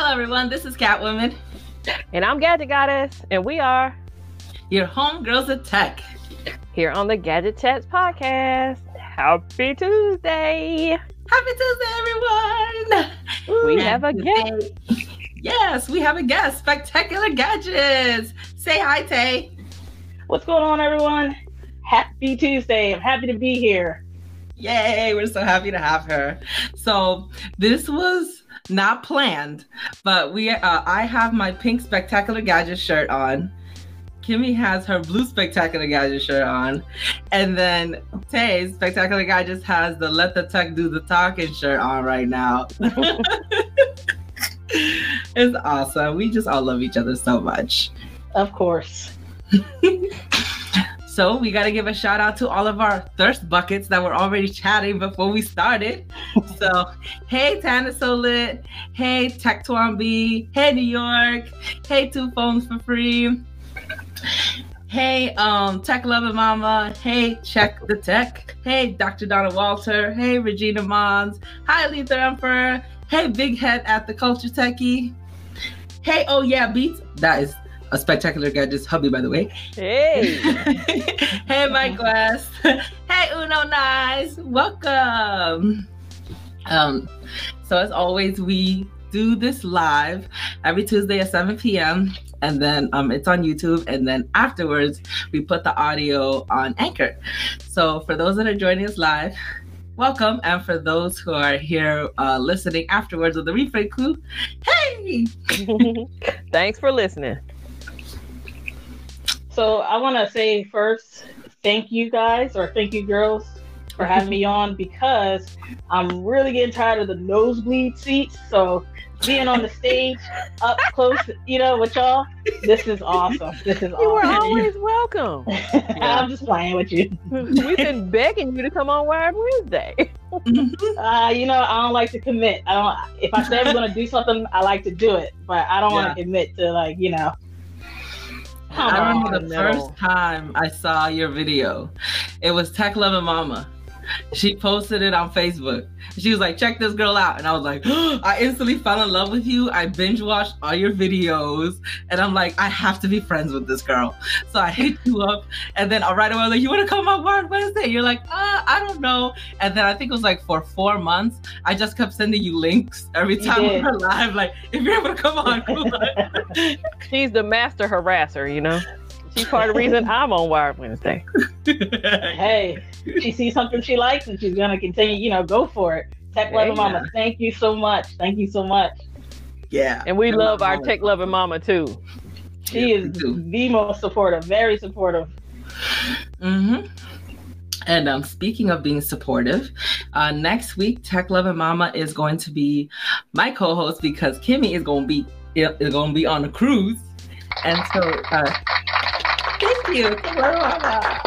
Hello, everyone. This is Catwoman. And I'm Gadget Goddess, and we are your homegirls of tech here on the Gadget Chats podcast. Happy Tuesday! Happy Tuesday, everyone! We have a guest. Yes, we have a guest. Spectacular Gadgets. Say hi, Tay. What's going on, everyone? Happy Tuesday. I'm happy to be here. Yay, we're so happy to have her. So, this was not planned, but we uh, I have my pink Spectacular Gadget shirt on. Kimmy has her blue Spectacular Gadget shirt on. And then Tay, Spectacular guy just has the Let the Tech Do the Talking shirt on right now. it's awesome. We just all love each other so much. Of course. so we got to give a shout out to all of our thirst buckets that were already chatting before we started. so, hey Tana So Lit, hey Tech B, hey New York, hey Two Phones for Free, Hey, um, Tech Loving Mama. Hey, Check the Tech. Hey, Dr. Donna Walter. Hey, Regina Mons. Hi, Luther Emperor. Hey, Big Head at the Culture Techie. Hey, oh yeah, Beats. That is a spectacular gadget's hubby, by the way. Hey. hey, Mike West. hey, Uno Nice. Welcome. Um, so as always, we do this live every Tuesday at 7 p.m. And then um, it's on YouTube. And then afterwards, we put the audio on Anchor. So for those that are joining us live, welcome. And for those who are here uh, listening afterwards with the replay crew, hey! Thanks for listening. So I want to say first, thank you guys or thank you girls for having me on because I'm really getting tired of the nosebleed seats. So being on the stage up close, you know, with y'all, this is awesome. This is you awesome. You were always welcome. I'm just playing with you. We've been begging you to come on Wired Wednesday. uh, you know, I don't like to commit. I don't. If I say I'm going to do something, I like to do it, but I don't yeah. want to commit to like, you know. I remember the no. first time I saw your video. It was Tech Loving Mama she posted it on Facebook. She was like, check this girl out. And I was like, oh, I instantly fell in love with you. I binge watched all your videos. And I'm like, I have to be friends with this girl. So I hit you up. And then right away, I was like, you want to come on Wired Wednesday? You're like, uh, I don't know. And then I think it was like for four months, I just kept sending you links every time we were live. Like, if you're able to come on, cool. She's the master harasser, you know? She's part of the reason I'm on Wired Wednesday. hey, she sees something she likes and she's gonna continue, you know, go for it. Tech loving mama, thank you so much. Thank you so much. Yeah. And we love our tech loving mama too. She yeah, is the most supportive, very supportive. Mm-hmm. And um, speaking of being supportive, uh, next week Tech Loving Mama is going to be my co-host because Kimmy is going to be is going to be on a cruise, and so uh, thank you, Tech Loving Mama.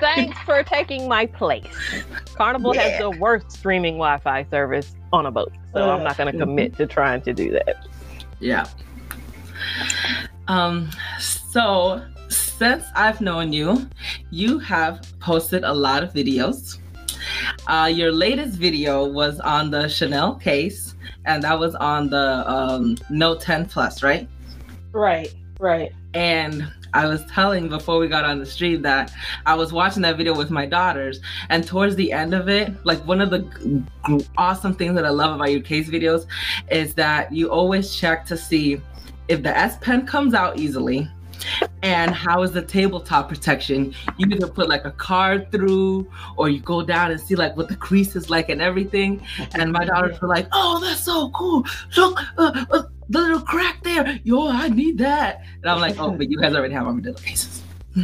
Thanks for taking my place. Carnival yeah. has the worst streaming Wi-Fi service on a boat, so uh, I'm not going to commit to trying to do that. Yeah. Um. So since I've known you, you have posted a lot of videos. Uh, your latest video was on the Chanel case, and that was on the um, Note 10 Plus, right? Right. Right. And I was telling before we got on the stream that I was watching that video with my daughters, and towards the end of it, like one of the awesome things that I love about your case videos is that you always check to see if the S Pen comes out easily and how is the tabletop protection you either put like a card through or you go down and see like what the crease is like and everything and my daughters were like oh that's so cool look uh, uh, the little crack there. Yo, I need that. And I'm like, oh, but you guys already have armadillo cases.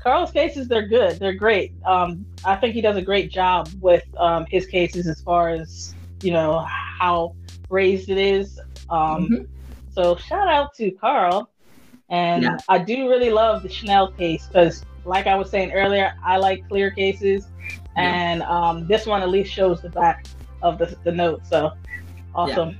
Carl's cases, they're good. They're great. Um, I think he does a great job with um, his cases as far as, you know, how raised it is. Um, mm-hmm. So shout out to Carl. And yeah. I do really love the Chanel case because, like I was saying earlier, I like clear cases. And um, this one at least shows the back of the, the note. So awesome.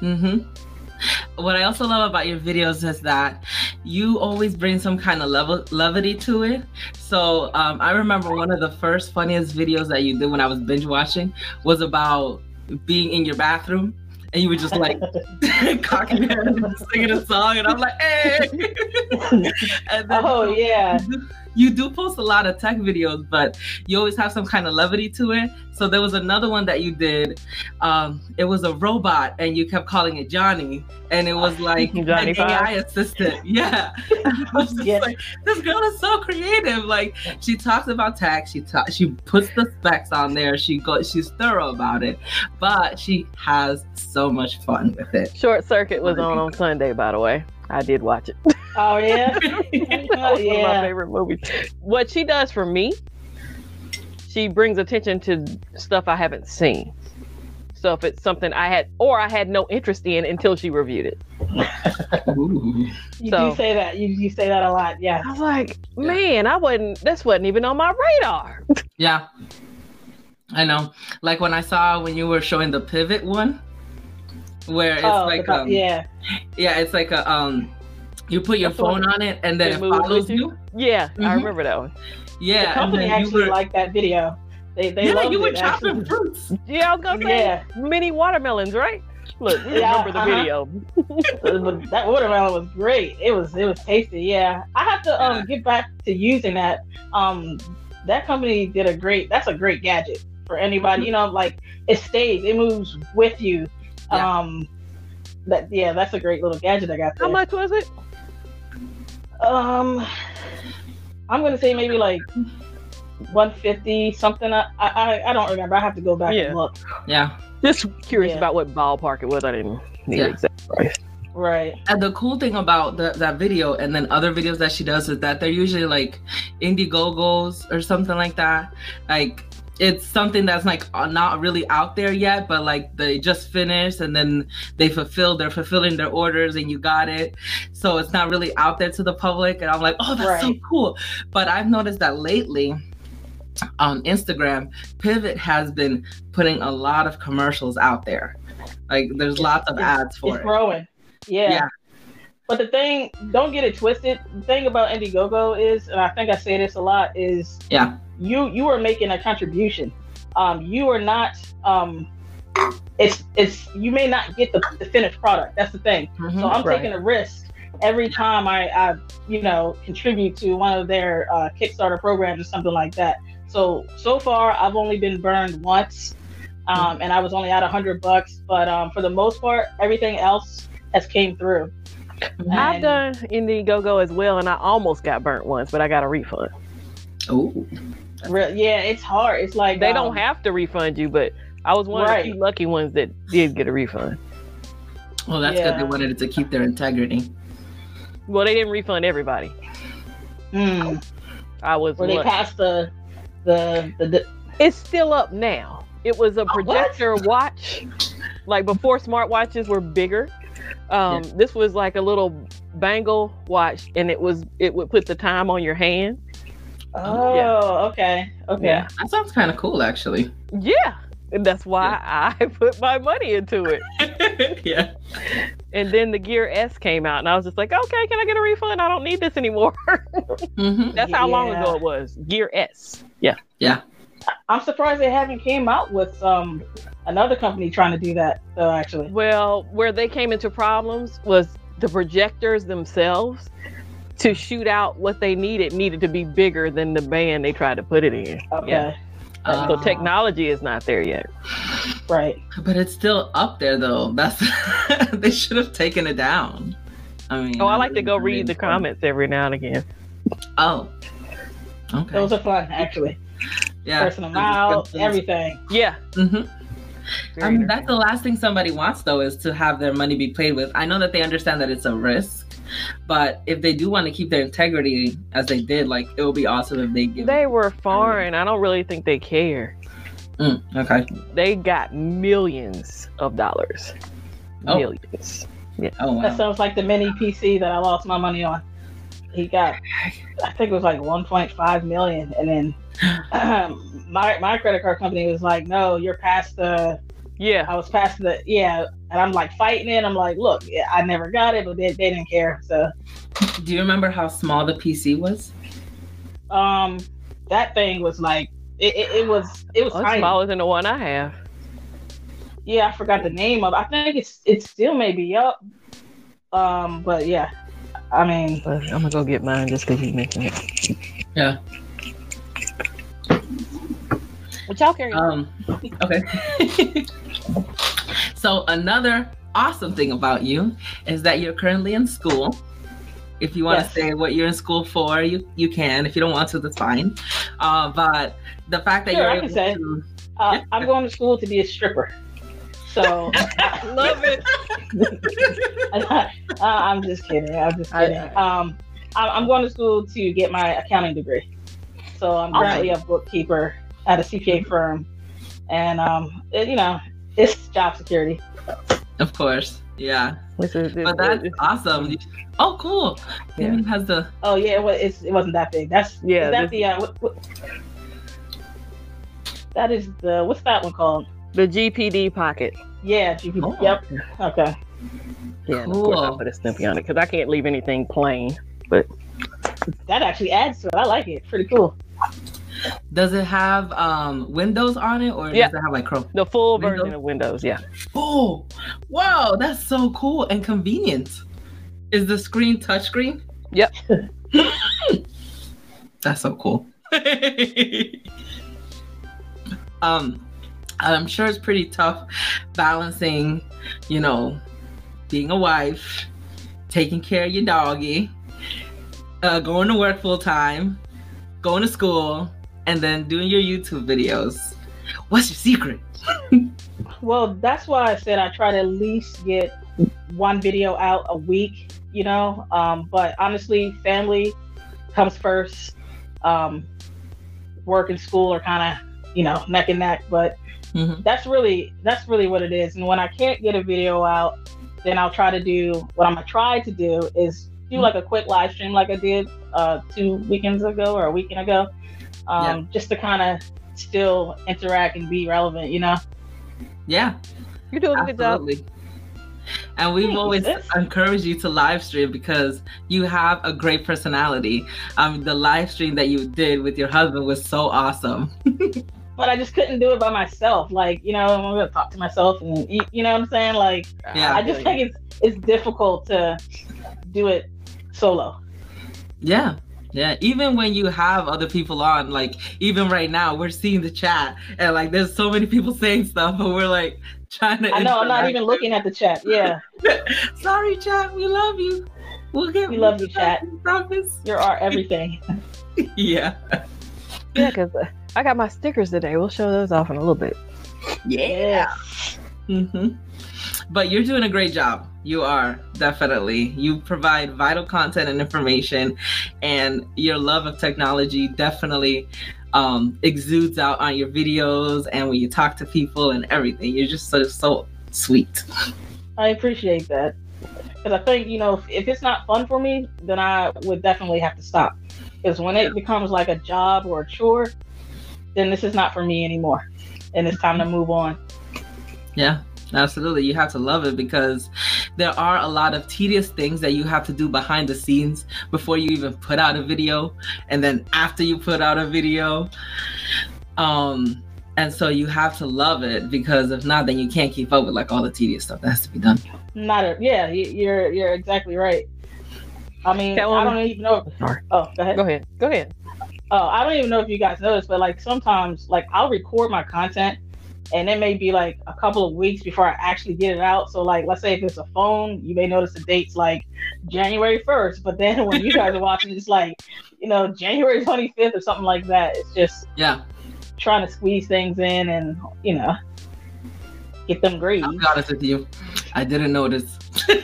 Yeah. Mm-hmm. What I also love about your videos is that you always bring some kind of level levity to it. So um, I remember one of the first funniest videos that you did when I was binge watching was about being in your bathroom and you were just like cocking your head and singing a song, and I'm like, hey. and then, oh yeah. You do post a lot of tech videos, but you always have some kind of levity to it. So there was another one that you did. Um, it was a robot, and you kept calling it Johnny, and it was like Johnny an Five? AI assistant. Yeah, I was just Yeah. like, this girl is so creative. Like she talks about tech, she ta- she puts the specs on there. She goes, she's thorough about it, but she has so much fun with it. Short Circuit was on on Sunday, by the way. I did watch it. Oh yeah. Oh, that was one of my favorite movies. What she does for me, she brings attention to stuff I haven't seen. So if it's something I had or I had no interest in until she reviewed it. Ooh. You So- do say that. You, you say that a lot. Yeah. I was like, man, I wasn't this wasn't even on my radar. Yeah. I know. Like when I saw when you were showing the pivot one, where it's oh, like um, yeah. yeah, it's like a um you put your That's phone on it and then it it follows you? you. Yeah, I Mhm. remember that one. Yeah. the company actually were- liked that video. They they yeah, loved you were it, chopping actually. fruits. Yeah, I was gonna say Yeah. mini watermelons, right? Look, we Yeah, remember the uh-huh. video. But that watermelon was great. It was it was tasty. Yeah, I have to um Yeah. get back to using that. Um, that company did a great. That's a great gadget for anybody. You know, like it stays. It moves with you. Yeah. Um, that yeah, that's a great little gadget I got there. How much was it? Um, I'm gonna say maybe like 150 something. I I, I don't remember. I have to go back Yeah. and look. Yeah. Just curious Yeah. about what ballpark it was. I didn't need Yeah. exact price. Right. And the cool thing about the, that video and then other videos that she does is that they're usually like Indiegogos or something like that. Like it's something that's like uh, not really out there yet, but like they just finished and then they fulfill, they're fulfilling their orders and you got it. So it's not really out there to the public. And I'm like, oh, that's so cool. But I've noticed that lately on Instagram, Pivot has been putting a lot of commercials out there. Like there's lots of ads for it. it's it. growing. Yeah. Yeah. But the thing, don't get it twisted. The thing about Indiegogo is, and I think I say this a lot, is Yeah. You you are making a contribution. Um, you are not. Um, it's it's you may not get the, the finished product. That's the thing. Mhm. So I'm Right. taking a risk every time I, I you know contribute to one of their uh, Kickstarter programs or something like that. So so far I've only been burned once, um, and I was only out a hundred bucks. But um, for the most part, everything else has came through. I've And- done Indiegogo as well, and I almost got burnt once, but I got a refund. Ooh. Re- yeah, it's hard. It's like They um, don't have to refund you, but I was one of the few lucky ones that did get a refund. Well, that's good. They wanted it to keep their integrity. Well, they didn't refund everybody. Hmm. I was where they passed the the the, the It's still up now. It was a Oh, what? projector watch, like before smartwatches were bigger. Um, This was like a little bangle watch, and it was it would put the time on your hand. Oh okay okay Yeah. That sounds kind of cool, actually. Yeah, and that's why I put my money into it. yeah. And then the Gear S came out, and I was just like, okay, can I get a refund? I don't need this anymore. hmm that's how long ago it was. Gear S. Yeah. Yeah. I'm surprised they haven't came out with um another company trying to do that though actually Well, where they came into problems was the projectors themselves to shoot out what they needed needed to be bigger than the band they tried to put it in. okay Yeah. so Uh, technology is not there yet. right but it's still up there, though. That's they should have taken it down. I mean, Oh, I like to go read the fun. comments every now and again. Oh. Okay. those are fun actually yeah. cursing them out everything Yeah. Mm-hmm. very I mean, that's the last thing somebody wants, though, is to have their money be played with. I know that they understand that it's a risk, but if they do want to keep their integrity as they did, like it would be awesome if they give. They were foreign. I don't really think they care. Mm, okay. They got millions of dollars. Oh. Millions. Oh wow. that sounds like the mini pc that i lost my money on he got i think it was like 1.5 million and then my my credit card company was like no you're past the Yeah. I was past the yeah, and I'm like fighting it. I'm like, look, I never got it, but they, they didn't care. So Do you remember how small the PC was? um, that thing was like it, it, it was it was Oh, tiny. smaller than the one I have. yeah, I forgot the name of. I think it's it still may be up. Um, but yeah, I mean, But I'm gonna go get mine just because you mentioned it. Yeah. But y'all carry on. Um, okay. so another awesome thing about you is that you're currently in school. If you want Yes. to say what you're in school for, you you can. If you don't want to, that's fine. Uh, but the fact that Sure, you're I able say. to, uh, I'm going to school to be a stripper. So I Love it. uh, I'm just kidding. I'm just kidding. Um, I- I'm going to school to get my accounting degree. So I'm currently a bookkeeper at a CPA firm, and um, it, you know, it's job security. of course, yeah. This is, this, But that's this- awesome. Oh, cool. Yeah. Maybe has the Oh yeah, it, was, it's, it wasn't that big. That's Yeah, Is that this- the uh, what, what, that is the what's that one called? the GPD pocket. Yeah, GP. Oh. Yep. Okay. Yeah, and of course I Cool. put a Snippy on it because I can't leave anything plain. But that actually adds to it. I like it. Pretty cool. Does it have um Windows on it or Yeah. does it have like Chrome? The full Windows? version of Windows. Yeah. Oh, wow, that's so cool and convenient. Is the screen touchscreen? Yep. that's so cool. um, I'm sure it's pretty tough balancing, you know, being a wife, taking care of your doggy, uh, going to work full time, going to school, and then doing your YouTube videos. What's your secret? Well, that's why I said I try to at least get one video out a week. You know, um, but honestly, family comes first. Um, work and school are kind of you know neck and neck, but Mhm. that's really that's really what it is. And when I can't get a video out, then I'll try to do what I'm gonna try to do is do Mhm. like a quick live stream like I did uh, two weekends ago or a weekend ago, um, just to kind of still interact and be relevant. You know. Yeah, You're doing a good job. And we've Thanks, always sis. encouraged you to live stream because you have a great personality. Um, the live stream that you did with your husband was so awesome. but I just couldn't do it by myself. Like, you know, I'm gonna talk to myself, and you, you know what I'm saying. Like, Yeah. I just think it's it's difficult to do it solo. Yeah. Yeah, even when you have other people on, like even right now, we're seeing the chat and like there's so many people saying stuff, but we're like trying to. I know I'm not even looking at the chat. Yeah, Sorry, chat. We love you. We'll get. We love you, chat. Promise. you're our everything. Yeah. Yeah, because I got my stickers today. We'll show those off in a little bit. Yeah. mm-hmm But you're doing a great job. You are definitely. You provide vital content and information, and your love of technology definitely um, exudes out on your videos and when you talk to people and everything. You're just so so sweet. I appreciate that because I think you know if, if it's not fun for me, then I would definitely have to stop. Because when it becomes like a job or a chore, then this is not for me anymore, and it's time to move on. Yeah, absolutely. You have to love it because there are a lot of tedious things that you have to do behind the scenes before you even put out a video, and then after you put out a video. Um, and so you have to love it because if not, then you can't keep up with like all the tedious stuff that has to be done. Not a yeah, you're you're exactly right. I mean, I don't even know. Sorry. Oh, go ahead. Go ahead. Go ahead. Oh, I don't even know if you guys noticed, but like sometimes, like I'll record my content, and it may be like a couple of weeks before I actually get it out. So, like, let's say if it's a phone, you may notice the dates like January first, but then when you guys are watching, it's like you know January twenty fifth or something like that. It's just Yeah, trying to squeeze things in and you know get them grades. I'll be honest with you. I didn't notice.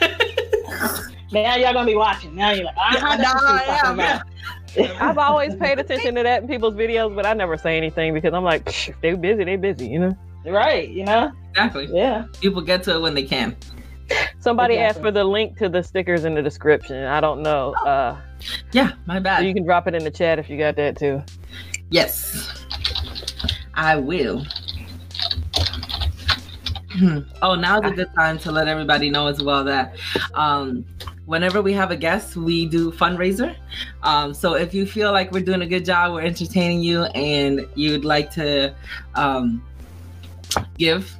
Now y'all gonna be watching. Now you're like, ah, that's what she's talking about. I've always paid attention to that in people's videos, but I never say anything because I'm like, they're busy, they're busy, you know. Right, you know, Exactly. yeah. People get to it when they can. Somebody asked for the link to the stickers in the description. I don't know. Uh, Yeah, my so bad. you can drop it in the chat if you got that too. Yes, I will. Hmm. oh, now's a good time to let everybody know as well that um, whenever we have a guest, we do fundraiser. Um, so if you feel like we're doing a good job, we're entertaining you, and you'd like to um, give,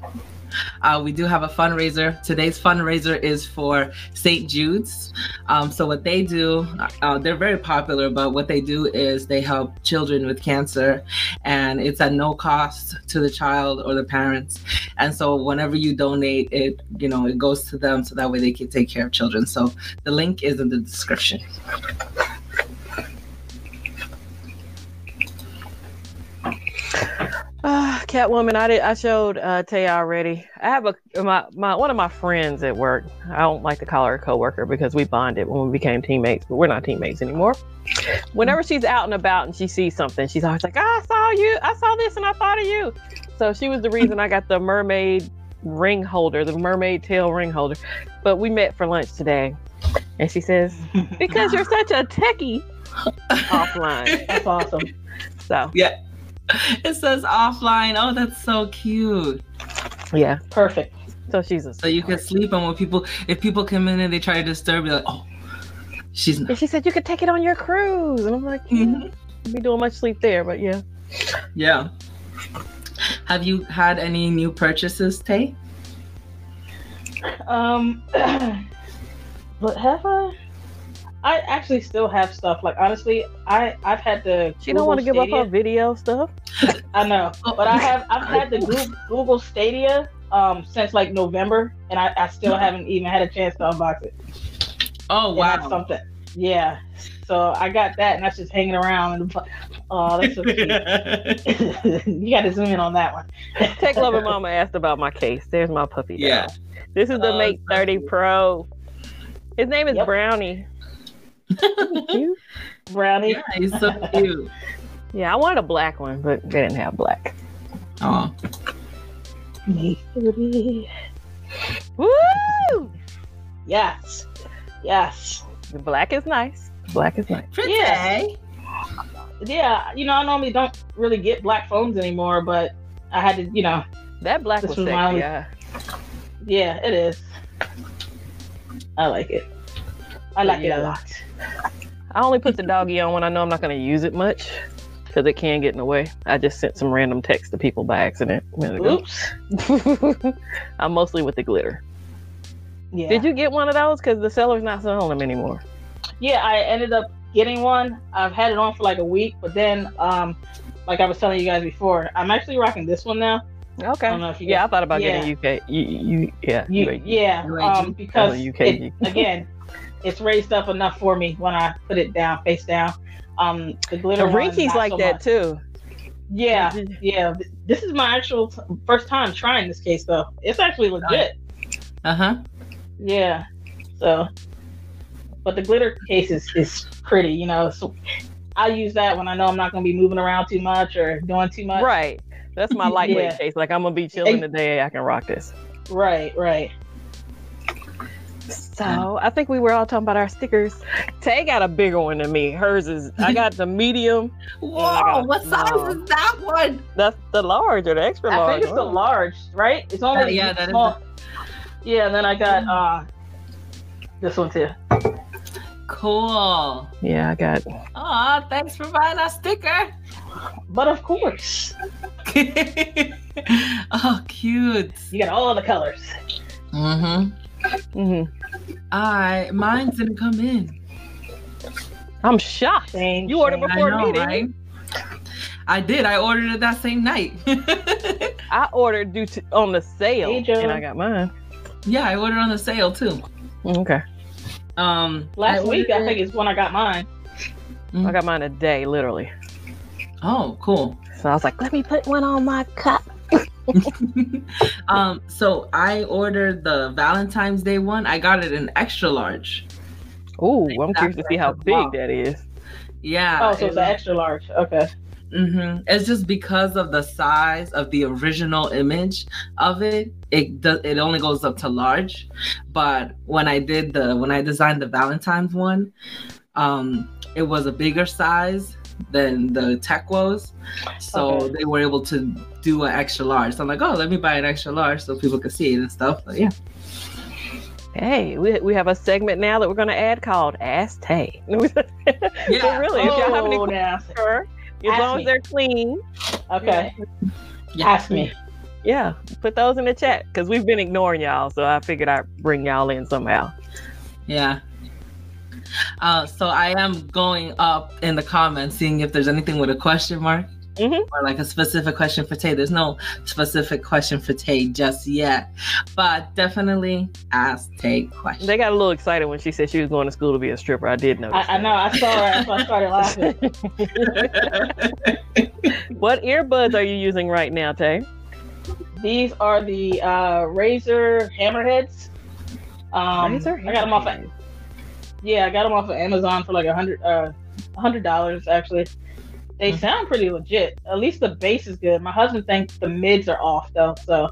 Uh, we do have a fundraiser. Today's fundraiser is for St. Jude's. Um, so what they do, uh, they're very popular, but what they do is they help children with cancer, and it's at no cost to the child or the parents. And so whenever you donate, it you know it goes to them, so that way they can take care of children. So the link is in the description. Uh, Catwoman, I did. I showed uh, Tay already. I have a my, my one of my friends at work. I don't like to call her a coworker because we bonded when we became teammates, but we're not teammates anymore. Whenever she's out and about and she sees something, she's always like, "I saw you. I saw this, and I thought of you." So she was the reason I got the mermaid ring holder, the mermaid tail ring holder. But we met for lunch today, and she says, "Because you're such a techie." Offline. That's awesome. So Yeah. It says offline. Oh, that's so cute. yeah. Perfect. So she's a. So you can sleep on when people if people come in and they try to disturb you like, oh she's not And she said you could take it on your cruise, and I'm like, yeah, Mhm. be doing much sleep there, but yeah. Yeah. Have you had any new purchases, Tay? Um, but have I? I actually still have stuff. Like honestly, I I've had the. She don't want to give up Stadia. her video stuff. I know, but I have I've had the Google, Google Stadia um since like November, and I, I still haven't even had a chance to unbox it. Oh And that's wow. something. Yeah. So I got that, and that's just hanging around. And oh, that's so cute. you got to zoom in on that one. Tech Lover Mama asked about my case. There's my puppy. dog. Yeah. This is the Oh, Mate 30. Pro. His name is Yep. Brownie. Cute. Brownie. yeah, he's so cute. yeah, I wanted a black one, but they didn't have black. Oh. Me. Woo! Yes. Yes. The black is nice. Black is nice. Pretty. Yeah. Yeah. You know, I normally don't really get black phones anymore, but I had to. You know. That black This was was sexy. my only- yeah. Yeah, it is. I like it. I like it a lot. I only put the doggy on when I know I'm not going to use it much because it can get in the way. I just sent some random text to people by accident. a minute ago. Oops. I'm mostly with the glitter. Yeah. Did you get one of those? Because the seller's not selling them anymore. Yeah, I ended up getting one. I've had it on for like a week, but then, um, like I was telling you guys before, I'm actually rocking this one now. Okay. I don't know if you yeah, I thought about yeah. getting UK. You, you, yeah. You, yeah, um, because it- again, it's raised up enough for me when I put it down, face down. Um, the glitter. The one, Rinky's like so that much. too. Yeah, yeah. This is my actual t- first time trying this case, though. It's actually legit. Uh huh. Yeah. So, but the glitter case is, is pretty, you know. So I use that when I know I'm not going to be moving around too much or doing too much. Right. That's my lightweight Yeah. case. Like I'm gonna be chilling today. I can rock this. Right. Right. So I think we were all talking about our stickers. Tay got a bigger one than me. Hers is. I got the medium. Whoa! got What size small. is that one? That's the large or the extra large. I think it's the large, right? It's only Uh, yeah, that is small. Yeah, and then I got uh this one too. Cool. Yeah, I got. Aw, thanks for buying our sticker. But of course, oh, cute. you got all the colors. Mm-hmm. Hmm I mine didn't come in. I'm shocked. Same. You ordered same. before I know, me, right? I did. I ordered it that same night. I ordered due to on the sale, Hey, and I got mine. yeah, I ordered on the sale too. Okay, Um, Last I week, I think it- is when I got mine. I got mine a day, literally. Oh, cool. So I was like, let me put one on my cup. um, so I ordered the Valentine's Day one. I got it in extra large. Ooh, I'm curious to see how big Wow. that is. Yeah. Oh, so it's an extra large. Okay. hmm It's just because of the size of the original image of it. It does. It only goes up to large. But when I did the when I designed the Valentine's one, um, it was a bigger size than the tech was, so Okay. they were able to do an extra large. So I'm like, oh, let me buy an extra large so people can see it and stuff. But yeah. Hey, we, we have a segment now that we're going to add called Ask Tay. But Yeah. really, if y'all have any Oh, questions now. for her, as Ask long me. as they're clean. Okay. Yeah. Ask me. Yeah, put those in the chat because we've been ignoring y'all. So I figured I'd bring y'all in somehow. Yeah. Uh, so I am going up in the comments, seeing if there's anything with a question mark Mhm. or like a specific question for Tay. There's no specific question for Tay just yet, but definitely ask Tay questions. They got a little excited when she said she was going to school to be a stripper. I did notice. I, I know. I saw her. So I started laughing. What earbuds are you using right now, Tay? These are the uh, Razer Hammerheads. Um, Razer I got them off. Of, Hammerheads. Yeah, I got them off of Amazon for like a hundred, uh, a hundred dollars actually. They Mhm. sound pretty legit. At least the bass is good. My husband thinks the mids are off though. So,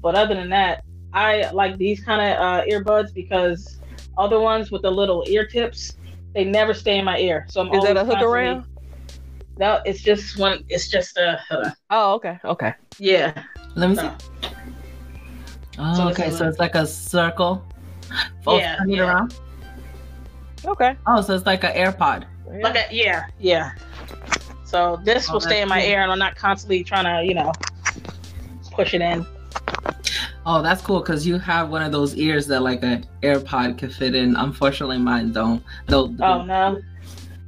but other than that, I like these kind of uh, earbuds because other ones with the little ear tips, they never stay in my ear. So I'm Is that a hook around? No, it's just one. It's just a. Uh, Oh, okay, okay. yeah. Let me see. Oh, So okay, so it's like a circle. Oh, Yeah, turn it yeah. around. Okay. Oh, so it's like an AirPod. Like a, yeah, yeah. So this Oh, will stay in my cool. ear, and I'm not constantly trying to, you know, push it in. Oh, that's cool because you have one of those ears that like an AirPod could fit in. Unfortunately, mine don't. No, Oh no,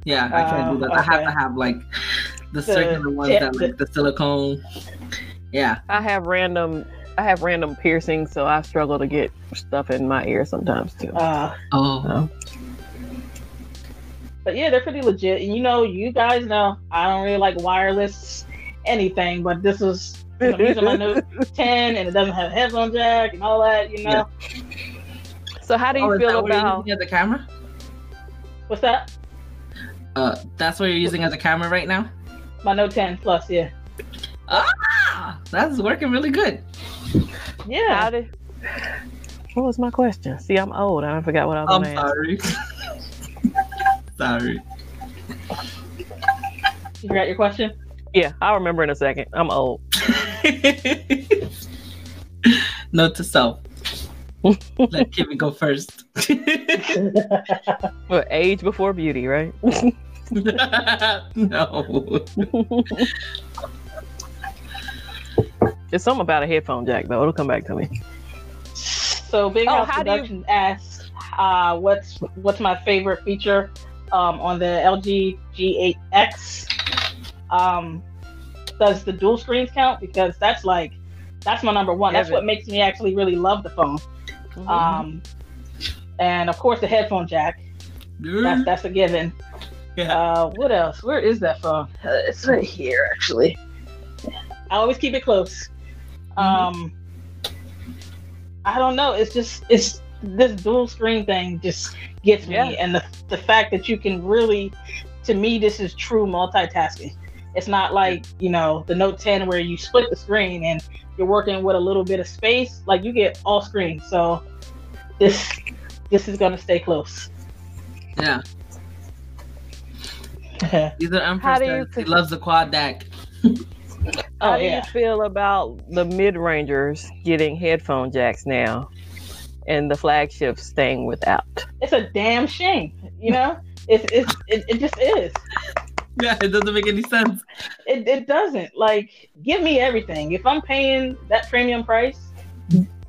yeah, I can't do Oh, that. I have to have like the, The circular ones tip- that like the silicone. Yeah. I have random. I have random piercings, so I struggle to get stuff in my ear sometimes too. uh, Oh. So, but yeah, they're pretty legit. And you know, you guys know I don't really like wireless anything, but this is I'm using my Note 10, and it doesn't have a headphone jack and all that. You know, so how do you oh, is feel that what you're about? using as a camera? what's that? Uh, that's what you're using as a camera right now. My Note 10 Plus, yeah, Ah, that's working really good. yeah. How do, what was my question? See, I'm old. I forgot what I was I'm going ask. sorry. Sorry. You got your question? Yeah, I'll remember in a second. I'm old. Note to self. Let Kimmy go first. Well, age before beauty, right? no. It's something about a headphone jack though. It'll come back to me. So Big Oh, House how do you- Production asks, uh, what's what's my favorite feature um, on the LG G8X? Um, does the dual screens count? Because that's like that's my number one. That's Heaven. what makes me actually really love the phone. Mm-hmm. Um, and of course the headphone jack. That's that's a given. yeah. Uh, what else? Where is that phone? Uh, it's right here, actually. I always keep it close. Um, I don't know. It's just it's this dual screen thing just gets me, and the the fact that you can really, to me, this is true multitasking. It's not like you know the Note 10 where you split the screen and you're working with a little bit of space. Like you get all screen. So this this is gonna stay close. yeah. These are How Empress. do you He loves the quad DAC. How oh do yeah. you feel about the mid rangers getting headphone jacks now, and the flagship staying without? it's a damn shame. You know, it's it's it, it just is. Yeah, it doesn't make any sense. It it doesn't like give me everything. If I'm paying that premium price,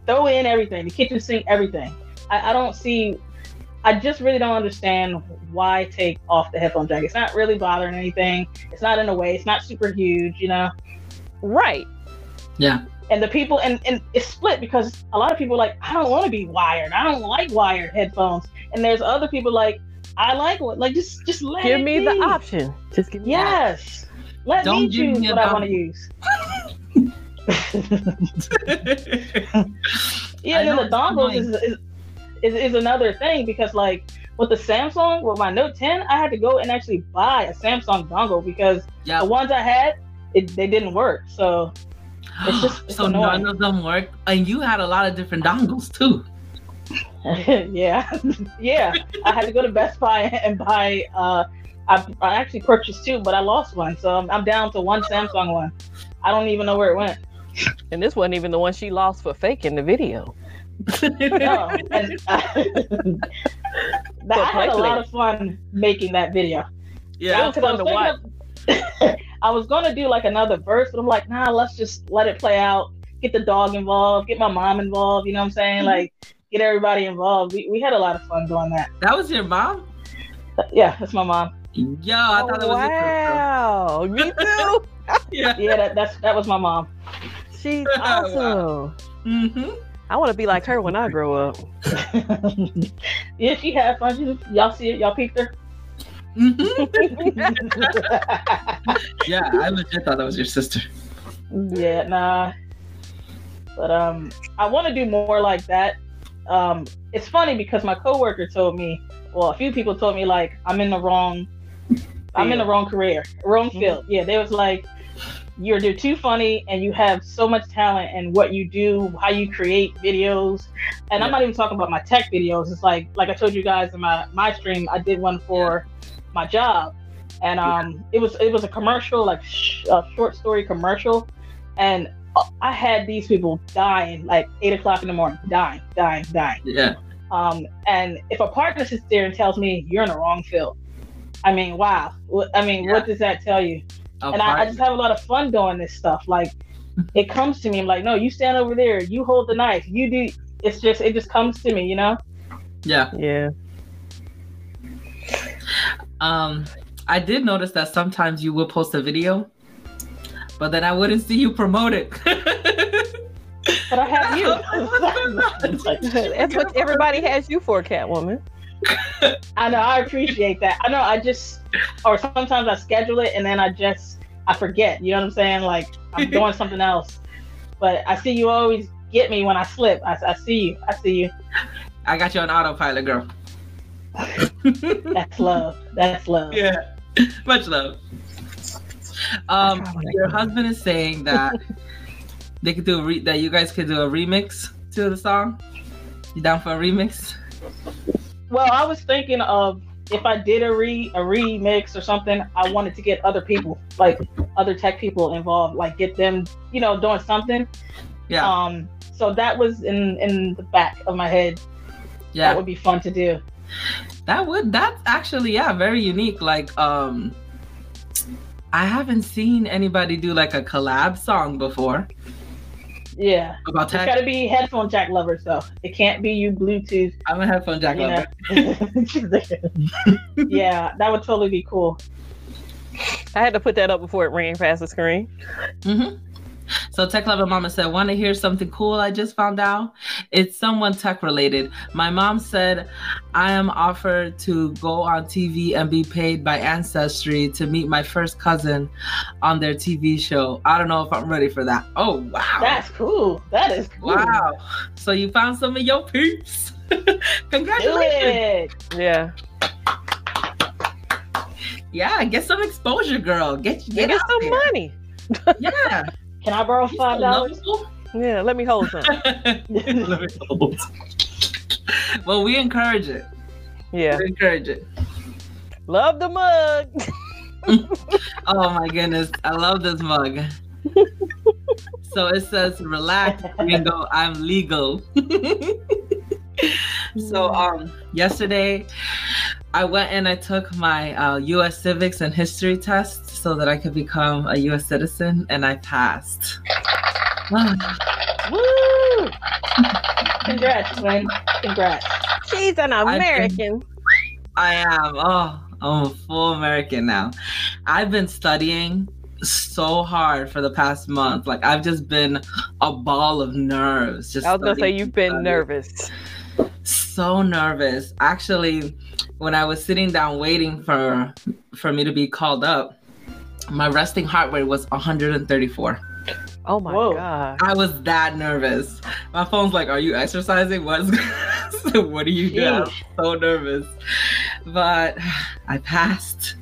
throw in everything, the kitchen sink, everything. I, I don't see. I just really don't understand why take off the headphone jack. It's not really bothering anything. It's not in a way. It's not super huge, you know. Right. Yeah. And the people and, and it's split because a lot of people are like I don't want to be wired. I don't like wired headphones. And there's other people like I like what like just just let Give it me the option. Just give me. Yes. Let Don't me choose me what I want to use. yeah, and then the it's dongles is, is, is is another thing because like with the Samsung with my Note 10, I had to go and actually buy a Samsung dongle because yeah. the ones I had it, they didn't work. So it's just- it's so annoying. none of them work, and you had a lot of different dongles too. yeah, yeah, I had to go to Best Buy and buy. Uh, I, I actually purchased two, but I lost one, so I'm, I'm down to one Samsung one. I don't even know where it went. And this wasn't even the one she lost for faking the video. No, and that, I had a lot of fun making that video. yeah. was fun to watch. thinking of- I was gonna do like another verse, but I'm like, nah, let's just let it play out. get the dog involved, get my mom involved. You know what I'm saying? Mhm. Like get everybody involved. We, we had a lot of fun doing that. That was your mom? Yeah, that's my mom. Yo, I thought it was wow, me too. Yeah. Yeah, that, that's that was my mom. She's Wow. awesome. Mm-hmm. I want to be like her when I grow up. yeah, she had fun. She, y'all see it? Y'all peeped her? Mm-hmm. Yeah, I legit thought that was your sister. yeah, nah. But um, I want to do more like that. Um, it's funny because my coworker told me, well, a few people told me like I'm in the wrong, I'm in the wrong career, wrong field. Yeah, they was like, you're you're too funny and you have so much talent and what you do, how you create videos. And I'm not even talking about my tech videos. It's like like I told you guys in my my stream, I did one for my job, and um, it was it was a commercial, like sh- a short story commercial, and uh, I had these people dying like eight o'clock in the morning, dying, dying, dying. Yeah. Um, and if a partner sits there and tells me you're in the wrong field, I mean, wow. I mean, Yeah. what does that tell you? A and I, I just have a lot of fun doing this stuff. Like, it comes to me. I'm like, no, you stand over there. You hold the knife. You do. It's just, it just comes to me, you know. yeah. Yeah. Um, I did notice that sometimes you will post a video, but then I wouldn't see you promote it. But I have you. That's what everybody has you for, Catwoman. I know. I appreciate that. I know. I just, or sometimes I schedule it and then I just, I forget. You know what I'm saying? Like I'm doing something else. But I see you always get me when I slip. I, I see you. I see you. I got you on autopilot, girl. That's love. That's love. yeah, much love. Um, your husband is saying that they could do a re- that you guys could do a remix to the song. You down for a remix? Well, I was thinking of if I did a re a remix or something, I wanted to get other people, like other tech people involved, like get them, you know, doing something. Yeah, Um, so that was in in the back of my head. yeah. That would be fun to do. That would that's actually yeah very unique. Like um, I haven't seen anybody do like a collab song before Yeah, about it's tech. got to be headphone jack lovers though. It can't be you Bluetooth. I'm a headphone jack You lover. yeah, that would totally be cool. I had to put that up before it ran past the screen. hmm So Tech Lover Mama said, "Want to hear something cool? I just found out. It's someone tech related. My mom said I am offered to go on TV and be paid by Ancestry to meet my first cousin on their TV show. I don't know if I'm ready for that. Oh wow, That's cool. That is cool. wow. So you found some of your peeps. Do Congratulations. it. Yeah. Yeah, get some exposure, girl. Get Get, get, get some there. money. Yeah. Can I borrow You five so dollars? lovable. Yeah, let me hold some. well, we encourage it. Yeah. We encourage it. Love the mug. Oh my goodness, I love this mug. so it says, "Relax, Ringo. I'm legal." so um, yesterday, I went and I took my uh, U.S. civics and history test so that I could become a U.S. citizen, and I passed. Ah. Woo! Congrats, Gwen. Congrats. She's an been- American. I am. Oh, I'm a full American now. I've been studying so hard for the past month. Like I've just been a ball of nerves. Just I was gonna say you've been studying. nervous. So nervous. Actually, when I was sitting down waiting for for me to be called up, my resting heart rate was 134. Oh my Whoa. god. I was that nervous. My phone's like, "Are you exercising? What's what are you doing?" I'm so nervous, but I passed.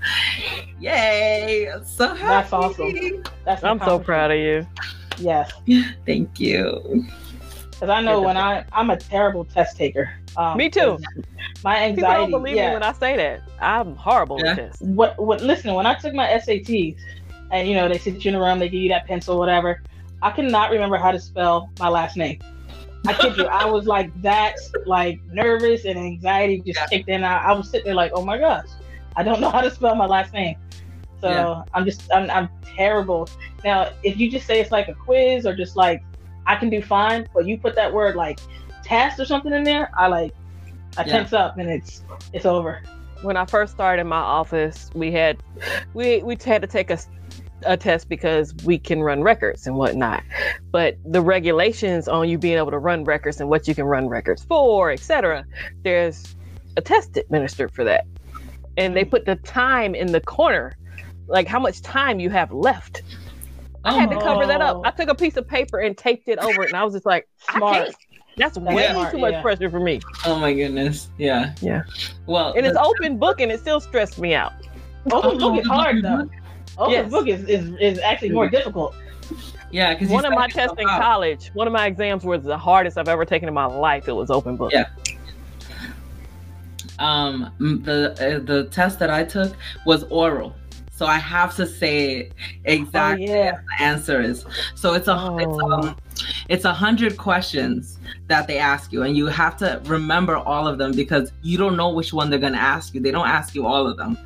Yay! I'm so happy. That's awesome. That's I'm so proud of you. Yes, Thank you. because I know when I I'm a terrible test taker. Um, Me too. My People don't anxiety. believe yeah. me when I say that. I'm horrible Yeah. at this. what what listen when i took my sats and you know they sit you in a room they give you that pencil whatever i cannot remember how to spell my last name i kid you i was like that like nervous and anxiety just Yeah. kicked in I, I was sitting there like oh my gosh i don't know how to spell my last name so Yeah. i'm just I'm, I'm terrible now if you just say it's like a quiz or just like I can do fine, but you put that word like test or something in there, I like I Yeah. tense up and it's it's over. when I first started in my office, we had we we had to take a a test because we can run records and whatnot. But the regulations on you being able to run records and what you can run records for, etc. There's a test administered for that, and they put the time in the corner, like how much time you have left. I had to Oh, cover that up. Oh. I took a piece of paper and taped it over it, and I was just like, I Smart. can't. That's way smart, too much yeah. pressure for me. oh my goodness. Yeah. Yeah. Well, And it's open book, and it still stressed me out. Open book is hard though. Open Yes. book is, is is actually more difficult. yeah, because one of my tests in college, one of my exams was the hardest I've ever taken in my life. It was open book. Yeah. um the uh, the test that I took was oral. So I have to say exactly Oh, yeah. what the answer is. So it's a it's Oh. um it's a hundred questions that they ask you, and you have to remember all of them because you don't know which one they're gonna ask you. They don't ask you all of them.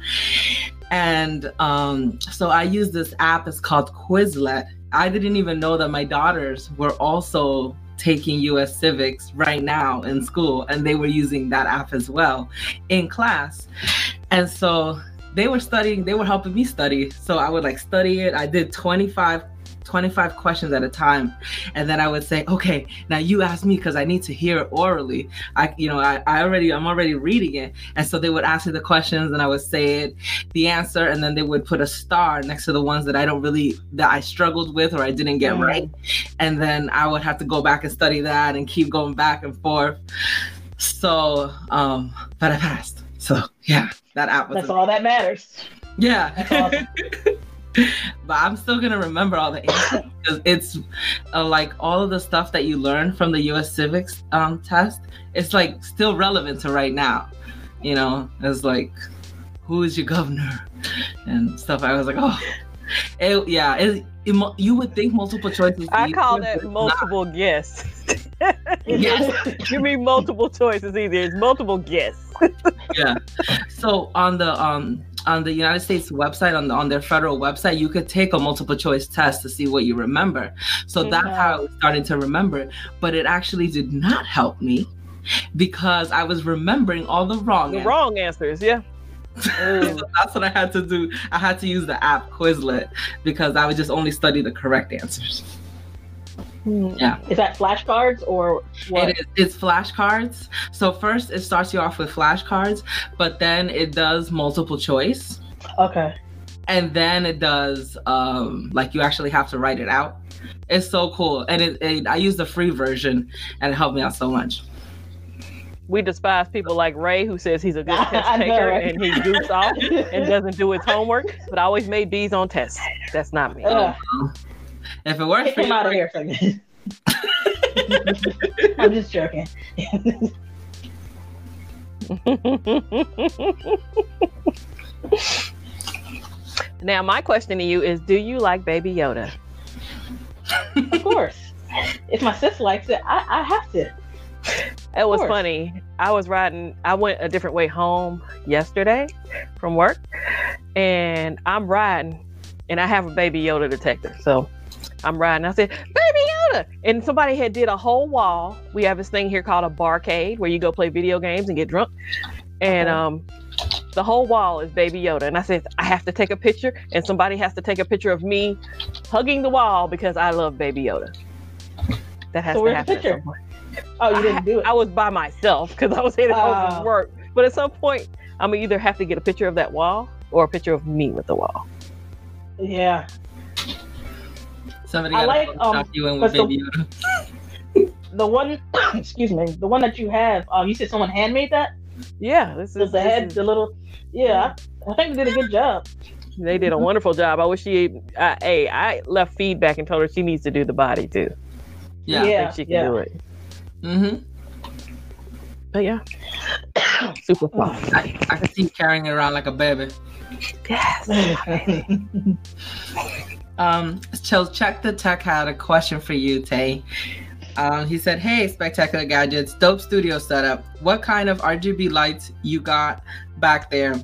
And um, so I use this app. It's called Quizlet. I didn't even know that my daughters were also taking US civics right now in school, and they were using that app as well in class. And so they were studying, they were helping me study. So I would like study it. I did 25 25 questions at a time and then i would say okay now you ask me because i need to hear it orally i you know I, I already i'm already reading it and so they would ask me the questions and i would say it the answer and then they would put a star next to the ones that i don't really that i struggled with or i didn't get Mhm. right and then i would have to go back and study that and keep going back and forth so um but i passed so yeah that app was That's all that matters. yeah awesome. but I'm still gonna remember all the answers because it's uh, like all of the stuff that you learn from the U.S. Civics um, test. It's like still relevant to right now. You know, it's like who is your governor and stuff. I was like, oh, it, yeah. It, it, you would think multiple choices. I call that multiple guess. Yes. Give me multiple choices easier. It's multiple guess. Yeah. So on the um on the United States website on the, on their federal website, you could take a multiple choice test to see what you remember. So that's Mhm. how I was starting to remember. But it actually did not help me because I was remembering all the wrong. The answers. wrong answers, yeah. so that's what I had to do. I had to use the app Quizlet because I would just only study the correct answers. Yeah. Is that flashcards or what? It is. It's flashcards. So first it starts you off with flashcards, but then it does multiple choice, Okay. and then it does um like you actually have to write it out. It's so cool, and it, it I use the free version, and it helped me out so much. We despise people like Ray who says he's a good test I know, taker right? and he goofs off and doesn't do his homework, but I always made B's on tests. That's not me. Ugh. If it works Kick for you, out of here. I'm just joking. now, my question to you is Do you like Baby Yoda? Of course. If my sis likes it, I, I have to. It was funny. I was riding, I went a different way home yesterday from work, and I'm riding, and I have a Baby Yoda detector. So I'm riding. I said, Baby Yoda! And somebody had did a whole wall. We have this thing here called a barcade where you go play video games and get drunk. And um, the whole wall is Baby Yoda. And I said, I have to take a picture, and somebody has to take a picture of me hugging the wall because I love Baby Yoda. That has So to happen. at some point. Oh, you didn't do it. I was by myself because I was headed home from work. But at some point, I'm gonna either have to get a picture of that wall or a picture of me with the wall. Yeah. somebody I got like, to um, you in with but the- Baby The one, excuse me, the one that you have. Um, you said someone handmade that. Yeah, this The, is, the head, is- the little. Yeah, I, I think they did a good job. they did a wonderful job. I wish she, I, hey, I left feedback and told her she needs to do the body too. Yeah. I Yeah. think she can yeah. do it. Mm-hmm. But yeah, super fun. I, I can see you carrying it around like a baby. Yes. Um, so check the tech had a question for you, Tay. Um, he said, "Hey, spectacular gadgets, dope studio setup. What kind of RGB lights you got back there?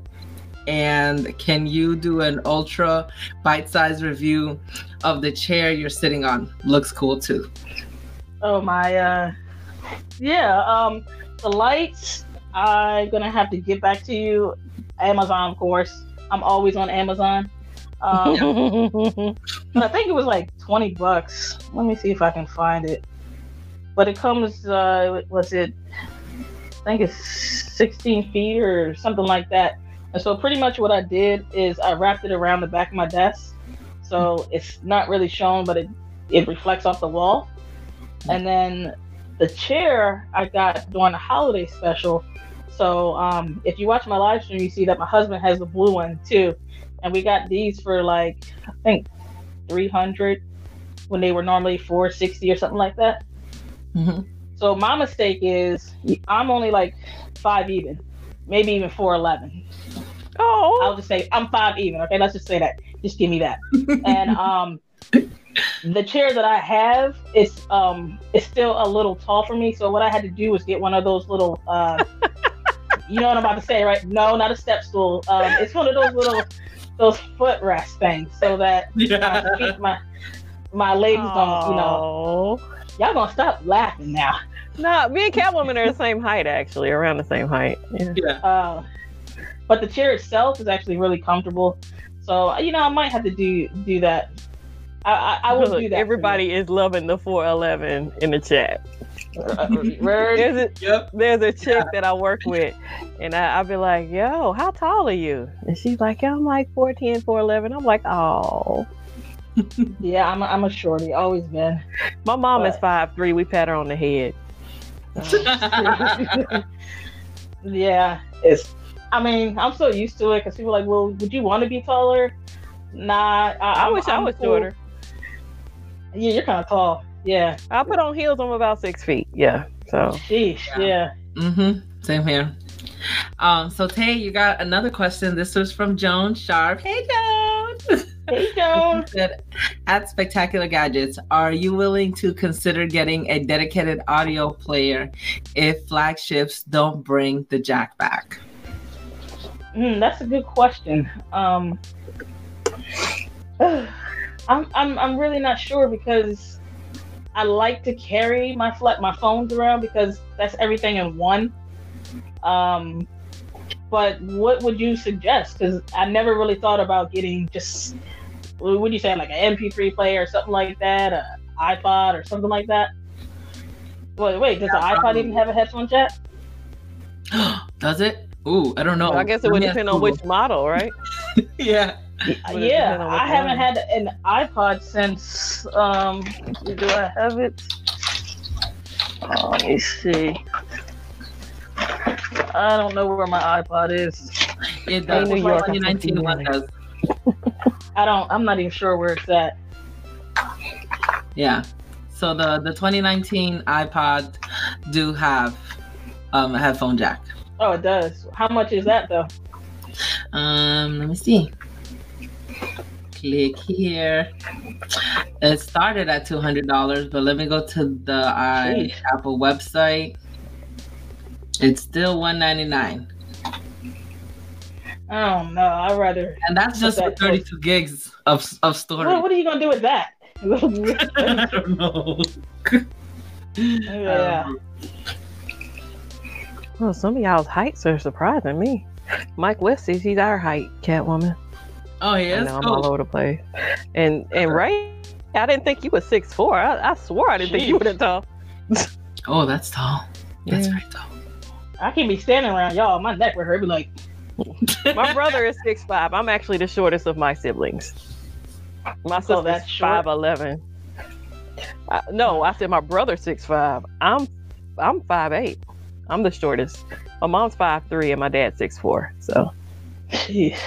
And can you do an ultra bite-sized review of the chair you're sitting on? Looks cool too." Oh my, uh, yeah. Um, the lights. I'm gonna have to get back to you. Amazon, of course. I'm always on Amazon. Um, but I think it was like 20 bucks. Let me see if I can find it. But it comes, uh, was it, I think it's 16 feet or something like that. And so pretty much what I did is I wrapped it around the back of my desk. So it's not really shown, but it, it reflects off the wall. And then the chair I got during the holiday special. So um, if you watch my live stream, you see that my husband has the blue one too and we got these for like I think 300 when they were normally 460 or something like that. Mhm. So my mistake is I'm only like five even, maybe even 411. oh, I'll just say I'm five even. Okay, let's just say that. Just give me that. and um, the chair that I have is um is still a little tall for me. So what I had to do was get one of those little uh, you know what I'm about to say, right? No, not a step stool. Um, it's one of those little those footrest things, so that my Yeah. feet, my my legs don't, you know. Y'all gonna stop laughing now. No, me and Catwoman are the same height, actually, around the same height. Yeah. Yeah. Uh, but the chair itself is actually really comfortable. So you know, I might have to do do that. I I, I will Look, do that. Everybody is loving the 411 in the chat. Uh. There's a, Yep. there's a chick that I work with, and I, I'll be like, yo, how tall are you? And she's like, I'm like 4'10, 4'11. I'm like, oh. Yeah, I'm a, I'm a shorty. Always been. My mom is But- 5'3. We pat her on the head. yeah, it's. I mean, I'm so used to it because people are like, well, would you want to be taller? Nah, I, I I'm- wish i I'm was cool. shorter. Yeah, you're kind of tall. Yeah. I put on heels. I'm about six feet. Yeah. So Sheesh. Yeah. Yeah. Mm-hmm. Same here. Um, so Tay, you got another question. This was from Joan Sharp. Hey Joan. Hey, Joan. Said, At Spectacular Gadgets, are you willing to consider getting a dedicated audio player if flagships don't bring the jack back? Mm, that's a good question. Um, I'm, I'm I'm really not sure because I like to carry my flat my phones around because that's everything in one. Um, but what would you suggest? Because I never really thought about getting just what would you say like an MP3 player or something like that, an iPod or something like that. Wait, wait, does the Yeah, iPod even have a headphone jack? Does it? Ooh, I don't know. I guess it would depend ask on which model, right? yeah. Would it yeah, depend on which I haven't had an iPod since. Um, do I have it? Oh, let me see. I don't know where my iPod is. It does. New York, I'm 2019 one does. I don't. I'm not even sure where it's at. Yeah. So the the 2019 iPod do have um a headphone jack. Oh, it does. How much is that though? Um, let me see. Click here. It started at two hundred dollars, but let me go to the I, Sheesh. Apple website. It's still one ninety nine, I don't know. I'd rather. and that's just for That- thirty two gigs of of storage. what are you gonna do with that? I don't know. yeah. Um, Well, some of y'all's heights are surprising me. Mike West says he's our height, Catwoman. Oh, he I is. know I'm all over the place. And and Ray, I didn't think you were six four. I, I swore I didn't think you were that tall. Oh, that's tall. That's Yeah. very tall. I can't be standing around y'all. My neck would hurt. Be like, My brother is six five. I'm actually the shortest of my siblings. My So sister's that's short? five eleven. Uh, no, I said my brother's six five. I'm I'm five eight. I'm the shortest. My mom's five three and my dad's six four. So Jeez.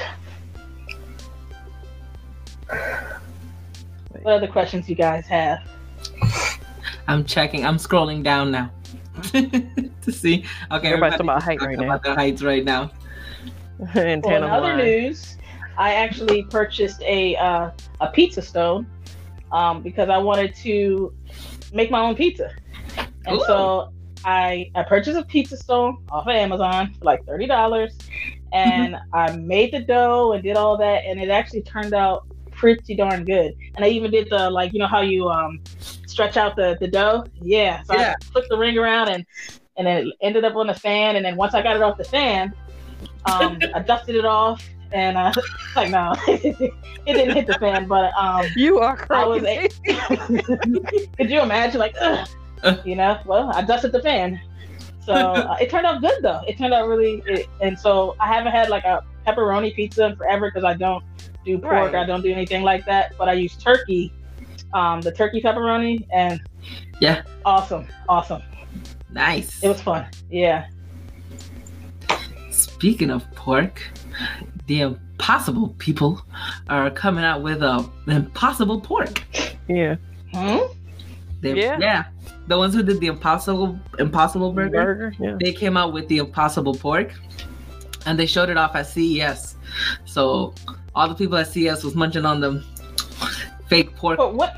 What other questions you guys have? I'm checking. I'm scrolling down now to see. Okay, Everybody's talking about everybody's height talking right now. about heights right now. Well, antenna in other news, I actually purchased a uh, a pizza stone um, because I wanted to make my own pizza, and Ooh. so I I purchased a pizza stone off of Amazon for like thirty dollars, and I made the dough and did all that, and it actually turned out pretty darn good. And I even did the like you know how you um stretch out the, the dough. Yeah. So Yeah. I flipped the ring around and and it ended up on the fan. And then once I got it off the fan, um, I dusted it off. And uh, like no, it didn't hit the fan, but um, You are I was crazy. could you imagine like, ugh, you know? Well, I dusted the fan, so uh, it turned out good though. It turned out really, it, and so I haven't had like a pepperoni pizza in forever because I don't do pork, Right. I don't do anything like that. But I use turkey, um, the turkey pepperoni, and Yeah. awesome, awesome. Nice. It was fun. Yeah. Speaking of pork, the Impossible people are coming out with a Impossible pork. yeah. Hmm? They, Yeah. the ones who did the Impossible Impossible Burger, Burger. Yeah. they came out with the Impossible pork, and they showed it off at CES. So all the people at CES was munching on them fake pork. But what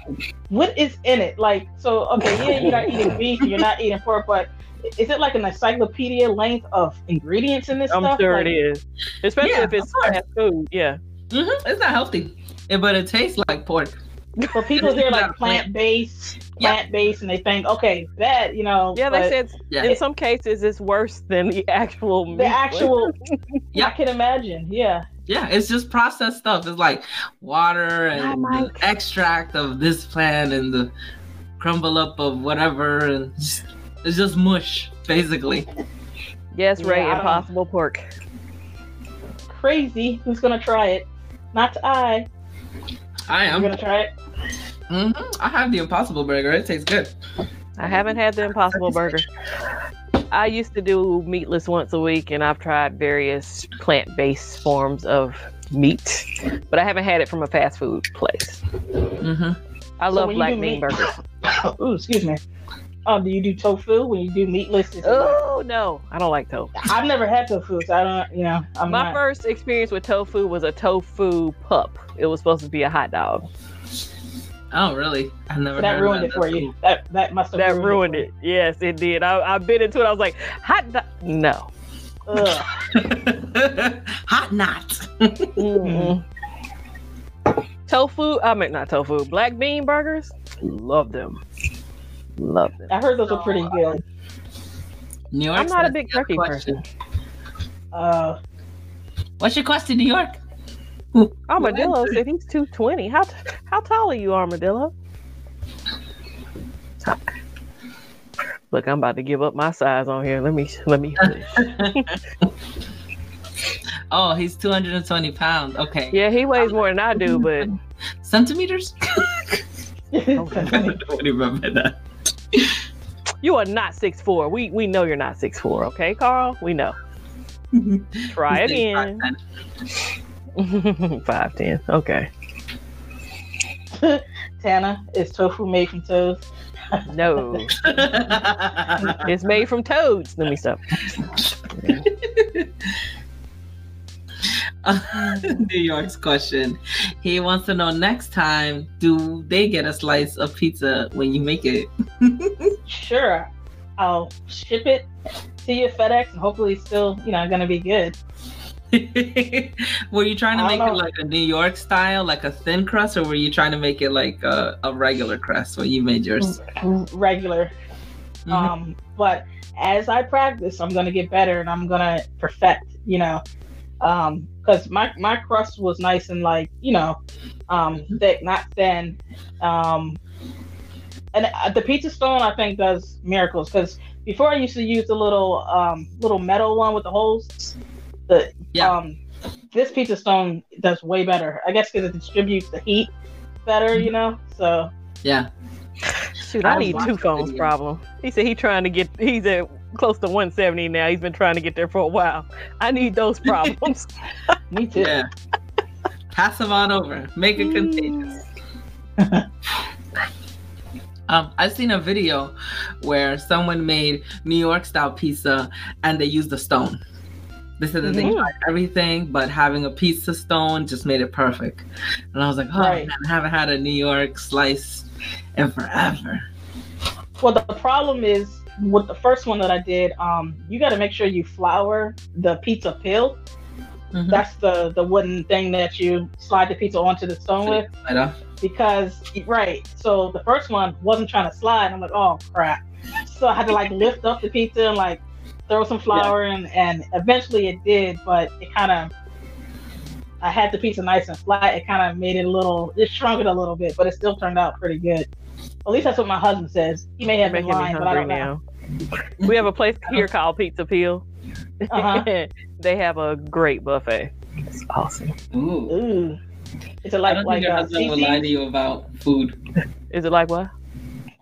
what is in it? Like, so okay, yeah, you're not eating beef, you're not eating pork, but is it like an encyclopedia length of ingredients in this stuff? I'm stuff? sure Like, it is. Especially Yeah, if it's fast food. Yeah. hmm It's not healthy, but it tastes like pork. But people hear Yeah, like plant based, plant based, and they think, okay, that you know. Yeah, they said Yeah. in some cases it's worse than the actual meat. the actual. Yeah. I can imagine. Yeah. Yeah, it's just processed stuff. It's like water Hi, and the extract of this plant and the crumble up of whatever, and it's it's just mush basically. Yes, Ray, Yeah, I impossible pork. Crazy. Who's gonna try it? Not I. I I'm am. gonna try it. hmm I have the Impossible Burger. It tastes good. I haven't had the impossible burger. I used to do meatless once a week and I've tried various plant-based forms of meat, but I haven't had it from a fast food place. hmm I So love black bean meat- burgers. Ooh, excuse me. Um, do you do tofu when you do meatless? Is it Oh no, I don't like tofu. I've never had tofu, so I don't. You know, I'm My not. first experience with tofu was a tofu pup. It was supposed to be a hot dog. Oh, really? I've never. So that heard ruined of it for you. That that must have That ruined for it. Yes, it did. I, I bit into it. I was like, hot dog. No. Ugh. Hot knot. Mm-mm. tofu. I mean, not tofu. Black bean burgers. Love them. Love them. I heard those are pretty good. New York. I'm not a big you turkey question. person. Uh, What's your question, New York? Armadillo said he's 220. How t- how tall are you, Armadillo? Look, I'm about to give up my size on here. Let me let me. oh, he's 220 pounds. Okay. Yeah, he weighs more than I do, but Centimeters? Okay. I don't remember that. you are not six four. We we know you're not six four. Okay, Carl. We know. Try He's again. 5'10". Five ten. Okay. Tana, is tofu made from toes? No, it's made from toads. Let me stop. New York's question. He wants to know next time, do they get a slice of pizza when you make it? Sure. I'll ship it to your FedEx, and hopefully, it's still you know gonna be good. were you trying to make it like a New York style, like a thin crust, or were you trying to make it like a, a regular crust when you made yours? Regular. Mhm. Um, but as I practice, I'm gonna get better, and I'm gonna perfect. You know, um, because my my crust was nice and like you know, um, thick, not thin. Um, and uh, the pizza stone I think does miracles because before I used to use the little um little metal one with the holes. The Yeah. um, this pizza stone does way better. I guess because it distributes the heat better. You know, so yeah. Shoot, I I need two phones videos. problem. He said he trying to get. He's at close to 170 now. He's been trying to get there for a while. I need those problems. me too. Yeah. Pass them on over. Make it contagious. Um, I've seen a video where someone made New York style pizza and they used a stone. They said that they Mhm. tried everything, but having a pizza stone just made it perfect. And I was like, oh Right. man, I haven't had a New York slice in forever. Well, the problem is with the first one that I did, um, you got to make sure you flour the pizza peel Mhm. That's the the wooden thing that you slide the pizza onto the stone with. Right. Because right, so the first one wasn't trying to slide. I'm like, oh crap. So I had to like lift up the pizza and like throw some flour in, and eventually it did, but it kind of. I had the pizza nice and flat. It kind of made it a little. It shrunk it a little bit, but it still turned out pretty good. At least that's what my husband says. He may have been Making me lying, but I don't know. We have a place here called Pizza Peel. Uh-huh. they have a great buffet. It's awesome. Ooh. Ooh, it's a I like don't like think your uh, husband will lie to you about food. Is it like what?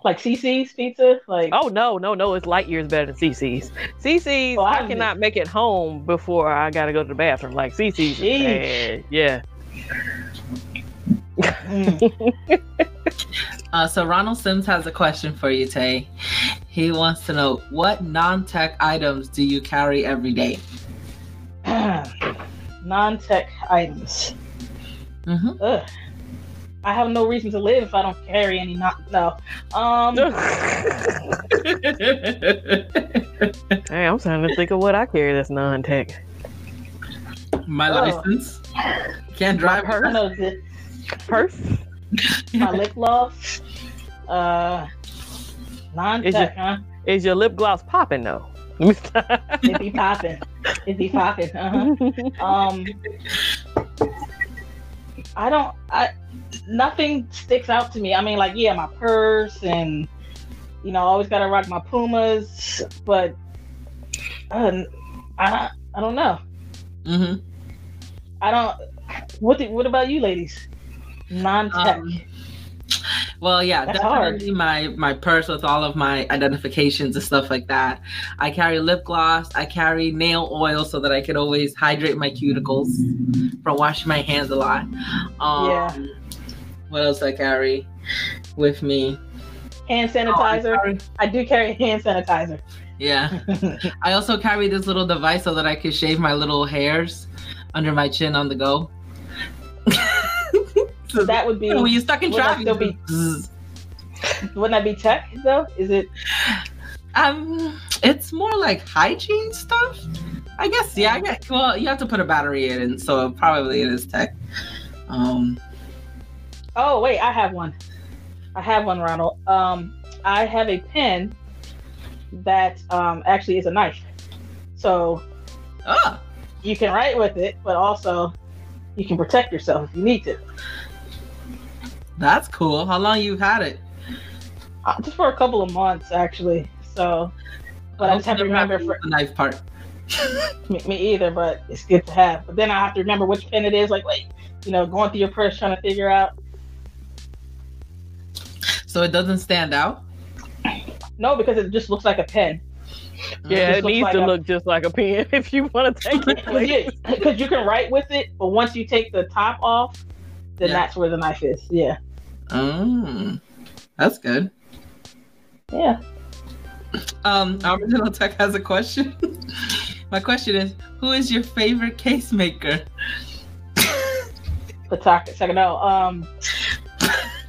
Like CiCi's pizza. Like Oh no, no, no! It's light years better than CiCi's. CiCi's, Oh, I I cannot make it home before I gotta go to the bathroom. Like CiCi's, is bad. yeah. mm. Uh, so Ronald Sims has a question for you, Tay. He wants to know what non-tech items do you carry every day? non-tech items. Mm-hmm. Ugh. I have no reason to live if I don't carry any. Not no. Um. Hey, I'm trying to think of what I carry that's non-tech. My Oh. license. Can't drive her. know Purse? my lip gloss. Uh. Non-tech, huh? Is your lip gloss popping though? Let me. It be popping. It be popping. Uh-huh. Um. I don't. I nothing sticks out to me. I mean, like yeah, my purse and you know, I always gotta rock my Pumas, but uh, I I don't know. hmm I don't. What do, What about you, ladies? Non-tech. Um, Well, yeah, That's hard. definitely my my purse with all of my identifications and stuff like that. I carry lip gloss. I carry nail oil so that I could always hydrate my cuticles from washing my hands a lot. Um, Yeah. What else I carry with me? hand Oh, I sanitizer. carry- I do carry hand sanitizer. yeah. I also carry this little device so that I could shave my little hairs under my chin on the go. so that would be. when you're stuck in traffic. Still be, wouldn't that be tech though? Is it? Um, it's more like hygiene stuff. I guess. Yeah. I guess. Well, you have to put a battery in, and so probably it is tech. Um. Oh wait, I have one. I have one, Ronald. Um, I have a pen that um actually is a knife. So Oh. you can write with it, but also you can protect yourself if you need to. That's cool. How long you've had it? Uh, just for a couple of months, actually. So, but I just have to remember for the knife part. me, me either. But it's good to have. But then I have to remember which pen it is. Like, wait, you know, going through your purse trying to figure out. So it doesn't stand out. No, because it just looks like a pen. Yeah, just it needs like to a- look just like a pen if you want to take it. Because places. you can write with it, but once you take the top off, then Yeah. that's where the knife is. Yeah. Mm, that's good. Yeah. Um, Original Tech has a question. My question is, who is your favorite case maker? The talk second. No. Um.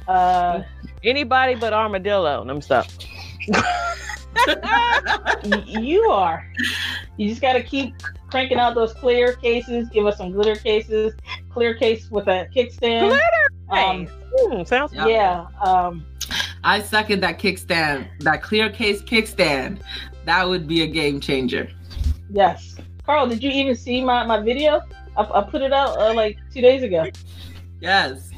Uh. Anybody but armadillo. Let me stop. y- you are. You just got to keep cranking out those clear cases. Give us some glitter cases. Clear case with a kickstand. Glitter Um. Hmm, sounds Yeah. Yeah. Um. I second that kickstand, that clear case kickstand. That would be a game changer. Yes. Carl, did you even see my my video? I, I put it out uh, like two days ago. Yes.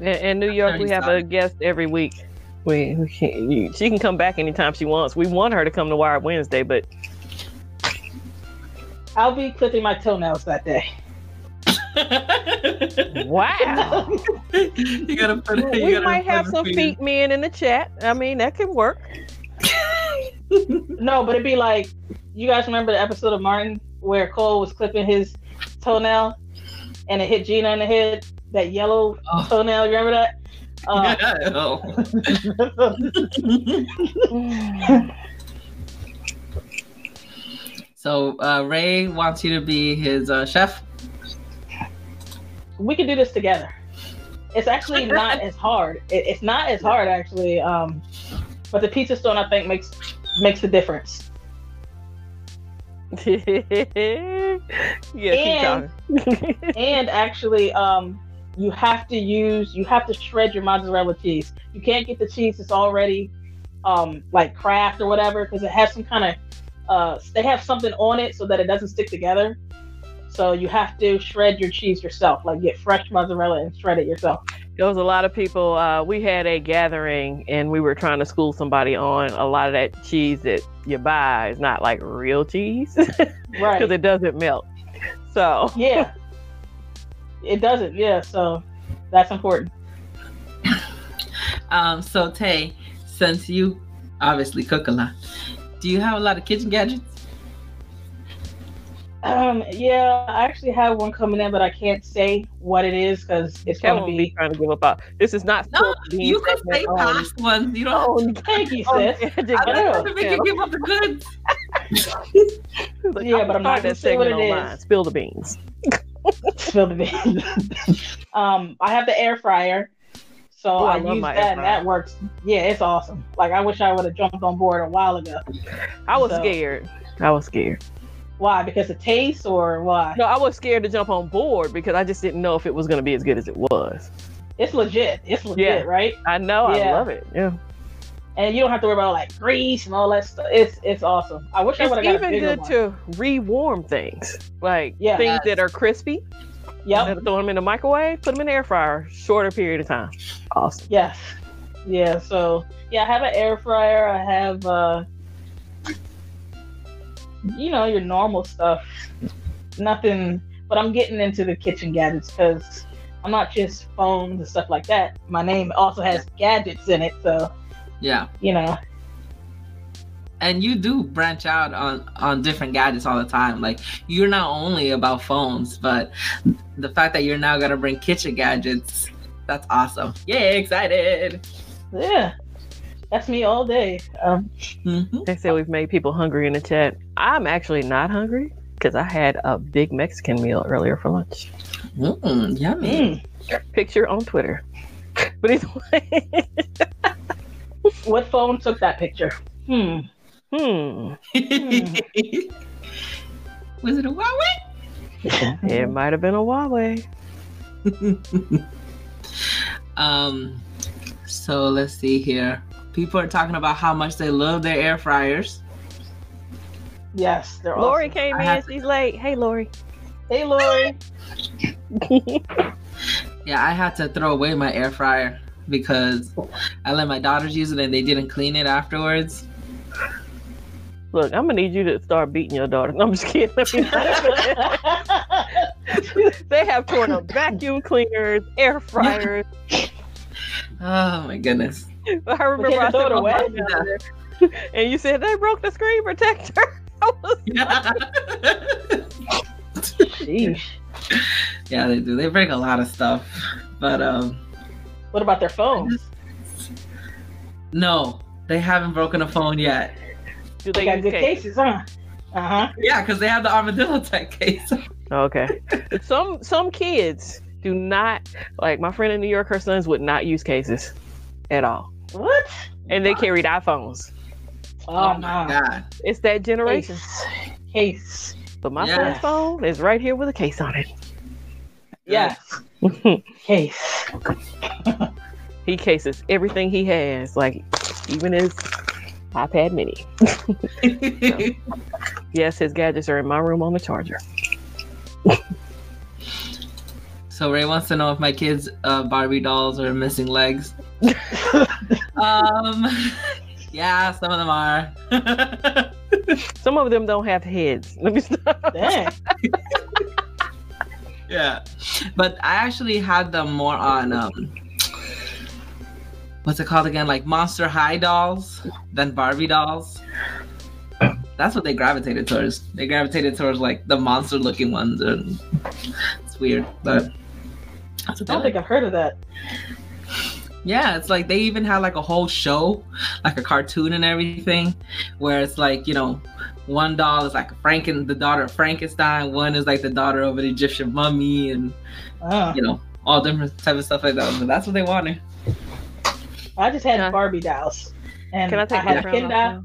In, in New York, we have a guest every week. We, we can, you, she can come back anytime she wants. We want her to come to Wired Wednesday, but I'll be clipping my toenails that day. wow. you gotta put it. You we gotta might have some it- feet men in the chat. I mean, that can work. No, but it'd be like you guys remember the episode of Martin where Cole was clipping his toenail and it hit Gina in the head. That yellow Oh. toenail, you remember that? Uh, Oh. so uh, Ray wants you to be his uh, chef. we can do this together. It's actually not as hard. It, it's not as hard actually. Um, but the pizza stone I think makes makes the difference. yeah, And- keep talking. and actually, um, you have to use you have to shred your mozzarella cheese. You can't get the cheese that's already um like Kraft or whatever because it has some kind of uh they have something on it so that it doesn't stick together. So you have to shred your cheese yourself, like get fresh mozzarella and shred it yourself. There was a lot of people. Uh, we had a gathering and we were trying to school somebody on a lot of that cheese that you buy is not like real cheese right? because it doesn't melt. So yeah. It doesn't, yeah, so that's important. Um, so Tay, since you obviously cook a lot, do you have a lot of kitchen gadgets? Um, yeah, I actually have one coming in, but I can't say what it is because it's Kevin gonna be be. trying to give up. Out. This is not. No, you can segment say on- past ones. You don't. on- Thank you, on sis. I know. don't have to make you give up the goods. Like, Yeah, I'm but I'm not start gonna say what segment it online. is. Spill the beans. Spill the beans. um, I have the air fryer, so Oh, I I, use that, and that works. Yeah, it's awesome. Like I wish I would have jumped on board a while ago. I was So- scared. I was scared. Why? Because of taste or why? No, I was scared to jump on board because I just didn't know if it was going to be as good as it was. It's legit. It's legit, Yeah. right? I know. I love it. Yeah. And you don't have to worry about like grease and all that stuff. It's it's awesome. I wish I It's would have got even good one. to re-warm things, like Yeah. things that are crispy. Yep. Throw them in the microwave, put them in the air fryer, shorter period of time. Awesome. Yes. Yeah. So yeah, I have an air fryer. I have uh, you know, your normal stuff. Nothing. But I'm getting into the kitchen gadgets because I'm not just phones and stuff like that. My name also has gadgets in it, so Yeah, you know. and you do branch out on on different gadgets all the time. Like you're not only about phones, but the fact that you're now gonna bring kitchen gadgets, that's awesome. Yay, excited! Yeah. That's me all day. Um, Mhm. They say we've made people hungry in the chat. I'm actually not hungry because I had a big Mexican meal earlier for lunch. Mm, yummy. mm. Picture on Twitter. But either way, What phone took that picture? Hmm. hmm, Was it a Huawei? it might have been a Huawei. um, so let's see here. People are talking about how much they love their air fryers. Yes, they're Lori awesome. came I in. have- She's late. Hey, Lori. Hey, Lori. Yeah, I had to throw away my air fryer because I let my daughters use it and they didn't clean it afterwards. Look, I'm gonna need you to start beating your daughter. No, I'm just kidding. they have torn up vacuum cleaners, air fryers. Oh my goodness. I remember I had to said throw it away? mom down there, and you said they broke the screen protector. Yeah. Sheesh. yeah, they do. They break a lot of stuff. But um What about their phones? no, they haven't broken a phone yet. Do They they got good case? cases, huh? Uh huh. Yeah, because they have the armadillo tech case. Okay. some some kids do not like my friend in New York. Her sons would not use cases at all, What? and they carried iPhones. Oh, my no. god. It's that generation. Case. Case. But my Yes. son's phone is right here with a case on Yes. It. Case. he cases everything he has, like even his iPad Mini. Yes, his gadgets are in my room on the charger. so Ray wants to know if my kids' uh, Barbie dolls are missing legs. Um, yeah, some of them are. Some of them don't have heads. Let me stop. Yeah, but I actually had them more on um, what's it called again? Like Monster High dolls than Barbie dolls. That's what they gravitated towards. They gravitated towards like the monster-looking ones, and it's weird, but I don't like. think I've heard of that. Yeah, it's like they even had like a whole show, like a cartoon and everything, where it's like you know, one doll is like Franken, the daughter of Frankenstein, one is like the daughter of an Egyptian mummy, and Oh. you know, all different type of stuff like that. But that's what they wanted. I just had Yeah. Barbie dolls. And Can I take I had a my Ken doll. off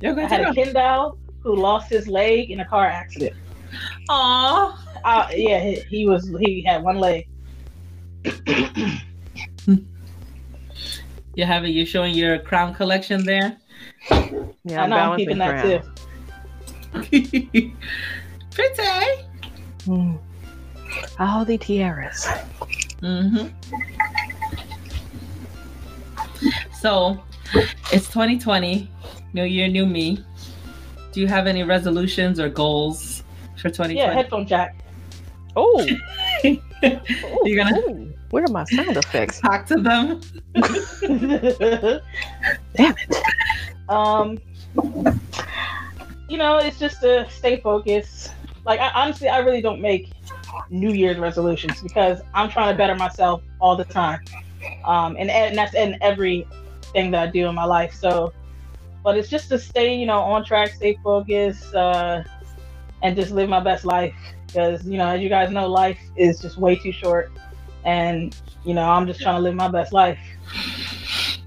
Yeah, go I had a ahead. Ken doll who lost his leg in a car accident. Aw. Uh, yeah, he, he was he had one leg. You have it. You're showing your crown collection there. Yeah, I I'm know I'm balancing keeping that crown. too. Pretty. Mm. All the tiaras. Mm-hmm. So, it's 2020, new year, new me. Do you have any resolutions or goals for 2020? Yeah, headphone jack. Oh, You gonna- ooh, where are my sound effects? Talk to them. Damn it! um, you know, it's just to stay focused. Like, I, honestly, I really don't make New Year's resolutions because I'm trying to better myself all the time. Um, and, and that's in everything that I do in my life. So, but it's just to stay, you know, on track, stay focused, uh, and just live my best life. Because, you know, as you guys know, life is just way too short. And, you know, I'm just trying to live my best life.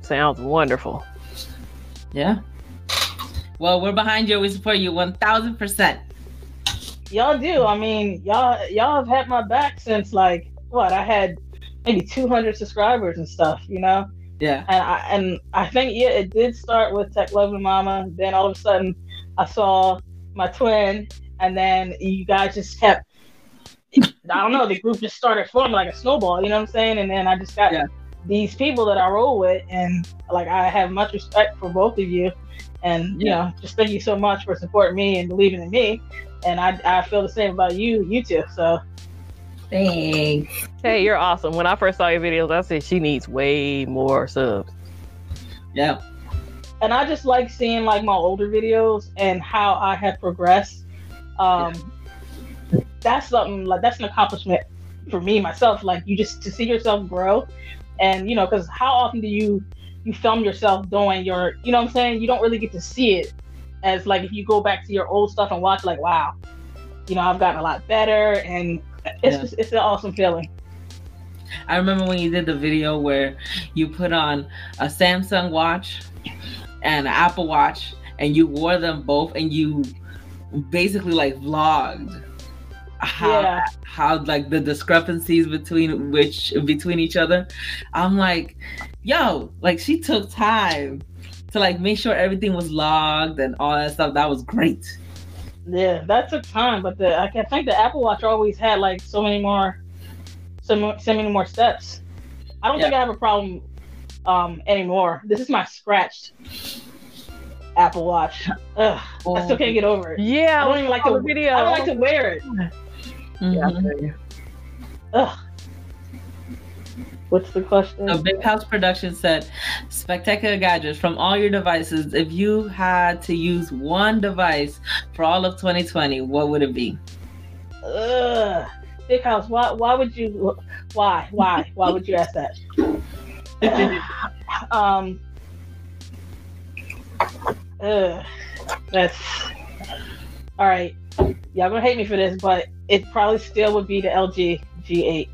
Sounds wonderful. Yeah. Well, we're behind you. We support you 1000%. Y'all do. I mean, y'all y'all have had my back since like what? I had maybe 200 subscribers and stuff, you know. Yeah. And I and I think yeah, it did start with Tech Loving Mama. Then all of a sudden, I saw my twin, and then you guys just kept. I don't know. The group just started forming like a snowball. You know what I'm saying? And then I just got Yeah. these people that I roll with, and like I have much respect for both of you, and you Yeah. know, just thank you so much for supporting me and believing in me. And I I feel the same about you, you too. So Thanks. Hey, you're awesome. When I first saw your videos, I said she needs way more subs. Yeah. and I just like seeing like my older videos and how I have progressed. Um, That's something like that's an accomplishment for me myself. Like you just to see yourself grow, and you know, because how often do you you film yourself doing your, you know, what I'm saying you don't really get to see it as like if you go back to your old stuff and watch, like wow, you know, I've gotten a lot better, and it's Yeah. just it's an awesome feeling. I remember when you did the video where you put on a Samsung watch and an Apple watch and you wore them both and you basically like vlogged how Yeah. how like the discrepancies between which between each other. I'm like, yo, like she took time to like make sure everything was logged and all that stuff. That was great. Yeah, that took time, but the I can think the Apple Watch always had like so many more, so, so many more steps. I don't think I have a problem um anymore. This is my scratched Apple Watch. Ugh, I still can't get over it. Yeah, I don't even like to the video. I don't like to wear it. Yeah, Mhm. feel. Ugh. What's the question? So Big House Production said, "Spectacular gadgets from all your devices. If you had to use one device for all of 2020, what would it be?" Ugh. Big House, why why would you why why why would you ask that? um ugh, that's all right. Y'all gonna hate me for this, but it probably still would be the LG G8.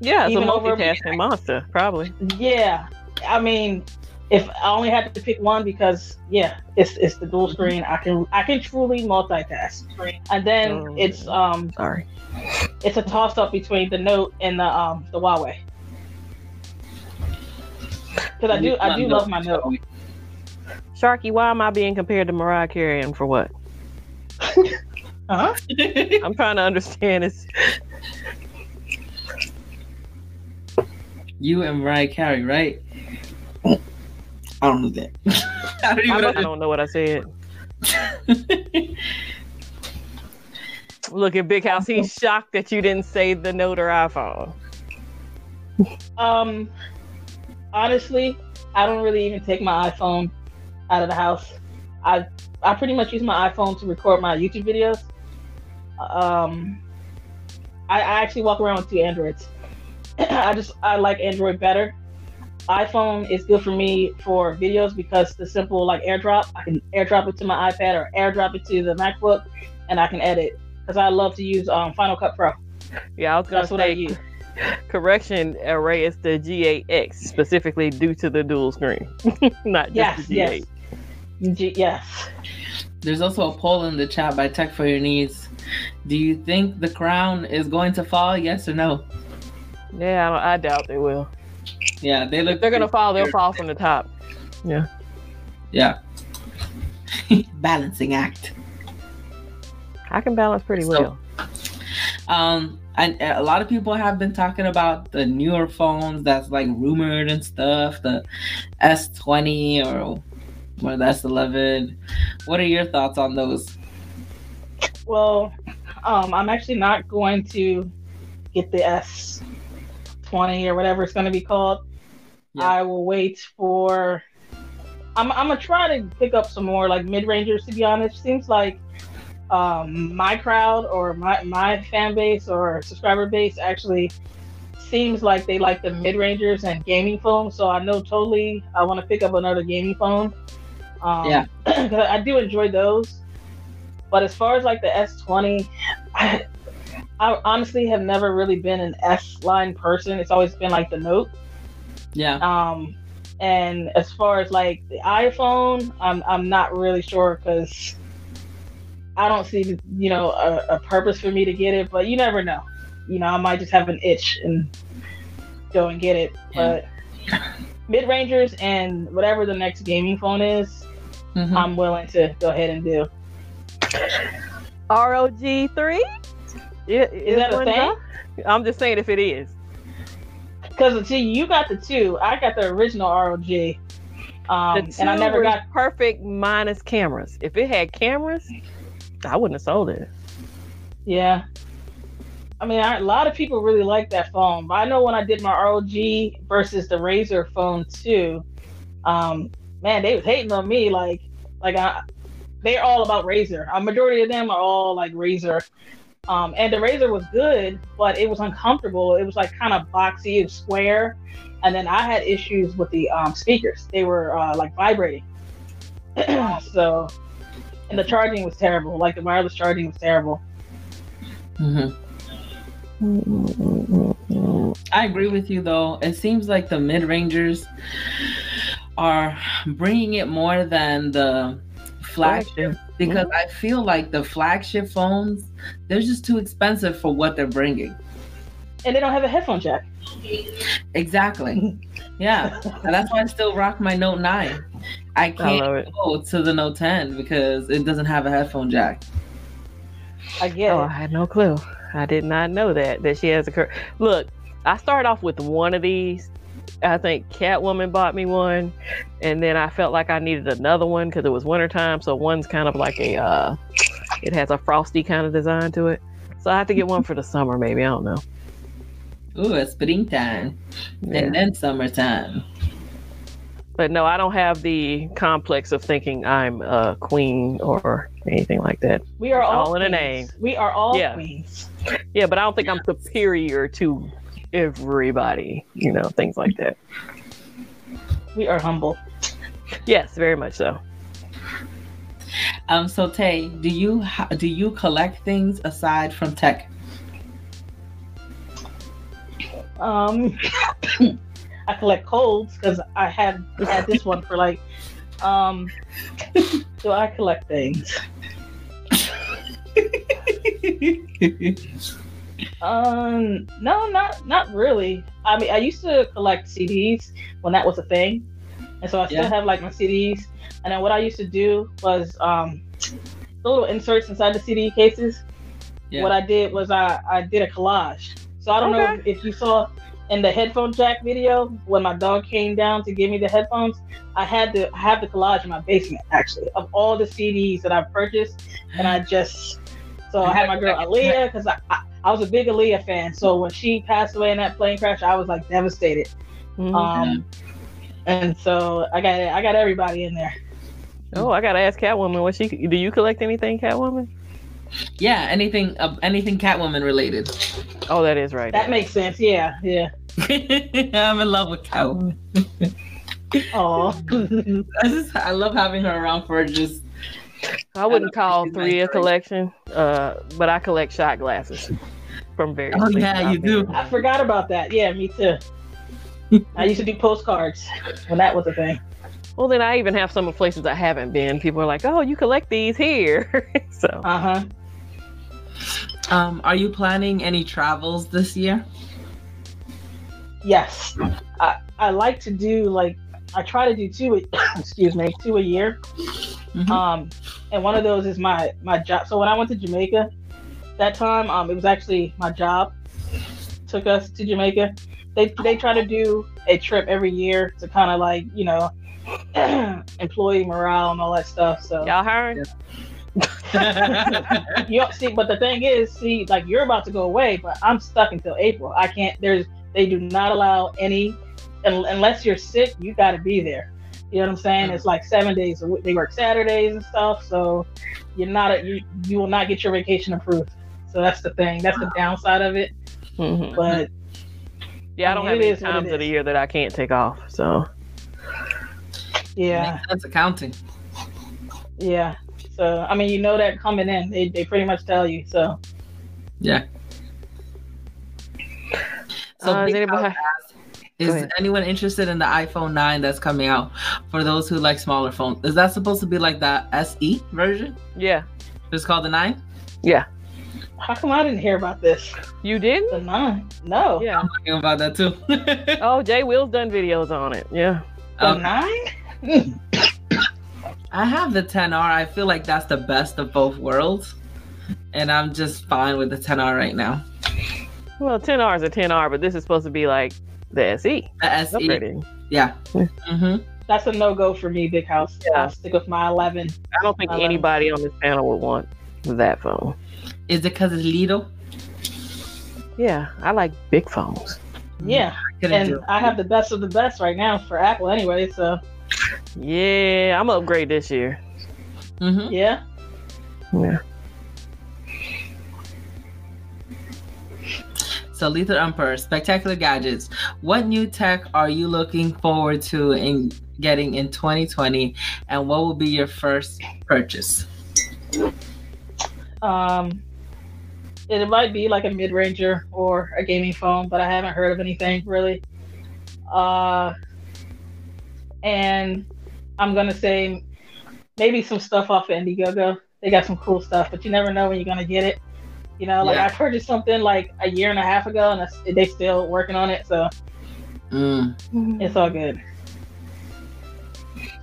Yeah, it's Even a over- multitasking monster, probably. Yeah, I mean, if I only had to pick one because yeah, it's it's the dual screen. I can I can truly multitask, and then Oh. it's um Sorry. it's a toss up between the Note and the um the Huawei. Because I do I do love my Note. Sharky, why am I being compared to Mariah Carey and for what? Huh? I'm trying to understand this. you and Mariah Carey, right? I don't know that. I don't I even don't, I know. don't know what I said. Look at Big House. He's shocked that you didn't say the Note or iPhone. Um, honestly, I don't really even take my iPhone out of the house. I I pretty much use my iPhone to record my YouTube videos. Um, I, I actually walk around with two Androids. I just I like Android better. iPhone is good for me for videos because the simple like AirDrop, I can AirDrop it to my iPad or AirDrop it to the MacBook, and I can edit. Because I love to use um, Final Cut Pro. Yeah, I was gonna That's what I say use. correction array is the G8X specifically due to the dual screen, not just Yes, the. G8. G- yes. There's also a poll in the chat by Tech for Your Needs. Do you think the crown is going to fall? Yes or no? Yeah, I, I doubt they will. Yeah, they look. If they're gonna fall, they'll fall from the top. Yeah. Yeah. Balancing act. I can balance pretty So- well. Um, and a lot of people have been talking about the newer phones that's like rumored and stuff, the S20 or or the S11. What are your thoughts on those? Well, um, I'm actually not going to get the S20 or whatever it's going to be called. Yeah. I will wait for. I'm, I'm gonna try to pick up some more like mid rangers. To be honest, seems like um, my crowd or my my fan base or subscriber base actually seems like they like the mid rangers and gaming phones. So I know totally I want to pick up another gaming phone. Um, Yeah. I do enjoy those. But as far as like the S20, I, I honestly have never really been an S line person. It's always been like the Note. Yeah. Um, and as far as like the iPhone, I'm I'm not really sure because I don't see you know a, a purpose for me to get it. But you never know. You know, I might just have an itch and go and get it. Yeah. But mid rangers and whatever the next gaming phone is, Mhm. I'm willing to go ahead and do. ROG three. Yeah, Is that a thing? drop? I'm just saying if it is. Because see, you got the two. I got the original ROG. The Um, two and I never got perfect minus cameras. If it had cameras, I wouldn't have sold it. Yeah. I mean, I, a lot of people really like that phone, but I know when I did my ROG versus the Razer phone too, um, man, they was hating on me. Like, like I, they're all about Razer. A majority of them are all like Razer. Um, and the Razer was good, but it was uncomfortable. It was like kind of boxy, was square. And then I had issues with the um, speakers. They were uh, like vibrating. so, and the charging was terrible. Like the wireless charging was terrible. Mhm. I agree with you though. It seems like the mid rangers are bringing it more than the flagship because I feel like the flagship phones they're just too expensive for what they're bringing. And they don't have a headphone jack. Exactly. Yeah, and that's why I still rock my Note Nine. I I can't love it. go to the Note 10 because it doesn't have a headphone jack. I get Oh, I had no clue. I did not know that that she has a cur- look. I start off with one of these. I think Catwoman bought me one, and then I felt like I needed another one because it was wintertime. So one's kind of like a, uh, it has a frosty kind of design to it. So I have to get one for the summer, maybe. I don't know. Ooh, it's springtime Yeah. and then summertime. But no, I don't have the complex of thinking I'm a queen or anything like that. We are all, all in a queens. name. We are all Yeah. queens. Yeah, but I don't think I'm superior to everybody, you know, things like that. We are humble. Yes, very much so. Um, so Tay, do you do you collect things aside from tech? Um, I collect colds because I had had this one for like. Um, do I collect things? Um, no, not not really. I mean, I used to collect CDs when that was a thing, and so I still Yeah. have like my CDs. And then what I used to do was um, the little inserts inside the CD cases. Yeah. What I did was I I did a collage. So I don't know if, if you saw in the headphone jack video when my dog came down to give me the headphones. I had to I have the collage in my basement actually of all the CDs that I've purchased, and I just so I had my girl Aaliyah because I, I I was a big Aaliyah fan. So when she passed away in that plane crash, I was like devastated. Mhm. Um, and so I got I got everybody in there. oh, I gotta ask Catwoman. What she do? You collect anything, Catwoman? Yeah, anything uh, anything Catwoman related. Oh, that is right. That makes sense. Yeah, yeah. I'm in love with Catwoman. Oh, I just I love having her around for just I wouldn't I call three a collection, uh, but I collect shot glasses from various. Oh, yeah, you do. I forgot about that. Yeah, me too. I used to do postcards when that was a thing. Well, then I even have some of places I haven't been. People are like, "Oh, you collect these here." so, Uh huh. Um, are you planning any travels this year? Yes, I I like to do like I try to do two. excuse me, two a year. Mhm. Um, and one of those is my my job. So when I went to Jamaica, that time, um, it was actually my job took us to Jamaica. They they try to do a trip every year to kind of like you know employee morale and all that stuff. So y'all hiring? you don't see, but the thing is, see, like you're about to go away, but I'm stuck until April. I can't. There's they do not allow any un- unless you're sick. You got to be there. You know what I'm saying? It's like seven days. a week. They work Saturdays and stuff, so you're not a, you you will not get your vacation approved. So that's the thing. That's the downside of it. Mhm. But Yeah, I I don't mean, have any is what it times of the year that I can't take off. So, yeah, That's accounting. yeah. So I mean, you know that coming in, they they pretty much tell you. So Yeah. So Uh, is Big anybody- House asks, Go is anyone interested in the iPhone 9 that's coming out for those who like smaller phones? Is that supposed to be like the SE version? yeah, It's called the 9? yeah. how come I didn't hear about this? You didn't? The nine? No. Yeah. I'm talking about that too. Oh, Jay Will's done videos on it. Yeah. The Um, nine? I have the 10R. I feel like that's the best of both worlds. And I'm just fine with the 10R right now. Well, 10R is a 10R, but this is supposed to be like the SE. The SE. Upgrading. Yeah. Yeah. hmm That's a no go for me, Big House. Yeah. I'll stick with my 11. I don't think I love it. anybody on this panel would want that phone. Is it because it's little? Yeah, I like big phones. Yeah, Couldn't and. I have the best of the best right now for Apple anyway. So Yeah, I'm gonna upgrade this year. Mhm. yeah, Yeah. So, Lethal Emperor, Spectacular Gadgets. What new tech are you looking forward to in getting in 2020? And what will be your first purchase? um, it might be like a mid ranger or a gaming phone, but I haven't heard of anything really. Uh, and I'm gonna say maybe some stuff off of Indiegogo. They got some cool stuff, but you never know when you're gonna get it. You know, like Yeah. I purchased something like a year and a half ago, and that's, they still working on it, so Mm. it's all good.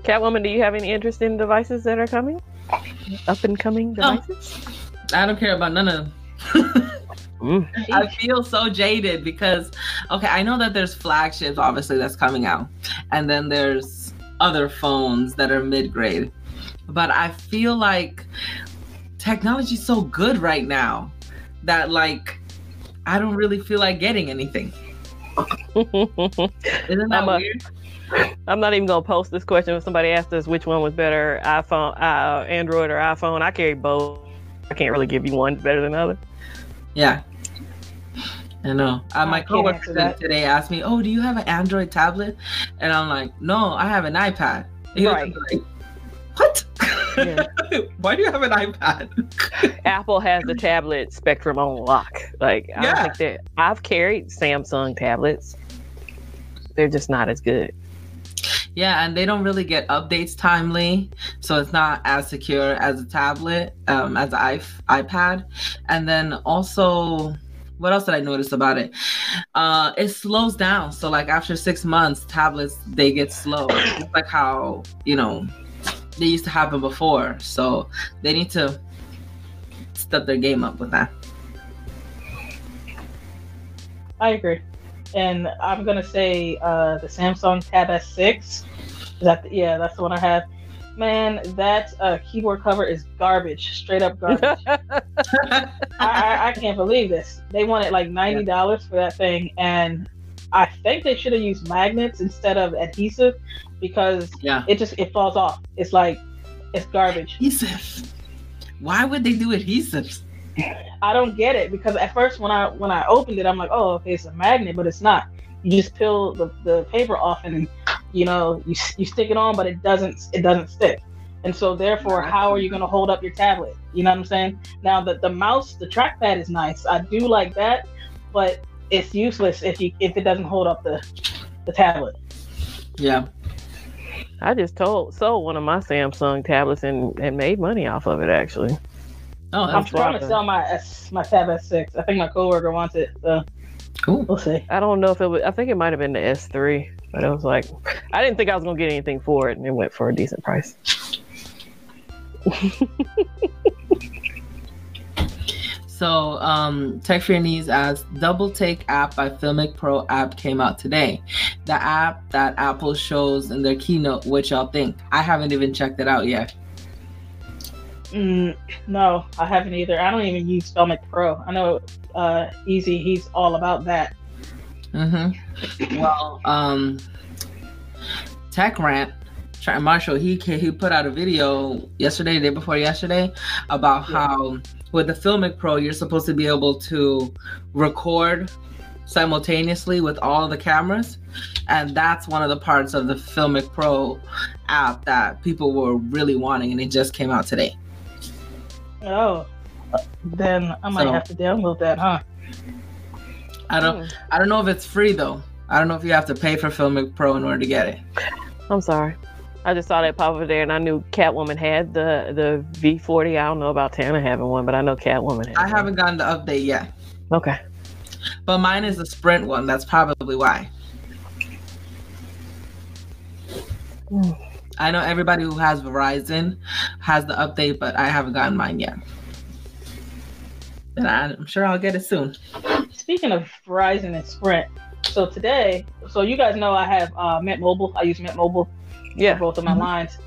Catwoman, do you have any interest in devices that are coming? Up and coming No. devices? I don't care about none of them. Mm. I feel so jaded because, okay, I know that there's flagships, obviously, that's coming out. And then there's other phones that are mid grade. But I feel like technology's so good right now that, like, I don't really feel like getting anything. Isn't that I'm a- weird? I'm not even gonna post this question. If somebody asked us which one was better, iPhone, uh, Android, or iPhone, I carry both. I can't really give you one better than the other. Yeah. I know. Uh, my I coworker today asked me, "Oh, do you have an Android tablet?" And I'm like, "No, I have an iPad." He Right. like, "What? Yeah. Why do you have an iPad?" Apple has the tablet spectrum on lock. Like I Yeah. that I've carried Samsung tablets. They're just not as good. yeah, and they don't really get updates timely, so it's not as secure as a tablet, um, as an iP- iPad. And then also, what else did I notice about it? Uh, it slows down. So like after six months, tablets they get slow. It's like how you know they used to happen before. So they need to step their game up with that. I agree. And I'm gonna say uh, the Samsung Tab S6. Is that the, yeah, that's the one I have. Man, that uh, keyboard cover is garbage, straight up garbage. I, I, I can't believe this. They wanted like ninety dollars for that thing, and I think they should have used magnets instead of adhesive because yeah. it just it falls off. It's like it's garbage. Adhesive. Why would they do adhesives? I don't get it because at first when I when I opened it, I'm like, oh, okay, it's a magnet, but it's not. You just peel the, the paper off and you know you you stick it on, but it doesn't it doesn't stick. And so therefore, how are you going to hold up your tablet? You know what I'm saying? Now the the mouse, the trackpad is nice. I do like that, but it's useless if you if it doesn't hold up the the tablet. Yeah. I just told sold one of my Samsung tablets and, and made money off of it actually. Oh, I'm that's trying to sell my S, my Tab S6. I think my coworker wants it, so cool. we'll see. I don't know if it was. I think it might have been the S3, but it was like I didn't think I was gonna get anything for it, and it went for a decent price. So, um, Tech for Your Needs as Double Take app by Filmic Pro app came out today. The app that Apple shows in their keynote. What y'all think? I haven't even checked it out yet. Mm, no, I haven't either. I don't even use Filmic Pro. I know uh, Easy. He's all about that. Mm-hmm. Well, um, Tech Rant, Trent Marshall, he he put out a video yesterday, day before yesterday, about Yeah. how with the Filmic Pro you're supposed to be able to record simultaneously with all the cameras, and that's one of the parts of the Filmic Pro app that people were really wanting, and it just came out today. Oh, then I might So- have to download that, huh? I don't Hmm. I don't know if it's free though. I don't know if you have to pay for Filmic Pro in order to get it. I'm sorry. I just saw that pop up there, and I knew Catwoman had the the V40. I don't know about Tana having one, but I know Catwoman has. I one. haven't gotten the update yet. Okay. But mine is the Sprint one. That's probably why. Hmm. I know everybody who has Verizon has the update, but I haven't gotten mine yet. And I'm sure I'll get it soon. Speaking of Verizon and Sprint, so today, so you guys know I have uh, Mint Mobile. I use Mint Mobile for Yeah. both of my Mhm. lines.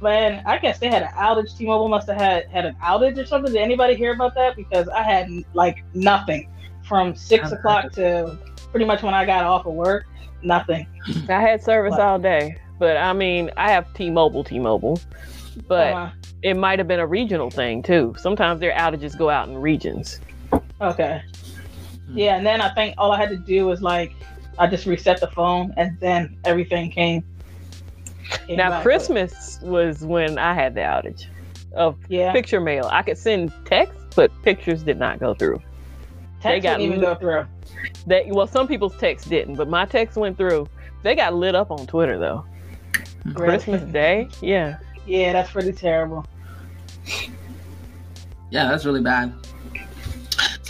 Man, I guess they had an outage. T-Mobile must have had had an outage or something. Did anybody hear about that? Because I had like nothing from six o'clock to pretty much when I got off of work. Nothing. I had service What? all day, but I mean, I have T-Mobile, T-Mobile, but Uh, it might have been a regional thing too. Sometimes their outages go out in regions. okay. Hmm. Yeah, and then I think all I had to do was like I just reset the phone, and then everything came. Came Now back. Christmas was when I had the outage of Yeah, picture mail. I could send text, but pictures did not go through. they text got didn't even go through. That well, some people's text didn't, but my text went through. They got lit up on Twitter though. Christmas Day, yeah. Yeah, that's pretty terrible. Yeah, that's really bad.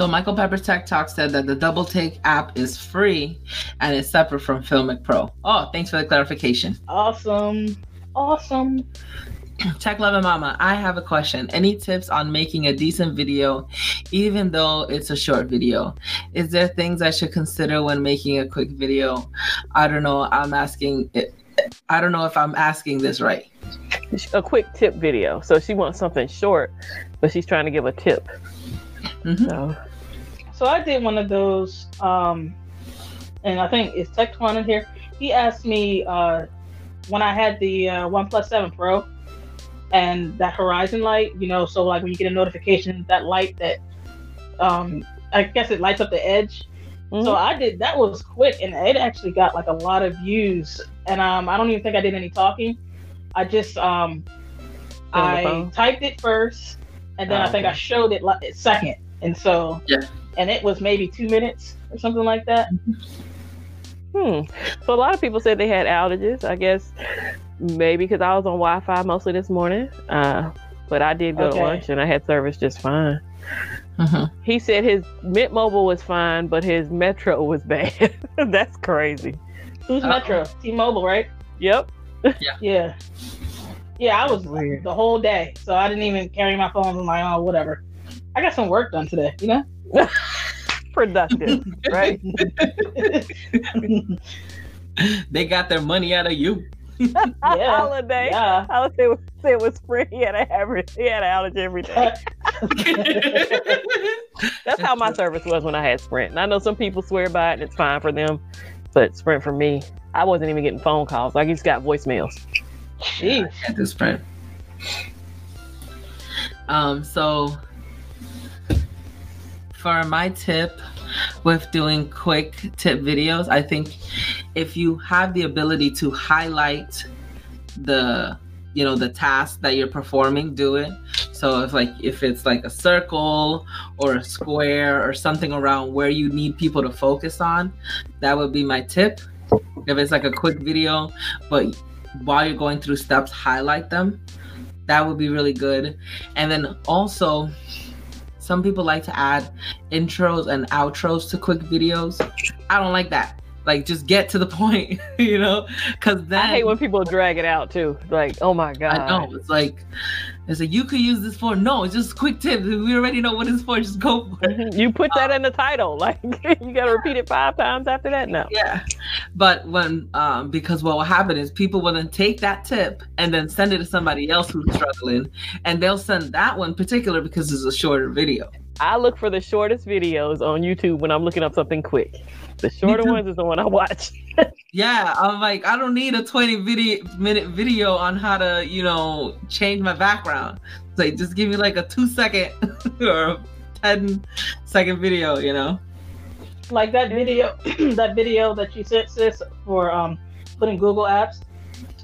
So Michael Pepper's Tech Talk said that the Double Take app is free and it's separate from Filmic Pro. Oh, thanks for the clarification. Awesome, awesome. Tech Love Mama, I have a question. Any tips on making a decent video, even though it's a short video? Is there things I should consider when making a quick video? I don't know. I'm asking. It. I don't know if I'm asking this right. A quick tip video. So she wants something short, but she's trying to give a tip. Mhm. So So I did one of those, um, and I think it's Tech Twan in here. He asked me uh, when I had the uh, OnePlus Seven Pro and that Horizon light. You know, so like when you get a notification, that light that um, I guess it lights up the edge. mhm. So I did that was quick, and it actually got like a lot of views. And um, I don't even think I did any talking. I just um, I typed it first, and then Oh, I think I showed it like second, and so Yeah. And it was maybe two minutes or something like that. Hmm. So a lot of people said they had outages. I guess maybe because I was on Wi-Fi mostly this morning. Uh, but I did go Okay. to lunch and I had service just fine. Mhm. He said his Mint Mobile was fine, but his Metro was bad. That's crazy. Who's Uh-oh. Metro? T-Mobile, right? Yep. Yeah. Yeah, Yeah, I was weird. the whole day, so I didn't even carry my phone. I'm like, oh, whatever. I got some work done today, you know. Productive, right? They got their money out of you. Yeah. Holiday. yeah. I would say it was, say it was spring. He had a average. He had an outage every day. That's how my service was when I had Sprint. And I know some people swear by it and it's fine for them, but Sprint for me, I wasn't even getting phone calls. I just got voicemails. Jeez. at this point. Um, so for my tip with doing quick tip videos, I think if you have the ability to highlight the you know the task that you're performing, do it. So if like if it's like a circle or a square or something around where you need people to focus on, that would be my tip. If it's like a quick video, but while you're going through steps, highlight them. That would be really good. And then also, some people like to add intros and outros to quick videos. I don't like that. Like, just get to the point, you know? Because then I hate when people drag it out too. Like, oh my god. I know it's like it's like you could use this for no, it's just quick tip. We already know what it's for. Just go for it. You put that in the title. Like you gotta repeat it five times after that. No. Yeah, but when um because what will happen is people will then take that tip and then send it to somebody else who's struggling, and they'll send that one particular because it's a shorter video. I look for the shortest videos on YouTube when I'm looking up something quick. The shorter ones is the one I watch. Yeah, I'm like, I don't need a 20 video minute video on how to, you know, change my background. It's like, just give me like a two second or a 10 second video, you know? Like that video, that video that you sent sis for um putting Google apps,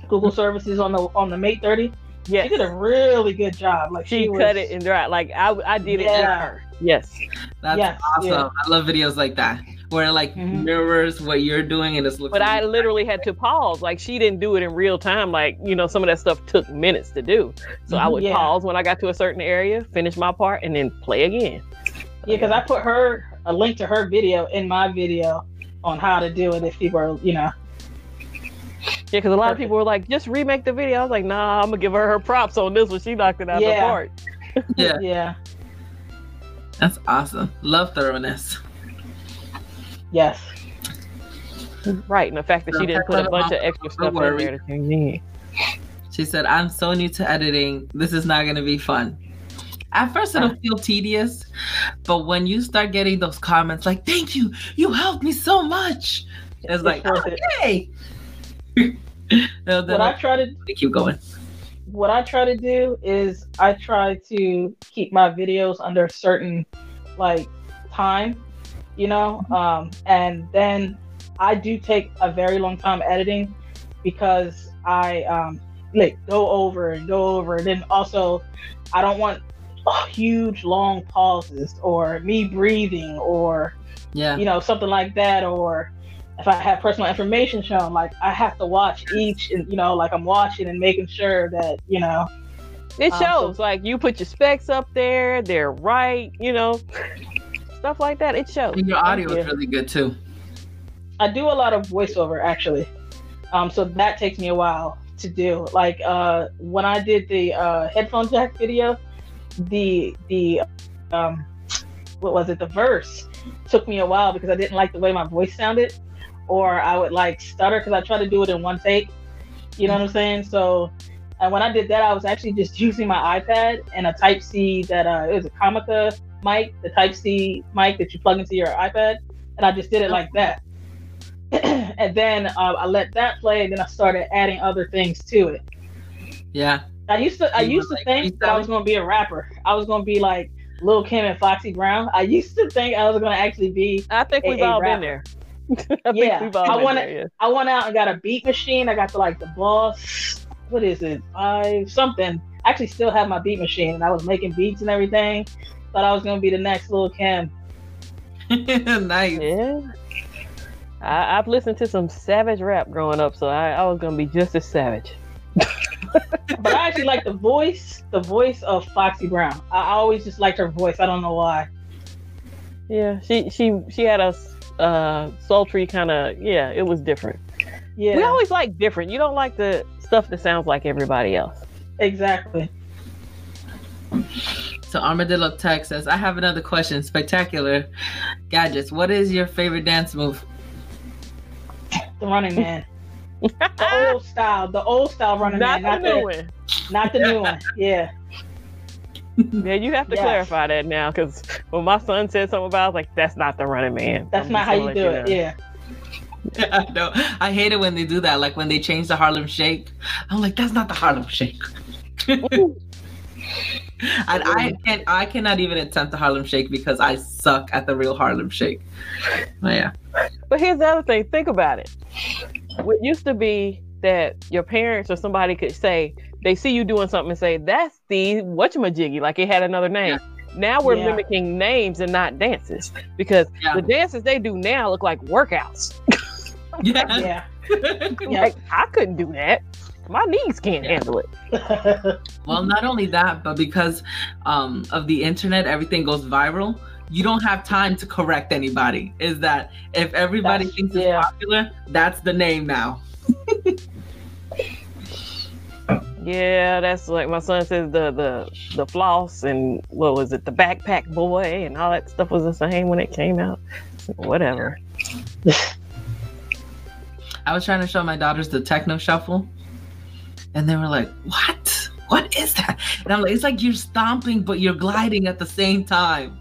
Google services on the on the Mate 30. yes. She did a really good job. Like She, she, was, cut it and dry. Like I, I did it with Yeah. her. Yes. That's Yes, awesome. yeah. I love videos like that where it like Mhm. mirrors what you're doing and it's looking. But I literally had to pause. Like she didn't do it in real time. Like, you know, some of that stuff took minutes to do. So I Mhm. would Yeah. pause when I got to a certain area, finish my part, and then play again. Yeah, because I put her a link to her video in my video on how to do it if people are, you know. Yeah, because a lot of people were like, just remake the video. I was like, nah, I'm gonna give her her props on this one. She knocked it out of the park. yeah, Yeah. that's awesome. Love thoroughness. Yes. Right, and the fact that she didn't put a bunch of extra stuff in there to change in. She said, I'm so new to editing. This is not going to be fun. At first, it'll feel tedious, but when you start getting those comments like, thank you, you helped me so much, it's like, okay. no, then What I try to keep going. what I try to do is I try to keep my videos under a certain like time, you know, um, and then I do take a very long time editing because I um, like go over and go over, and then also I don't want huge long pauses or me breathing or Yeah. you know something like that or if I have personal information shown, like I have to watch each, and you know, like I'm watching and making sure that you know, It Um, so- shows. like you put your specs up there, they're right, you know, stuff like that. It shows. And your audio is really good too. I do a lot of voiceover actually, um, so that takes me a while to do. Like uh, when I did the uh, headphone jack video, the the um, what was it? The verse took me a while because I didn't like the way my voice sounded, or I would like stutter because I try to do it in one take. You know what I'm saying? So, and when I did that, I was actually just using my iPad and a Type C that uh, it was a Comica mic, the Type C mic that you plug into your iPad, and I just did it like that. and then uh, I let that play, and then I started adding other things to it. Yeah. I used to I You used to like, think that I was gonna be a rapper. I was gonna be like Lil Kim and Foxy Brown. I used to think I was gonna actually be. I think a- we've all rapper. been there. I Yeah, think we've all I been wanna- there. Yeah. I went out and got a beat machine. I got the like the boss. What is it? Five something. I actually still have my beat machine, and I was making beats and everything. Thought I was gonna be the next Lil Kim. nice. Yeah. I, I've listened to some savage rap growing up, so I, I was gonna be just as savage. But I actually like the voice, the voice of Foxy Brown. I I always just liked her voice. I don't know why. Yeah, she she she had a uh, sultry kind of yeah. It was different. Yeah, We always like different. You don't like the stuff that sounds like everybody else. exactly. So Armadillo Tech says, I have another question. Spectacular gadgets. What is your favorite dance move? The Running Man, the old style, the old style Running Not Man, the not the new one. not the new one. Yeah, Yeah, you have to Yes. clarify that now because when my son said something about, it, I was like, "That's not the running man." that's I'm not how gonna you do it. know. Yeah. I know. I hate it when they do that. Like when they change the Harlem Shake. I'm like, that's not the Harlem Shake. and I can I cannot even attempt the Harlem Shake because I suck at the real Harlem Shake. Oh, yeah. But here's the other thing. Think about it. What used to be that your parents or somebody could say they see you doing something and say that's the whatchamajiggy, like it had another name. Now we're Yeah. mimicking names and not dances because Yeah. the dances they do now look like workouts. Yeah. Yeah. like I couldn't do that. My knees can't handle it. well, not only that, but because um, of the internet, everything goes viral. You don't have time to correct anybody. Is that if everybody That's- thinks yeah. it's popular, that's the name now. Yeah, that's like my son says the the the floss and what was it, the backpack boy and all that stuff was the same when it came out. Whatever. I was trying to show my daughters the techno shuffle, and they were like, "What? What is that?" And I'm like, "It's like you're stomping, but you're gliding at the same time."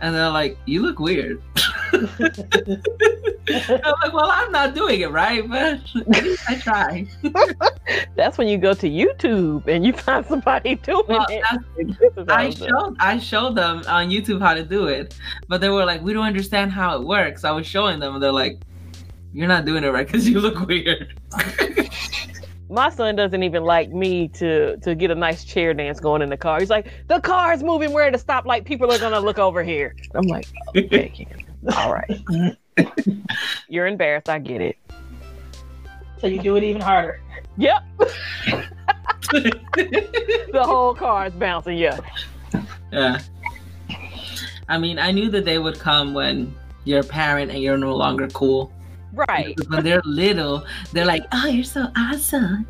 And they're like, "You look weird." I'm like, "Well, I'm not doing it right, but I try." That's when you go to YouTube and you find somebody doing Well, it. that's This is how I showed I showed them on YouTube how to do it, but they were like, "We don't understand how it works." I was showing them, and they're like, "You're not doing it right because you look weird." My son doesn't even like me to to get a nice chair dance going in the car. He's like, the car's moving. We're at a stoplight. People are gonna look over here. I'm like, okay, all right. You're embarrassed. I get it. so you do it even harder. Yep. the whole car is bouncing. Yeah. yeah. I mean, I knew that they would come when you're a parent and you're no longer cool. Right. Because when they're little, they're like, "Oh, you're so awesome,"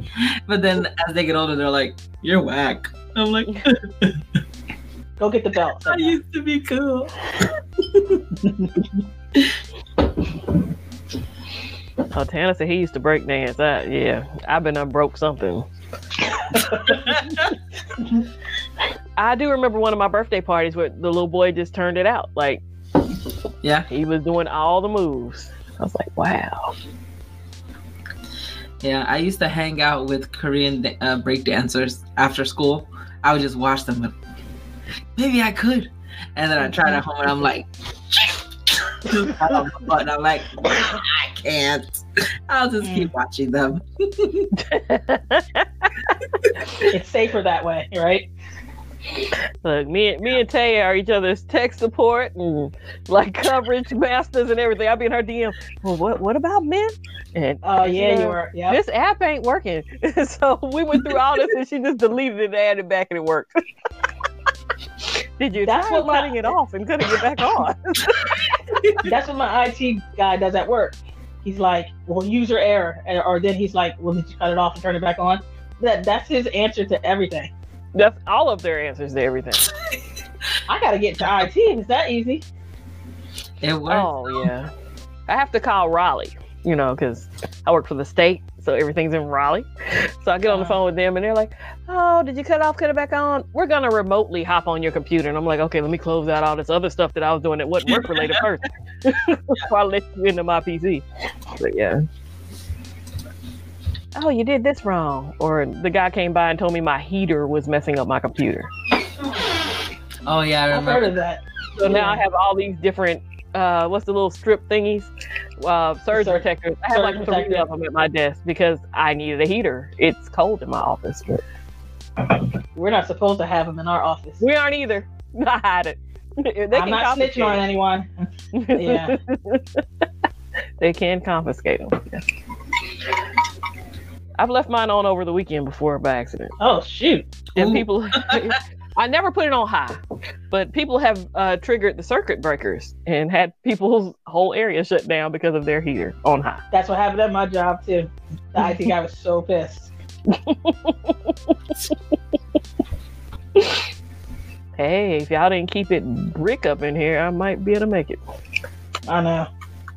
but then as they get older, they're like, "You're whack." I'm like, Go get the belt. "I used to be cool." Oh, Tana said he used to break dance. Uh, yeah, I've been unbroke something. I do remember one of my birthday parties where the little boy just turned it out. Like yeah, he was doing all the moves. I was like, wow. yeah. I used to hang out with Korean uh, break dancers after school. I would just watch them. Like, Maybe I could, and then I tried at home, and I'm like, just pat on my butt, and I'm like, I can't. I'll just keep watching them. It's safer that way, right? Look, me, me and Taya are each other's tech support and like coverage masters and everything. I'll be in her DM. Well, what what about men? And Oh yeah, know, you were. Yeah. this app ain't working. so we went through all this and she just deleted it and added it back and it worked. Did you That's try what my- cutting it off and couldn't get back on? That's what my IT guy does at work. He's like, "Well, user error," or then he's like, "Well, did you cut it off and turn it back on?" That that's his answer to everything. That's all of their answers to everything. I gotta get to It's that easy. It works. Oh yeah, I have to call Raleigh, you know, because I work for the state, so everything's in Raleigh. So I get on the Uh-huh. phone with them, and they're like, "Oh, did you cut off? Cut it back on? We're gonna remotely hop on your computer." And I'm like, "Okay, let me close out all this other stuff that I was doing that wasn't work related first before I let you into my PC." But yeah. Oh, you did this wrong, or the guy came by and told me my heater was messing up my computer. Oh yeah, I I've heard of that. So now I have all these different, uh, what's the little strip thingies? Uh, surge Sur- protectors. I have like three protector. of them at my desk because I needed a heater. It's cold in my office. But We're not supposed to have them in our office. we aren't either. I hide it. They I'm can not snitching on confiscate anyone. Yeah. they can confiscate them. I've left mine on over the weekend before by accident. Oh shoot. And Ooh. people, I never put it on high, but people have uh, triggered the circuit breakers and had people's whole area shut down because of their heater on high. That's what happened at my job too. I think I was so pissed. Hey, if y'all didn't keep it brick up in here, I might be able to make it. I know.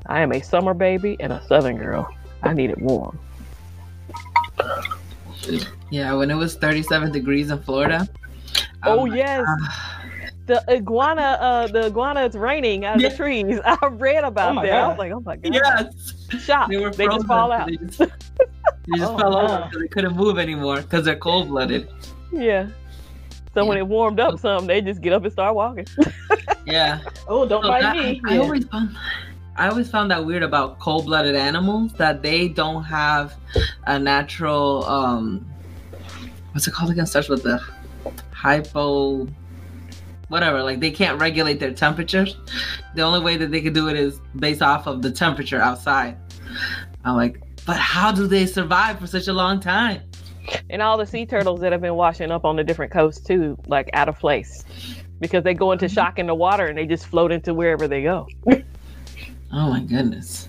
I am a summer baby and a southern girl. I need it warm. Yeah, when it was 37 degrees in Florida. oh um, yes, the iguana. Uh, the iguana is raining out of Yeah. the trees. I read about Oh my that. I God. was like, oh my god. Yes, Shocked. they were They just fall out. They just, they just Oh, fell over wow. because they couldn't move anymore because they're cold blooded. Yeah. So when it warmed up some, they just get up and start walking. Yeah, Oh, don't So mind that- me. I Yeah. always found I always found that weird about cold blooded animals that they don't have a natural um what's it called again? Starts with the hypo whatever, like they can't regulate their temperatures. The only way that they could do it is based off of the temperature outside. I'm like, but how do they survive for such a long time? And all the sea turtles that have been washing up on the different coasts too, like out of place. Because they go into Mm-hmm. shock in the water and they just float into wherever they go. Oh my goodness.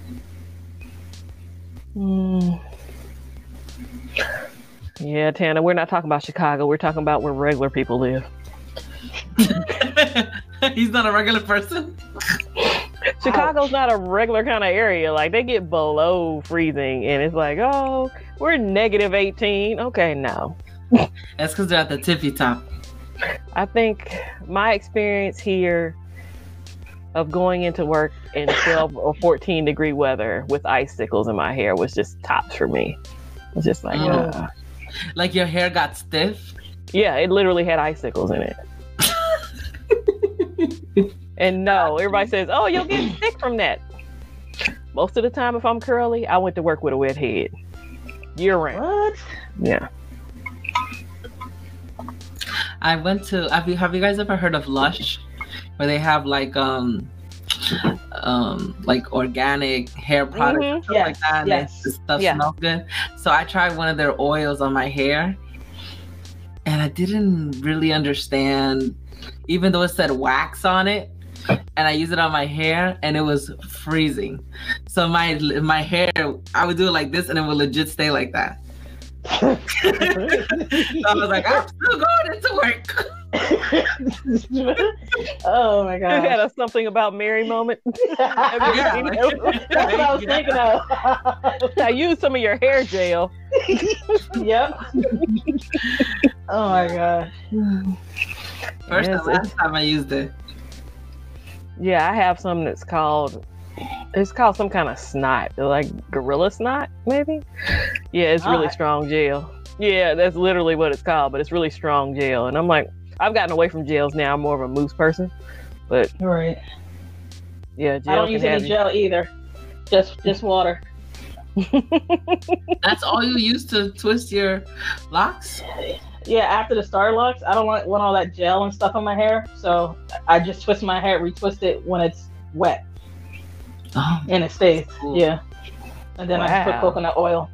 Mm. Yeah, Tana, we're not talking about Chicago. We're talking about where regular people live. He's not a regular person. Chicago's not a regular kind of area. Like they get below freezing, and it's like, oh, we're negative 18. Okay, no. That's because they're at the tippy top. I think my experience here of going into work in 12 or 14 degree weather with icicles in my hair was just tops for me. It's just like, Oh. uh, Like your hair got stiff. yeah, it literally had icicles in it. And no, everybody says, oh, you'll get sick from that. Most of the time, if I'm curly, I went to work with a wet head year round. What? Yeah. I went to. Have you Have you guys ever heard of Lush, where they have like um, um, like organic hair products and Mhm. stuff like that, and yes. the stuff Yeah. smells good. So I tried one of their oils on my hair, and I didn't really understand, even though it said wax on it. And I used it on my hair, and it was freezing. So my my hair, I would do it like this, and it would legit stay like that. So I was like, I'm still going into work. oh my god! You had a something about Mary moment. Yeah, You like- know? That's what I was thinking of. I used some of your hair gel. yep. oh my god. First Yes, and last time I used it. Yeah, I have something that's called. It's called some kind of snot, like gorilla snot, maybe. Yeah, it's really Alright. strong gel. Yeah, that's literally what it's called, but it's really strong gel. And I'm like, I've gotten away from gels now. I'm more of a mousse person. But Right. yeah, gel I don't use have any gel either. Just just water. That's all you use to twist your locks? Yeah, after the Starlux, I don't want, want all that gel and stuff on my hair, so I just twist my hair, retwist it when it's wet Oh, and it stays. Cool. Yeah, and then I just put coconut oil.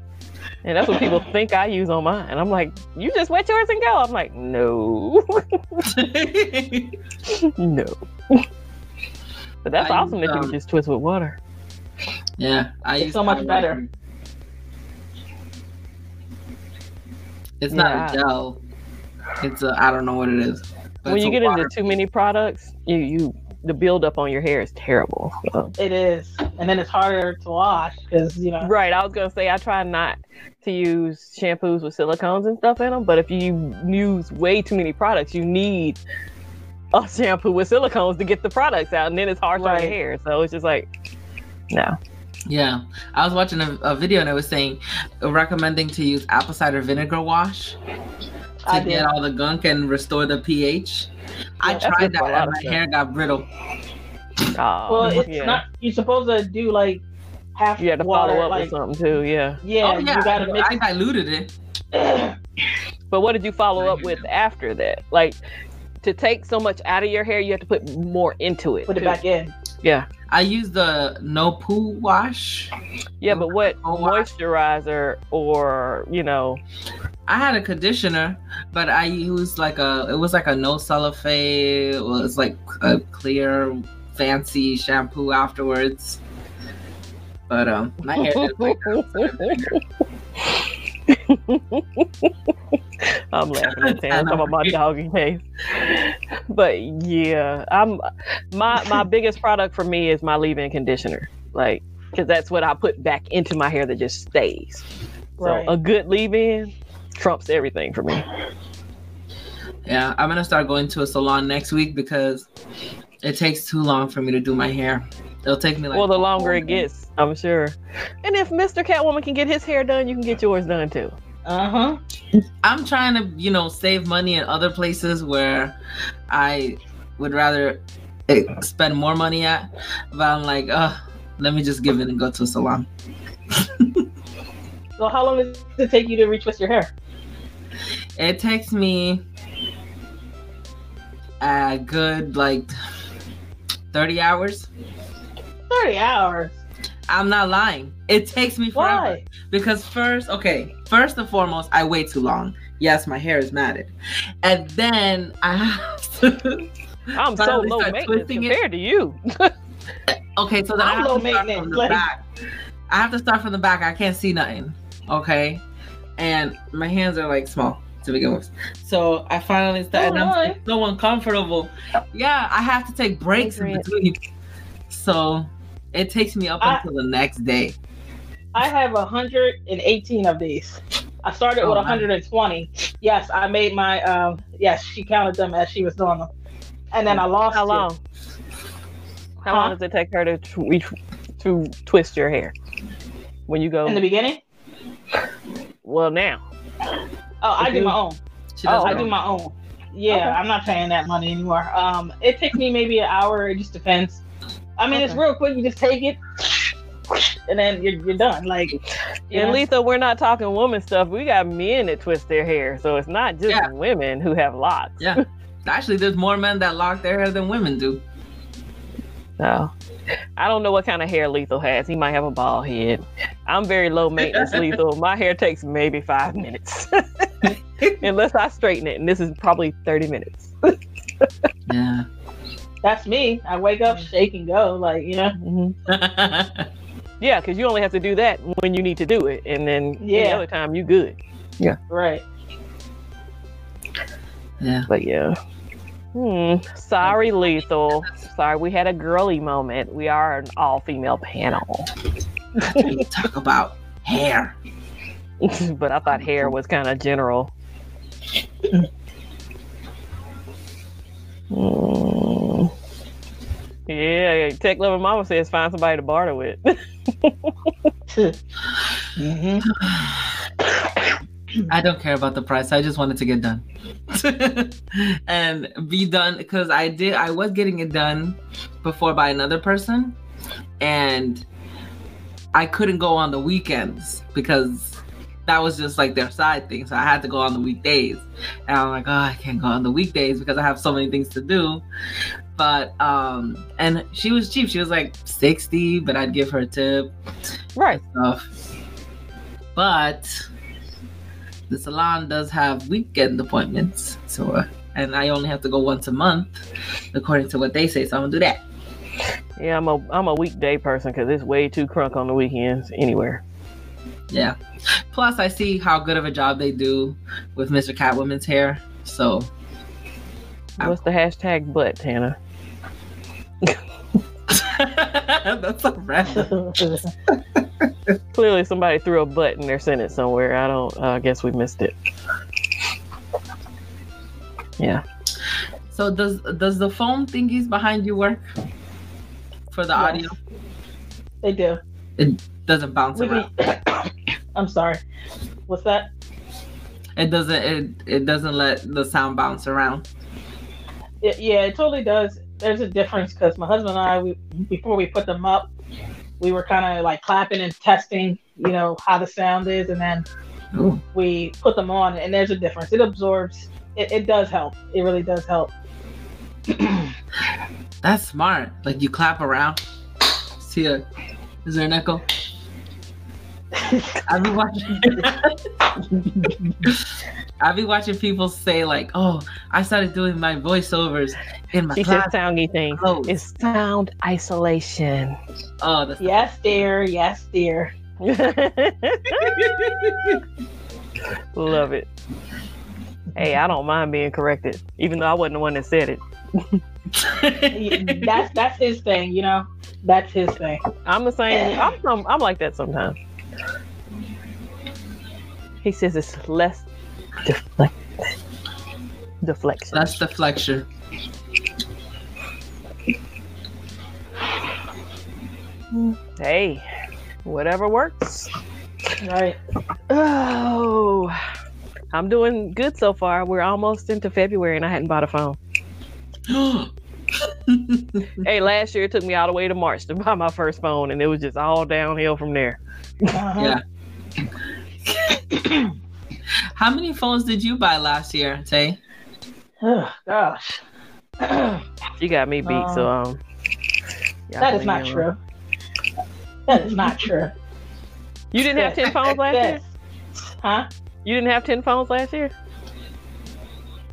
And that's what people think I use on mine. And I'm like, you just wet yours and go. I'm like, no, no. But that's I awesome use, that you um, can just twist with water. yeah, I It's use so much better. Whitening. It's not Yeah. a gel. It's a I don't know what it is. when you get water- into too many products, you you the buildup on your hair is terrible. So- It is, and then it's harder to wash because you know. Right, I was gonna say I try not to use shampoos with silicones and stuff in them, but if you use way too many products, you need a shampoo with silicones to get the products out, and then it's harsh on your hair. So it's just like, no. Yeah, I was watching a, a video and it was saying recommending to use apple cider vinegar wash to I did. get all the gunk and restore the pH. I Yeah, that's tried that for a lot and my stuff. hair got brittle. Oh, Well, it's yeah. not. You're supposed to do like half you had to water. follow up like, with something too, yeah. Yeah, oh yeah, you gotta mix. I diluted it. But what did you follow up with after that? Like to take so much out of your hair, you have to put more into it. put it back in. Yeah. I use the no poo wash. Yeah, but what moisturizer or you know? I had a conditioner, but I used like a it was like a no sulfate. It was like a clear, fancy shampoo afterwards. But um, my hair didn't like. I'm laughing at. Some of my doggy face. But yeah, I'm my my biggest product for me is my leave-in conditioner. Like, because that's what I put back into my hair that just stays. So Right. a good leave-in trumps everything for me. Yeah, I'm gonna start going to a salon next week because it takes too long for me to do my hair. It'll take me like well, the longer it gets, I'm sure. And if Mr. Catwoman can get his hair done, you can get yours done too. Uh huh. I'm trying to, you know, save money in other places where I would rather spend more money at. But I'm like, uh, let me just give it and go to a salon. So how long does it take you to retwist your hair? It takes me a good like 30 hours. Thirty hours. I'm not lying. It takes me forever. Why? Because first, okay, first and foremost, I wait too long. Yes, my hair is matted. And then I have to I'm so low maintenance twisting it. to you. Okay, so then I I'm have low to start from the like- back. I have to start from the back. I can't see nothing. Okay, and my hands are like small to begin with. So I finally started. and I'm so uncomfortable. Yeah, I have to take breaks in between. So it takes me up I- until the next day. I have 118 of these. I started Oh, with wow. 120. Yes, I made my. Um, yes, she counted them as she was doing them, and then I lost. How it. long? How Huh? long does it take her to tw- to twist your hair when you go? In the beginning? well, now. Oh, I do my own. Oh, I do my own. Yeah, Okay. I'm not paying that money anymore. Um, it takes me maybe an hour. It just depends. I mean, it's real quick. You just take it, and then you're, you're done. Like, you And know? Lethal, we're not talking woman stuff. We got men that twist their hair, so it's not just Yeah. women who have locks. Yeah. Actually, there's more men that lock their hair than women do. So I don't know what kind of hair Lethal has. He might have a bald head. I'm very low maintenance Lethal. My hair takes maybe five minutes. Unless I straighten it, and this is probably 30 minutes. Yeah. That's me. I wake up, shake and go. Like, you know, Mhm. Yeah, because you only have to do that when you need to do it, and then any Yeah. other time you good. Yeah. Right? yeah. But yeah. Hmm. Sorry, Lethal. Sorry, we had a girly moment. We are an all-female panel, We talk about hair. but I thought hair was kind of general. Hmm. Yeah, Tech Lover Mama says find somebody to barter with. hmm I don't care about the price. I just wanted to get done and be done because I did. I was getting it done before by another person, and I couldn't go on the weekends because that was just like their side thing. So I had to go on the weekdays, and I'm like, oh, I can't go on the weekdays because I have so many things to do. But um, and she was cheap. She was like sixty, but I'd give her a tip right. stuff. But the salon does have weekend appointments, so uh, and I only have to go once a month, according to what they say. So I'm gonna do that. Yeah, I'm a I'm a weekday person because it's way too crunk on the weekends anywhere. Yeah. Plus, I see how good of a job they do with Mr. Catwoman's hair. So Ow. What's the hashtag butt, Hannah? that's a random. Clearly, somebody threw a butt in their sentence somewhere. I don't. uh, I guess we missed it. Yeah. So does does the foam thingies behind you work for the Yes. audio? they do. It doesn't bounce We around. be- I'm sorry. What's that? It doesn't. It it doesn't let the sound bounce around. It, yeah, it totally does. There's a difference because my husband and I, we, before we put them up, we were kind of like clapping and testing, you know, how the sound is, and then Ooh. we put them on, and there's a difference. It absorbs. It, it does help. It really does help. That's smart. Like you clap around. See a is there an echo? I've been watching I've been watching people say like, oh, I started doing my voiceovers in my She said soundy thing. clothes." It's sound isolation. oh, that's yes, dear. Yes, dear. Love it. Hey, I don't mind being corrected, even though I wasn't the one that said it. that's that's his thing. You know, that's his thing. I'm the same. I'm I'm like that sometimes. He says it's less deflect deflection. that's deflection. Hey, whatever works. Right. Oh, I'm doing good so far. We're almost into February and I hadn't bought a phone. Hey, last year it took me all the way to March to buy my first phone, and it was just all downhill from there. Uh-huh. yeah. How many phones did you buy last year, Tay? Oh, gosh. that You got me beat, so um. y'all is leave not true. alone. That is not true. You didn't have ten phones last year. Huh? You didn't have ten phones last year.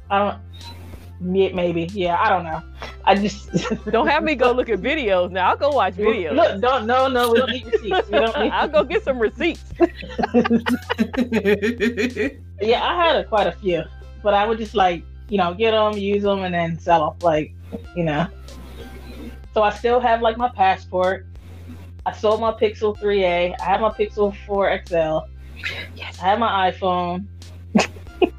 I don't. Yeah, Maybe. Yeah. I don't know. I just Don't have me go look at videos now. I'll go watch videos. Look, don't. No, no. We don't need receipts. We don't need. I'll go get some receipts. Yeah, I had a, quite a few, but I would just like you know get them, use them, and then sell off Like you know. So I still have like my passport. I sold my Pixel 3a. I have my Pixel 4 XL. Yes. I have my iPhone.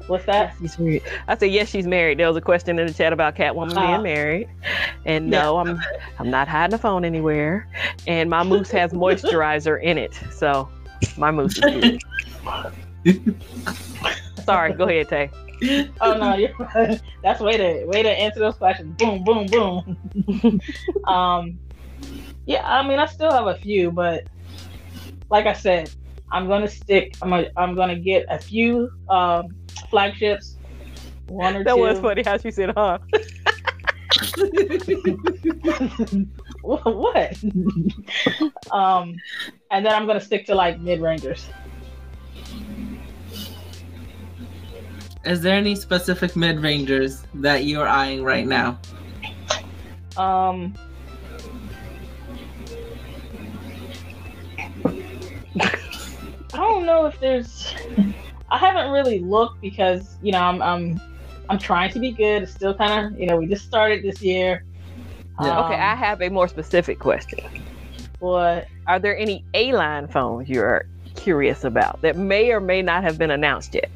What's that? She's married. I said yes, she's married. There was a question in the chat about Catwoman Uh, being married, and no, I'm I'm not hiding the phone anywhere. And my mousse has moisturizer in it, so my mousse is good. Sorry, go ahead, Tay. oh no, you're that's way to way to answer those questions. Boom, boom, boom. um, yeah, I mean, I still have a few, but like I said, I'm gonna stick. I'm gonna, I'm gonna get a few um, flagships, one or That two. was funny how she said, "Huh." what? um, and then I'm gonna stick to like mid rangers. Is there any specific mid rangers that you're eyeing right now? Um, I don't know if there's. I haven't really looked because you know I'm I'm I'm trying to be good. It's still kind of you know we just started this year. Yeah. Okay, I have a more specific question. What Are there any A line phones you're curious about that may or may not have been announced yet?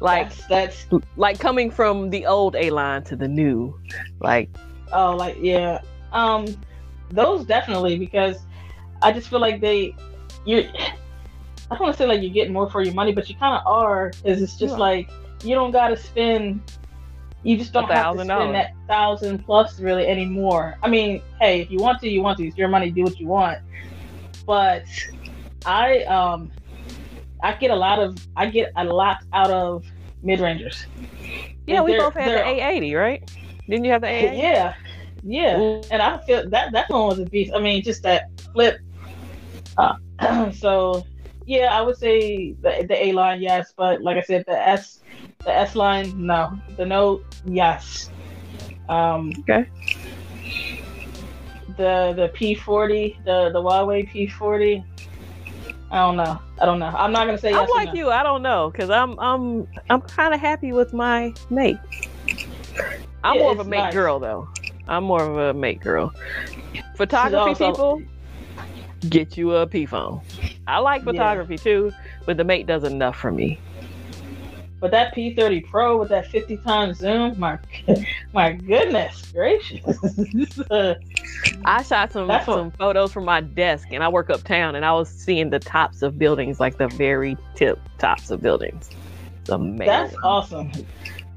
Like, that's, that's like coming from the old A line to the new, like oh like yeah um those definitely because I just feel like they you I don't want to say like you're getting more for your money, but you kind of are because it's just Yeah. like you don't got to spend. You just don't have to $1,000. spend that thousand plus really anymore. I mean, hey, if you want to, you want to. It's your money. Do what you want. But I um I get a lot of I get a lot out of mid rangers. yeah, we both had the they're- A80, right? Didn't you have the A80? Yeah, yeah. And I feel that that one was a beast. I mean, just that flip. Uh, so, yeah, I would say the, the A line, yes, but like I said, the S, the S line, no. The Note, yes. Um, Okay. The the P40, the the Huawei P40. I don't know. I don't know. I'm not gonna say yes. I'm or like no. you. I don't know because I'm I'm I'm kind of happy with my mate. I'm Yeah, more of a mate nice. girl though. I'm more of a mate girl. Photography also- people, get you a P phone. I like Yeah. photography too, but the mate does enough for me. But that P30 Pro with that 50 times zoom, my my goodness gracious. I shot some That's what- some photos from my desk, and I work uptown, and I was seeing the tops of buildings, like the very tip tops of buildings. It's amazing. That's awesome.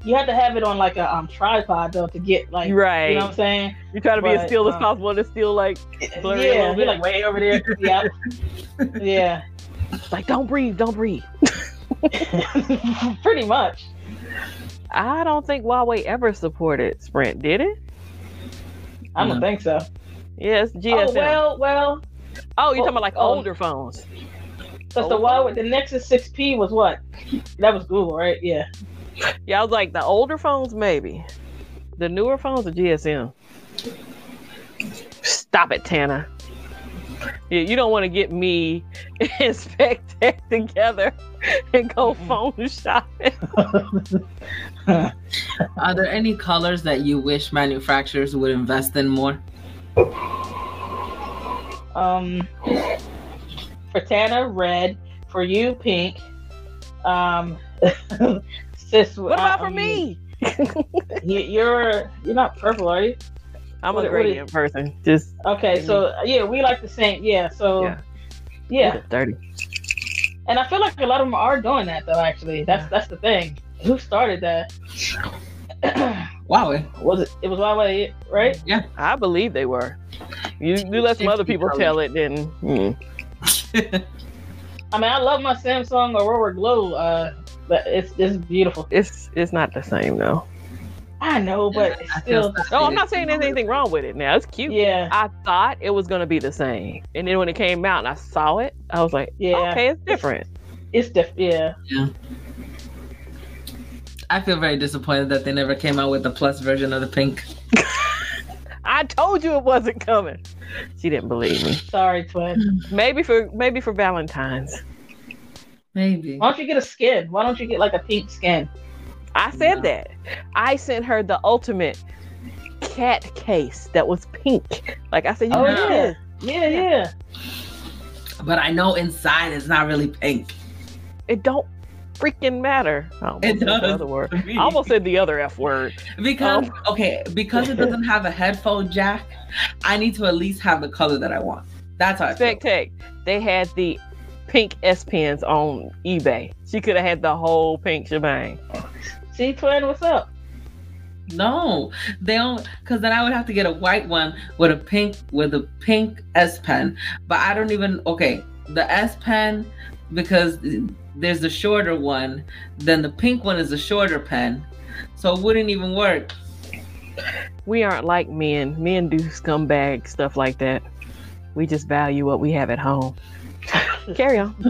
You have to have it on like a um, tripod though to get like right. you know what I'm saying? You try to be as But, still as um, possible, and it's still like Blurry a yeah, little you're like way over there. yeah, yeah, like don't breathe, don't breathe. pretty much. I don't think Huawei ever supported Sprint, did it? I don't No. think so. Yes, GSM. Oh well, well, Oh, you're well, talking about like um, older phones. because the Oh. Huawei, the Nexus 6P was what? That was Google, right? Yeah. Yeah, I was like the older phones, maybe. The newer phones are GSM. Stop it, Tana. Yeah, you don't want to get me and Spectec together and go phone shopping. Are there any colors that you wish manufacturers would invest in more? Um, for Tana, red. For you, pink. Um, sis. What about for me? You, you're you're not purple, are you? I'm What- a what gradient person. Just Okay, so yeah, we like the same. Yeah, so Yeah. yeah. dirty. and I feel like a lot of them are doing that though. Actually, that's Yeah. that's the thing. Who started that? Wow. eh? was it? It was Huawei, right? Yeah. I believe they were. You, you let some other people tell it, then hmm. I mean, I love my Samsung Aurora Glow, uh, but it's it's beautiful. it's it's not the same though. I know, but I still. feel No, oh, I'm not saying there's anything wrong with it. Now it's cute. Yeah. I thought it was gonna be the same, and then when it came out and I saw it, I was like, Yeah. okay, it's different. It's different. Yeah. I feel very disappointed that they never came out with the plus version of the pink. I told you it wasn't coming. She didn't believe me. Sorry, twin. Maybe for maybe for Valentine's. Maybe. Why don't you get a skin? Why don't you get like a pink skin? I said No. that. I sent her the ultimate cat case that was pink. Like I said, you Oh, know yeah. Yeah, yeah. But I know inside it's not really pink. It don't freaking matter. I almost It said the does other word. I almost said the other F word. Because Oh. okay, because it doesn't have a headphone jack, I need to at least have the color that I want. That's how I feel. They had the pink S pens on eBay. She could have had the whole pink shebang. See, twin, what's up? No, they don't. Because then I would have to get a white one with a pink with a pink S pen. But I don't even. Okay, the S pen because there's the shorter one. Then the pink one is a shorter pen, so it wouldn't even work. We aren't like men. Men do scumbag stuff like that. We just value what we have at home. Carry on.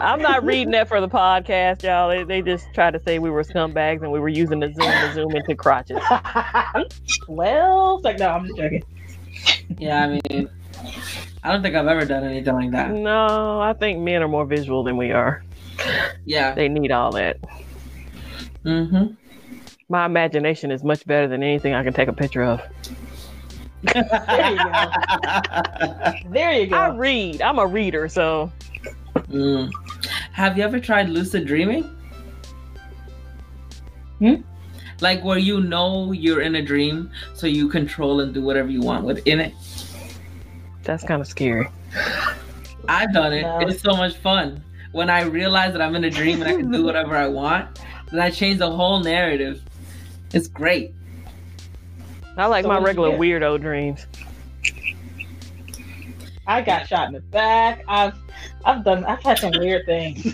I'm not reading that for the podcast, y'all. They, they just tried to say we were scumbags and we were using the Zoom to zoom into crotches. well, it's like no, I'm just joking. Yeah, I mean, I don't think I've ever done anything like that. No, I think men are more visual than we are. Yeah. They need all that. Mm-hmm. My imagination is much better than anything I can take a picture of. There you go. There you go. I read. I'm a reader, so Mm. Have you ever tried lucid dreaming? Hmm? Like where you know you're in a dream, so you control and do whatever you want within it. that's kind of scary. I've done it. No. It's so much fun. When I realize that I'm in a dream and I can do whatever I want, then I change the whole narrative. It's great. I like So my what did you regular weirdo dreams. I got shot in the back. I've I've done I've had some weird things.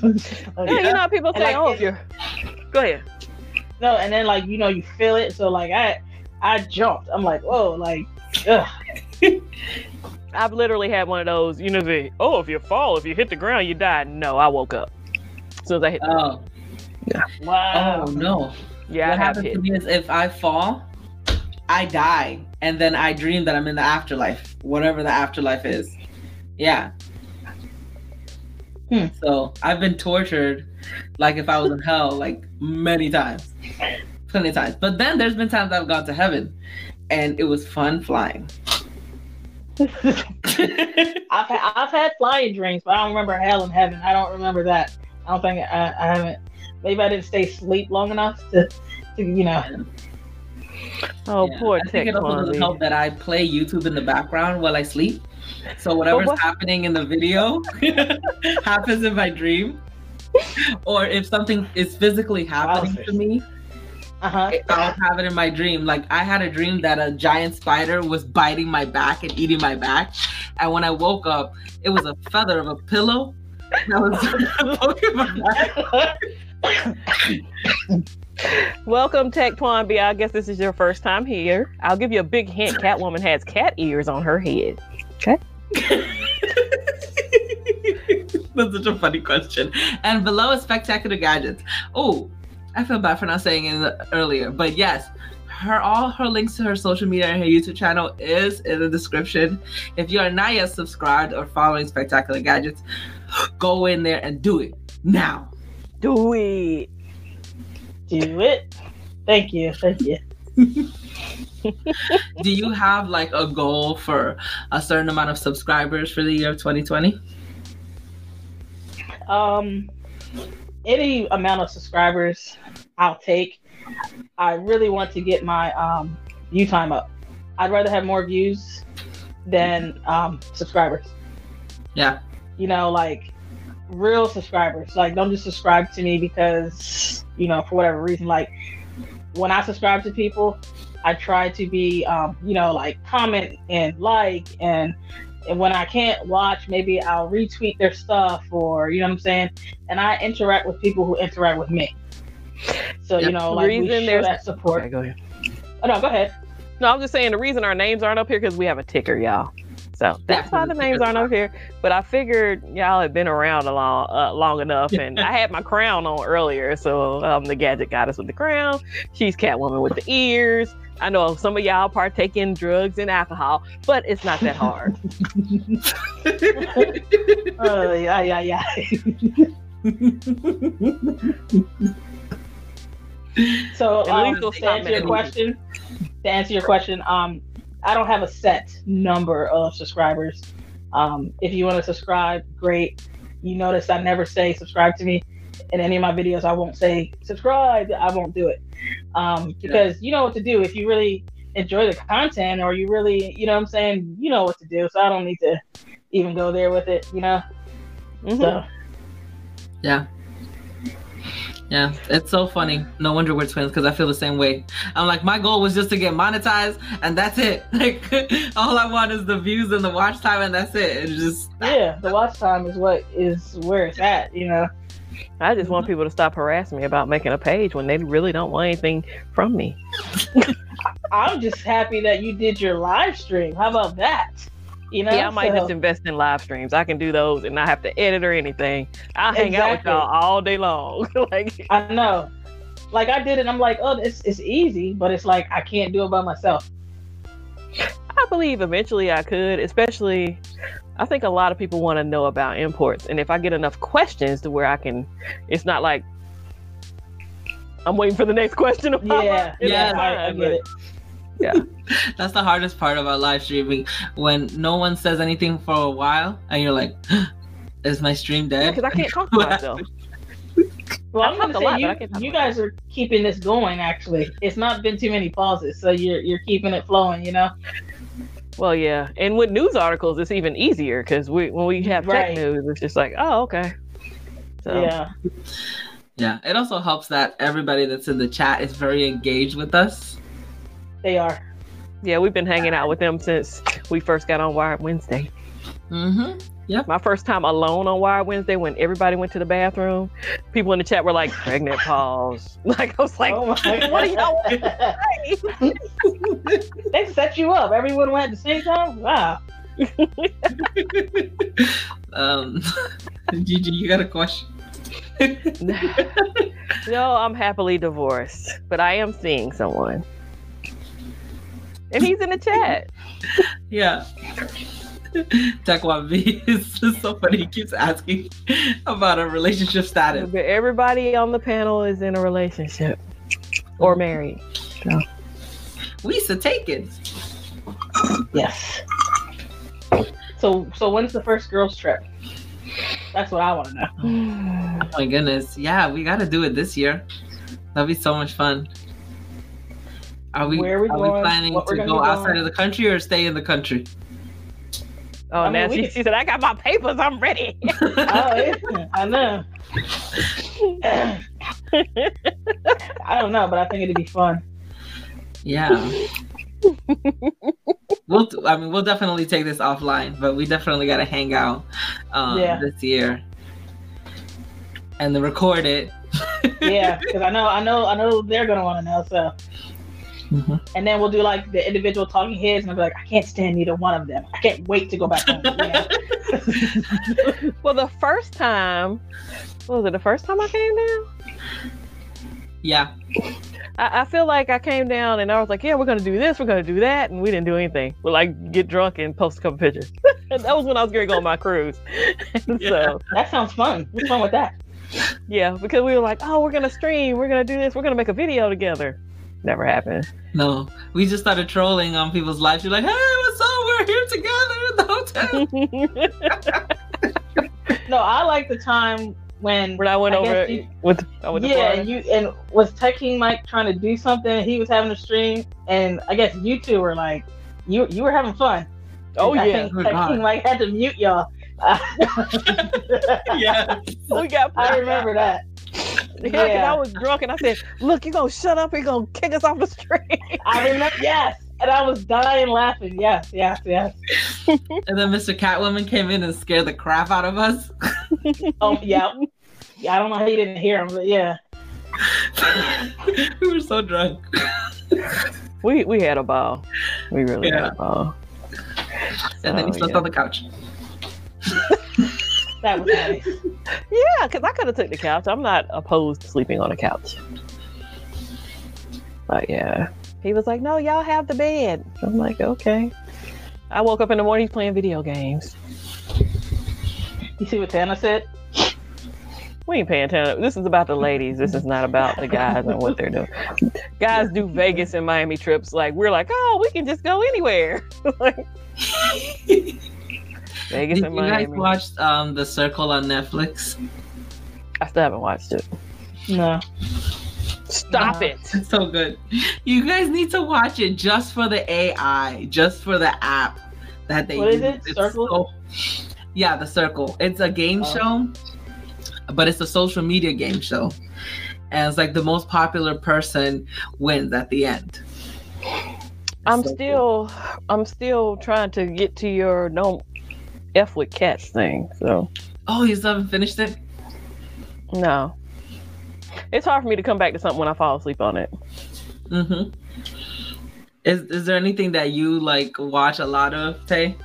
Yeah, you know how people And say, like "Oh, it- if you're," go ahead. no, and then like you know you feel it, so like I I jumped. I'm like, whoa, like ugh. I've literally had one of those. You know, the oh, if you fall, if you hit the ground, you die. No, I woke up as soon as I hit. The, Oh, wow. oh no. yeah, what I have happens hit. to me is if I fall, I die, and then I dream that I'm in the afterlife, whatever the afterlife is. Yeah. Hmm. So I've been tortured, like if I was in hell, like many times, plenty of times. But then there's been times I've gone to heaven, and it was fun flying. I've had, I've had flying dreams, but I don't remember hell and heaven. I don't remember that. I don't think I, I haven't. Maybe I didn't stay asleep long enough to, to you know. Oh, Yeah. poor I think it also doesn't help that I play YouTube in the background while I sleep. So whatever's what- happening in the video happens in my dream. Or if something is physically happening to me, Uh huh. I'll have it in my dream. Like I had a dream that a giant spider was biting my back and eating my back. And when I woke up, it was a feather of a pillow that was poking my back. Welcome, Tech Twanby. I guess this is your first time here. I'll give you a big hint. Catwoman has cat ears on her head. Check. That's such a funny question. And below is spectacular gadgets. Oh, I feel bad for not saying it earlier, but yes, her all her links to her social media and her YouTube channel is in the description. If you are not yet subscribed or following Spectacular Gadgets, go in there and do it now. Do it. Do it. Thank you. Thank you. Do you have like a goal for a certain amount of subscribers for the year of 2020? Um, any amount of subscribers, I'll take. I really want to get my um view time up. I'd rather have more views than um subscribers. Yeah. You know, like real subscribers. Like, don't just subscribe to me because you know for whatever reason. Like, when I subscribe to people, I try to be um you know like comment and like and and when I can't watch, maybe I'll retweet their stuff or you know what I'm saying. And I interact with people who interact with me. So Yep. you know, like we Reason show there's- that support. Okay, go ahead. Oh, no, go ahead. No, I'm just saying the reason our names aren't up here because we have a ticker, y'all. So that's why the the names aren't up here. But I figured y'all had been around a long, uh, long enough, and I had my crown on earlier. So um, the gadget goddess with the crown. She's Catwoman with the ears. I know some of y'all partake in drugs and alcohol, but it's not that hard. Uh, yeah, yeah, yeah. So At um, to answer your question, to answer your question, um, I don't have a set number of subscribers. Um, if you want to subscribe, great. You notice I never say subscribe to me in any of my videos. I won't say subscribe. I won't do it um, because you know what to do. If you really enjoy the content or you really, you know, what I'm saying, you know what to do. So I don't need to even go there with it. You know. Mhm. So Yeah. Yeah, it's so funny. No wonder we're twins because I feel the same way. I'm like, my goal was just to get monetized, and that's it. Like, all I want is the views and the watch time, and that's it. It's just yeah, the watch time is what is where it's at. You know. I just want people to stop harassing me about making a page when they really don't want anything from me. I'm just happy that you did your live stream. How about that? You know, yeah, I might So- just invest in live streams. I can do those and not have to edit or anything. I'll hang out with y'all all day long. like, I know. Like I did it, I'm like, oh, it's it's easy, but it's like I can't do it by myself. I believe eventually I could, especially. I think a lot of people want to know about imports, and if I get enough questions to where I can, it's not like I'm waiting for the next question. Yeah, yeah, I, get it. that's the hardest part about live streaming when no one says anything for a while, and you're like, is my stream dead? because I can't talk to myself. Well, I'm gonna say you, but I can't talk you guys are keeping this going. Actually, it's not been too many pauses, so you're you're keeping it flowing. You know. Well, yeah, and with news articles, it's even easier because we when we have Right. tech news, it's just like, oh, okay. So, Yeah. Yeah, it also helps that everybody that's in the chat is very engaged with us. They are. yeah, we've been hanging out with them since we first got on Wired Wednesday. Mm-hmm. My first time alone on Wired Wednesday when everybody went to the bathroom, people in the chat were like, pregnant pause. Like, I was like, oh my what are y'all they set you up. Everyone went at the same time. Wow. Um, Gigi, you got a question? no, I'm happily divorced, but I am seeing someone. And he's in the chat. Yeah. Takwa V is so funny. He keeps asking about a relationship status. But everybody on the panel is in a relationship or married. We used to take it. Yes. So so when's the first girls trip? That's what I want to know. Oh my goodness. Yeah, we got to do it this year. That'd be so much fun. Are we, Where are we are going? we planning What to gonna go outside of the country or stay in the country? Oh, I mean, now she, could- she said, I got my papers, I'm ready. oh, yeah, I know. I don't know, but I think it'd be fun. Yeah. we'll. I mean, we'll definitely take this offline, but we definitely got to hang out um, Yeah. this year and then record it. Yeah, because I know, I know, I know they're gonna want to know. So, Mhm. and then we'll do like the individual talking heads, and I'll be like, I can't stand either one of them. I can't wait to go back home. you well, the first time, what was it the first time I came down? Yeah. I, I feel like I came down and I was like, yeah, we're going to do this, we're going to do that. And we didn't do anything. We like get drunk and post a couple pictures. and that was when I was going to go on my cruise. And So, that sounds fun. What's fun with that? yeah, because we were like, oh, we're going to stream, we're going to do this, we're going to make a video together. Never happened. No, we just started trolling on people's lives. You're like, hey, what's up? We're here together in the hotel. No, I like the time when when I went I over you- with, with yeah, fly. and you and was Tech King Mike trying to do something. He was having a stream, and I guess you two were like, you you were having fun. Oh, I yeah. think Oh, Tech God. Mike had to mute y'all. yeah. we got I remember that. Yeah, 'cause Yeah. I was drunk and I said, "Look, you're gonna shut up? You're gonna kick us off the street." I remember. Yes, and I was dying laughing. Yes, yes, yes. And then Mr. Catwoman came in and scared the crap out of us. Oh yeah, yeah. I don't know how you didn't hear him, but yeah. we were so drunk. We we had a ball. We really Yeah. had a ball. And then he oh, slept yeah. on the couch. That was nice. Yeah, because I could have took the couch. I'm not opposed to sleeping on a couch. But yeah, he was like, "No, y'all have the bed." I'm like, "Okay." I woke up in the morning playing video games. You see what Tana said? We ain't paying attention. This is about the ladies. This is not about the guys and what they're doing. Guys do Vegas and Miami trips. Like we're like, oh, we can just go anywhere. like Vegas Did and you guys Miami. watch um, The Circle on Netflix? I still haven't watched it. No. Stop No. it. It's so good. You guys need to watch it just for the AI, just for the app that they What is use. it? It's Circle? so- yeah, The Circle. It's a game Oh. show, but it's a social media game show. And it's like the most popular person wins at the end. I'm So cool. still, I'm still trying to get to your don't f with cats thing. So Oh, you still haven't finished it? no, it's hard for me to come back to something when I fall asleep on it. Mm-hmm. Is is there anything that you like watch a lot of, Tay?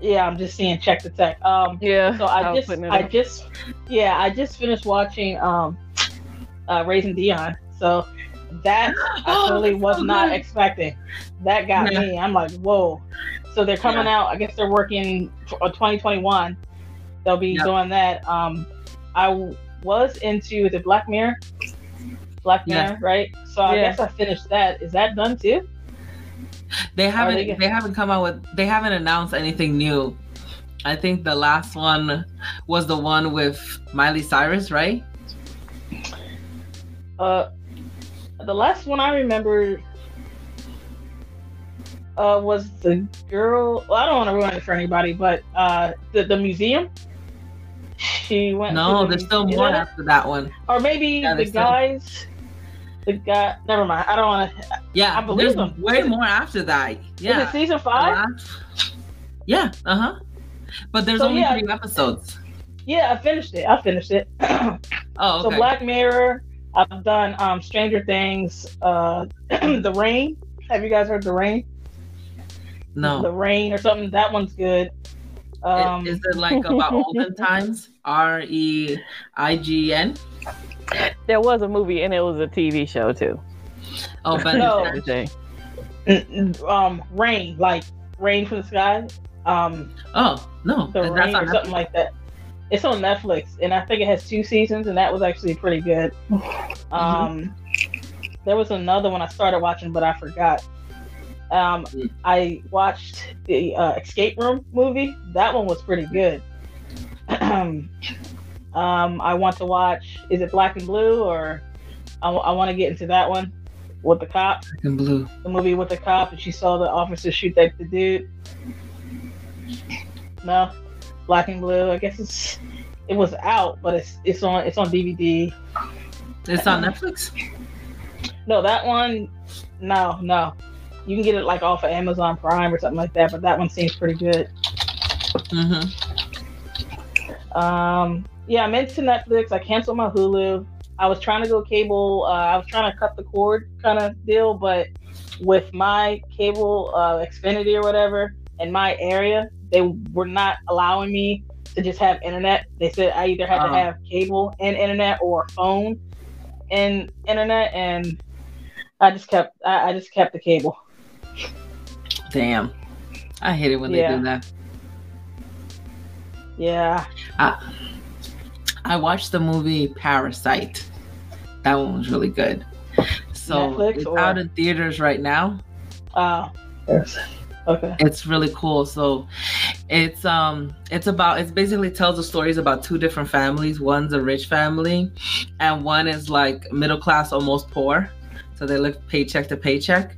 Yeah, I'm just seeing check the tech. Um Yeah. so I was just I up. just yeah, I just finished watching um uh Raising Dion. So that I Oh, totally that's was so not good. expecting. That got Yeah. me. I'm like, whoa. So they're coming Yeah. out. I guess they're working for uh, 2021. They'll be Yep. doing that. Um, I w- was into the Black Mirror. Black Yeah. Mirror, right? So I Yeah. guess I finished that. Is that done too? They haven't they they, haven't come out with they haven't announced anything new. I think the last one was the one with Miley Cyrus, right? Uh, the last one I remember uh, was the girl. Well, I don't want to ruin it for anybody, but uh, the the museum. She went. No, the there's still more is after that one. Or maybe Yeah, the there's still- guys. The guy. Never mind. I don't want to. Yeah, I believe there's them. way more after that. Yeah. it season five? last- Yeah, uh-huh. But there's So, only yeah. three episodes. Yeah, I finished it. I finished it. Oh, So. Black Mirror. I've done um, Stranger Things. Uh, the Rain. Have you guys heard The Rain? No. The Rain or something. That one's good. Um, is it like about olden times? R E I G N? There was a movie and it was a TV show too. Oh, Ben No. and Jerry. Thing. n- n- um, Rain, like rain from the sky. Um, Oh, no. the rain on or something like that. It's on Netflix, and I think it has two seasons, and that was actually pretty good. Mm-hmm. Um, there was another one I started watching, but I forgot. Um, Mm. I watched the uh, Escape Room movie. That one was pretty good. um, I want to watch. Is it Black and Blue or? I, want to get into that one with the cop. Black and blue. The movie with the cop, and she saw the officer shoot that the dude. No, Black and Blue. I guess it's it was out, but it's it's on it's on DVD. It's on Netflix? No, that one, no, no. You can get it like off of Amazon Prime or something like that, but that one seems pretty good. Mm-hmm. Um, yeah, I'm into Netflix. I canceled my Hulu. I was trying to go cable. Uh, I was trying to cut the cord kind of deal, but with my cable, uh, Xfinity or whatever, in my area, they were not allowing me to just have internet. They said I either had Oh. to have cable and internet or phone and internet, and I just kept I, I just kept the cable. Damn. I hate it when Yeah. they do that. Yeah, I, I watched the movie Parasite. That one was really good. So Netflix it's or- out in theaters right now. uh, okay. It's really cool. So it's um it's about it's basically tells the stories about two different families. One's a rich family and one is like middle class, almost poor. So they live paycheck to paycheck.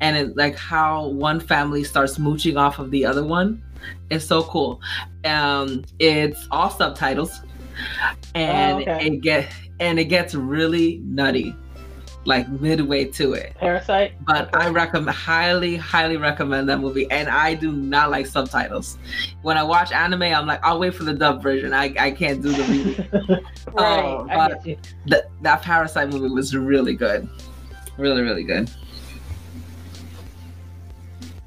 And it's like how one family starts mooching off of the other one. It's so cool. Um it's all subtitles. And Oh, okay. it get and it gets really nutty. like midway to it. Parasite. But I recommend highly, highly recommend that movie. And I do not like subtitles. When I watch anime, I'm like, I'll wait for the dub version. I, I can't do the movie. right. I but- get you. that that Parasite movie was really good. Really, really good.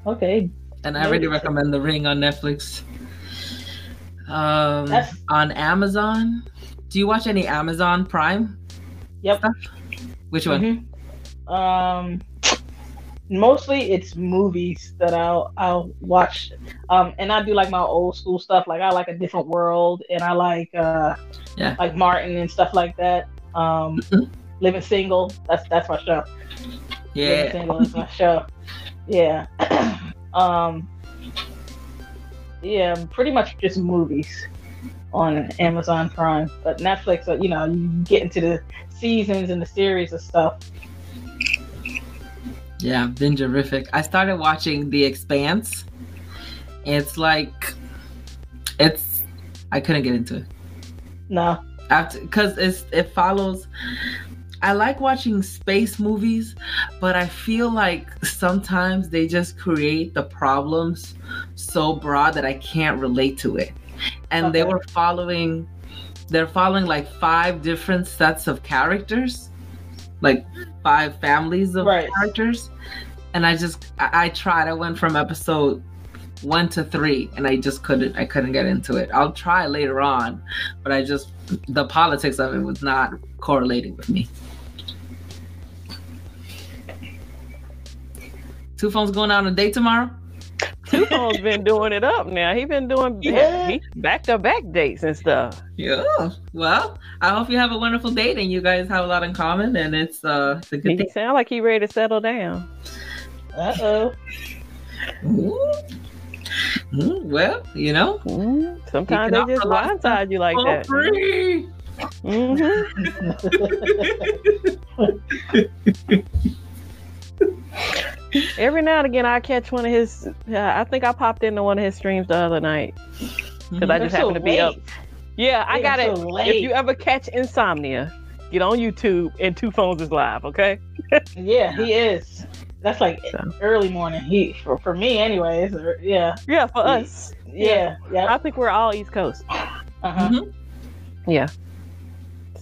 Okay. And I really recommend The Ring on Netflix. Um, That's- on Amazon. Do you watch any Amazon Prime? Yep. Which one? Mhm. Um, mostly it's movies that I'll I'll watch. Um, and I do like my old school stuff. Like I like a different world, and I like uh, Yeah. like Martin and stuff like that. Um, Mhm. Living Single. That's that's my show. Living Yeah. Single is my show. Yeah. um. Yeah, pretty much just movies on Amazon Prime, but Netflix, uh, you know, you get into the seasons and the series of stuff. Yeah, Bingerific. I started watching The Expanse. It's like, it's. I couldn't get into it. No, after because it's it follows i like watching space movies but i feel like sometimes they just create the problems so broad that i can't relate to it. And they were following they're following like five different sets of characters like five families of Right. characters. And i just I, I tried. I went from episode one to three and i just couldn't i couldn't get into it. I'll try later on but i just the politics of it was not correlating with me two phones going out on a date tomorrow Two Phone's been doing it up now. He been doing Yeah. he back to back dates and stuff. yeah well i hope you have a wonderful date and you guys have a lot in common and it's uh it's a good He thing sound like he ready to settle down. uh oh. Mm, well you know Mm, Sometimes they just offer a lot of blindside you like that. free hmm Every now and again, I catch one of his. Yeah, I think I popped into one of his streams the other night because I just so happened to be up. late. Yeah, I got are it. so If you ever catch insomnia, get on YouTube and Two Phones is live. Okay. Yeah, he is. That's like So. early morning. He for, for me, anyways. or- Yeah, Yeah, for Yeah. us. yeah, yeah. I think we're all East Coast. Uh-huh. Mhm. Yeah.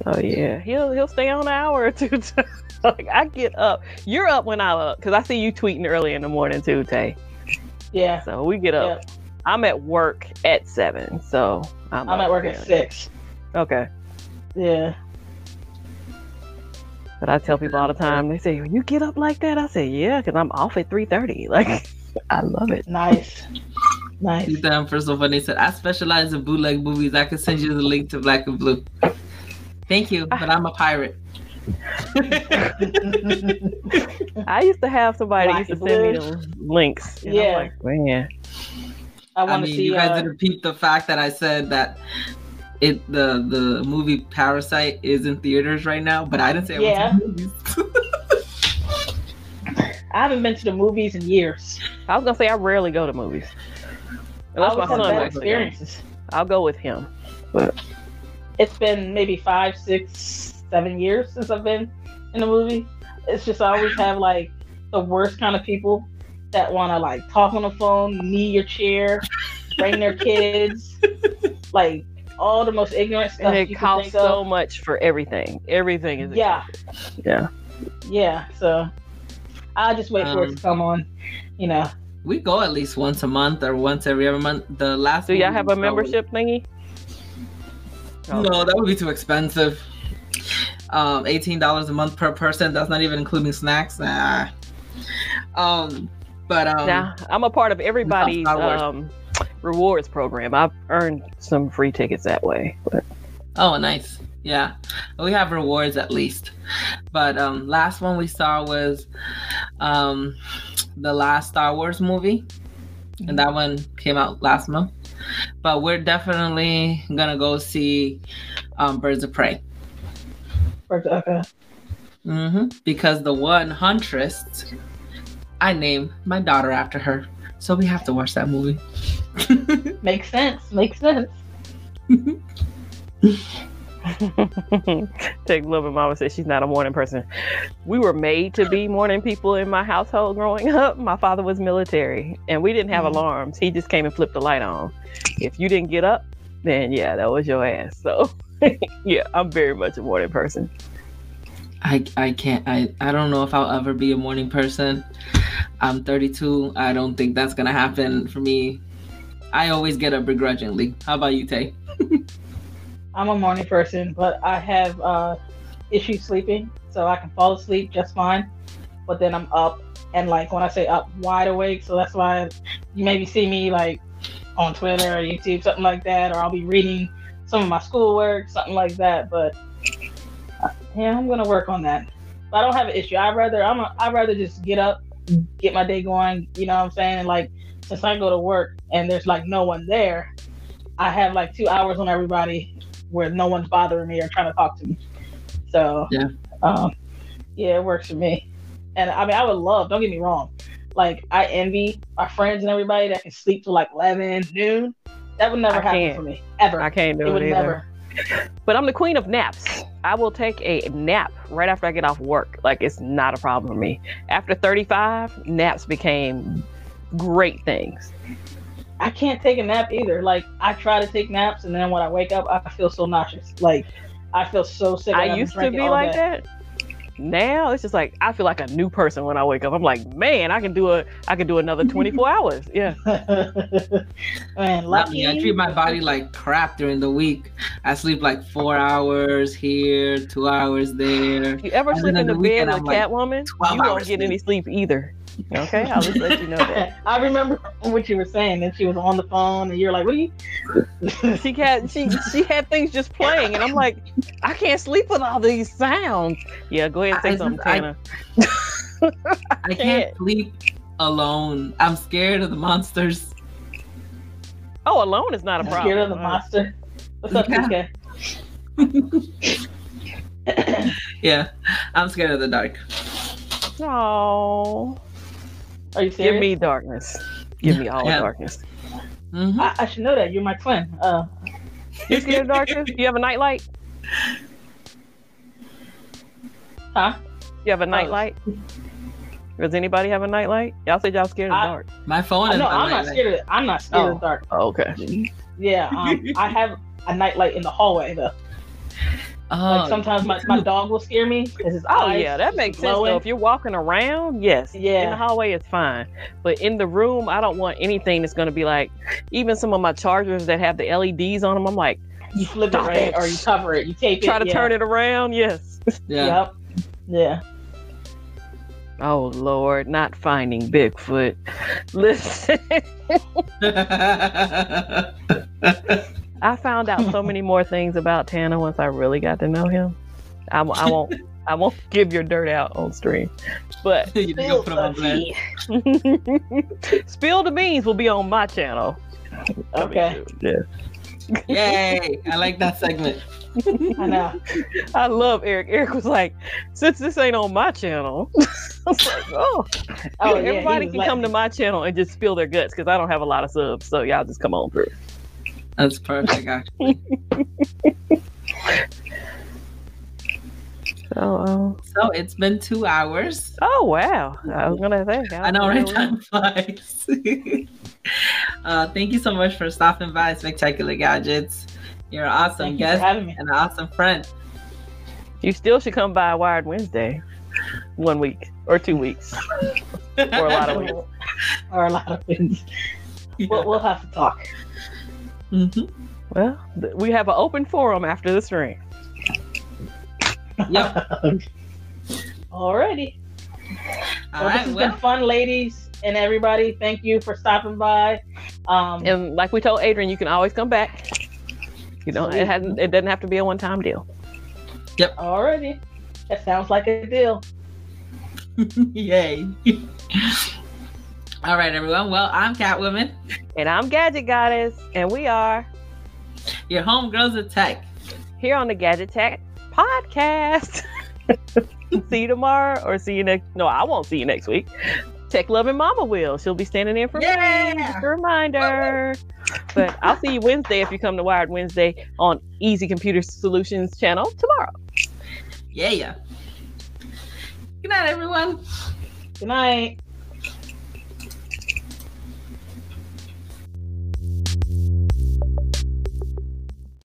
So yeah, he'll he'll stay on an hour or two. like I get up. You're up when I'm up because I see you tweeting early in the morning too, Tay. Yeah, So we get up. I'm at work at seven, so I'm, I'm up at work at six. Okay. Yeah. But I tell people all the time, they say, when "You get up like that?" I say, "Yeah, because I'm off at three thirty. Like, I love it." Nice. Nice. He's down first of all. They said I specialize in bootleg movies. I can send you the link to Black and Blue. Thank you, but I'm a pirate. I used to have somebody that Black used to send me blue. those links. And Yeah. I'm like, man. I I want to mean, see. you guys uh, didn't peep the fact that I said that it the the movie Parasite is in theaters right now, but I didn't say I Yeah. went to movies. I haven't been to the movies in years. I was gonna say I rarely go to movies. Unless my always son bad go. experiences. I'll go with him. It's been maybe five, six, seven years since I've been in a movie. It's just I always have like the worst kind of people that want to like talk on the phone, knee your chair, bring their kids, like all the most ignorant stuff And it you costs think so of. much for everything. Everything is Yeah. expensive. Yeah. Yeah, so I'll just wait for it Um, to come on. You know, we go at least once a month or once every other month. The last Do y'all have a saw membership thingy? No, that would be too expensive. Um, eighteen dollars a month per person. That's not even including snacks. Nah. Um, but um, Nah, I'm a part of everybody's um, rewards program. I've earned some free tickets that way. But Oh, nice. Yeah. We have rewards at least. But um last one we saw was um the last Star Wars movie. And that one came out last month. But we're definitely gonna go see um Birds of Prey. okay. hmm Because the one Huntress, I named my daughter after her. So we have to watch that movie. Makes sense. Makes sense. Tech Lover Mama says she's not a morning person. We were made to be morning people in my household growing up. My father was military and we didn't have Mhm. alarms. He just came and flipped the light on. If you didn't get up, then yeah, that was your ass. So yeah, I'm very much a morning person. I I can't I I don't know if I'll ever be a morning person. I'm 32. I don't think that's gonna happen for me. I always get up begrudgingly. How about you, Tay? I'm a morning person, but I have uh, issues sleeping, so I can fall asleep just fine. But then I'm up, and like when I say up, wide awake. So that's why you maybe see me like on Twitter or YouTube, something like that, or I'll be reading some of my schoolwork, something like that. But uh, yeah, I'm gonna work on that. But I don't have an issue. I rather I'm a, I rather just get up, get my day going. You know what I'm saying? Like since I go to work and there's like no one there, I have like two hours on everybody where no one's bothering me or trying to talk to me. So Yeah. um, yeah, it works for me. And I mean, I would love. Don't get me wrong. Like I envy my friends and everybody that can sleep till like eleven noon. That would never I happen can't. for me ever. I can't do it it, would either. never. But I'm the queen of naps. I will take a nap right after I get off work. Like it's not a problem for me. After 35, naps became great things. I can't take a nap either. Like I try to take naps, and then when I wake up, I feel so nauseous. Like I feel so sick. I used to be like that. Now it's just like I feel like a new person when I wake up. I'm like, man, I can do a I can do another 24 hours. Yeah. that. Man, lucky. me. I treat my body like crap during the week. I sleep like four hours here, two hours there. If you ever And sleep in the the bed weekend, with I'm like, Catwoman, you don't get sleep. any sleep either. Okay, I'll just let you know that. I remember what you were saying, and she was on the phone, and you're like, "What are you?" She had she she had things just playing, and I'm like, I can't sleep with all these sounds. Yeah, go ahead and say I- something, I- Tana. I can't. can't sleep alone. I'm scared of the monsters. Oh, alone is not a I'm problem. scared of the Uh, monster. What's up, Yeah. PK? Yeah, I'm scared of the dark. Oh, Are you give me darkness. Give me all Yeah. darkness. Mhm. I, I should know that. You're my twin. Uh, You scared of darkness? Do You have a nightlight? huh? You have a nightlight? Does anybody have a nightlight? Y'all said y'all scared of I- dark. My phone is no, I'm not scared of it. I'm not scared of dark. Oh, okay. Yeah, um, I have a nightlight in the hallway though. Oh, Like sometimes my, my dog will scare me because his Oh eyes yeah, that makes sense though. If you're walking around, yes. yeah, In the hallway it's fine. But in the room, I don't want anything that's gonna be like even some of my chargers that have the LEDs on them, I'm like, You flip Stop it right, it. or you cover it. You tape it. try to yeah. turn it around, yes. yeah. Yep. Yeah. Oh Lord, not finding Bigfoot. Listen, I found out so many more things about Tana once I really got to know him. I, w- I won't I won't give your dirt out on stream. But you just go put on blast. Spill the Beans will be on my channel. Okay. Yeah. Yay! I like that segment. I know. I love Eric. Eric was like, since this ain't on my channel, I was like, oh, Oh, yeah, everybody can letting come to my channel and just spill their guts because I don't have a lot of subs. So y'all just come on through. That's perfect, actually. Oh, So it's been two hours. oh wow! I was gonna say. I know, right? Time flies. uh, thank you so much for stopping by Spectacular Gadgets. You're an awesome Thank guest and an awesome friend. You still should come by Wired Wednesday, one week or two weeks. Or a lot of weeks. or a lot of things. We'll, we'll have to talk. Mhm. Well, th- we have an open forum after the stream. Yep. Alrighty. All Well, this right. has Well, been fun, ladies and everybody. Thank you for stopping by. Um, And like we told Adrian, you can always come back. You know, it Sweet. hasn't. It doesn't have to be a one-time deal. Yep. Alrighty. That sounds like a deal. yay. All right, everyone. Well, I'm Catwoman. And I'm Gadget Goddess, and we are Your homegirls of tech. here on the Gadget Tech podcast. see you tomorrow, or see you next. No, I won't see you next week. Tech Lover Mama will. She'll be standing in for me. Just a reminder. But I'll see you Wednesday if you come to Wired Wednesday on Easy Computer Solutions channel tomorrow. Yeah, yeah. Good night, everyone. Good night.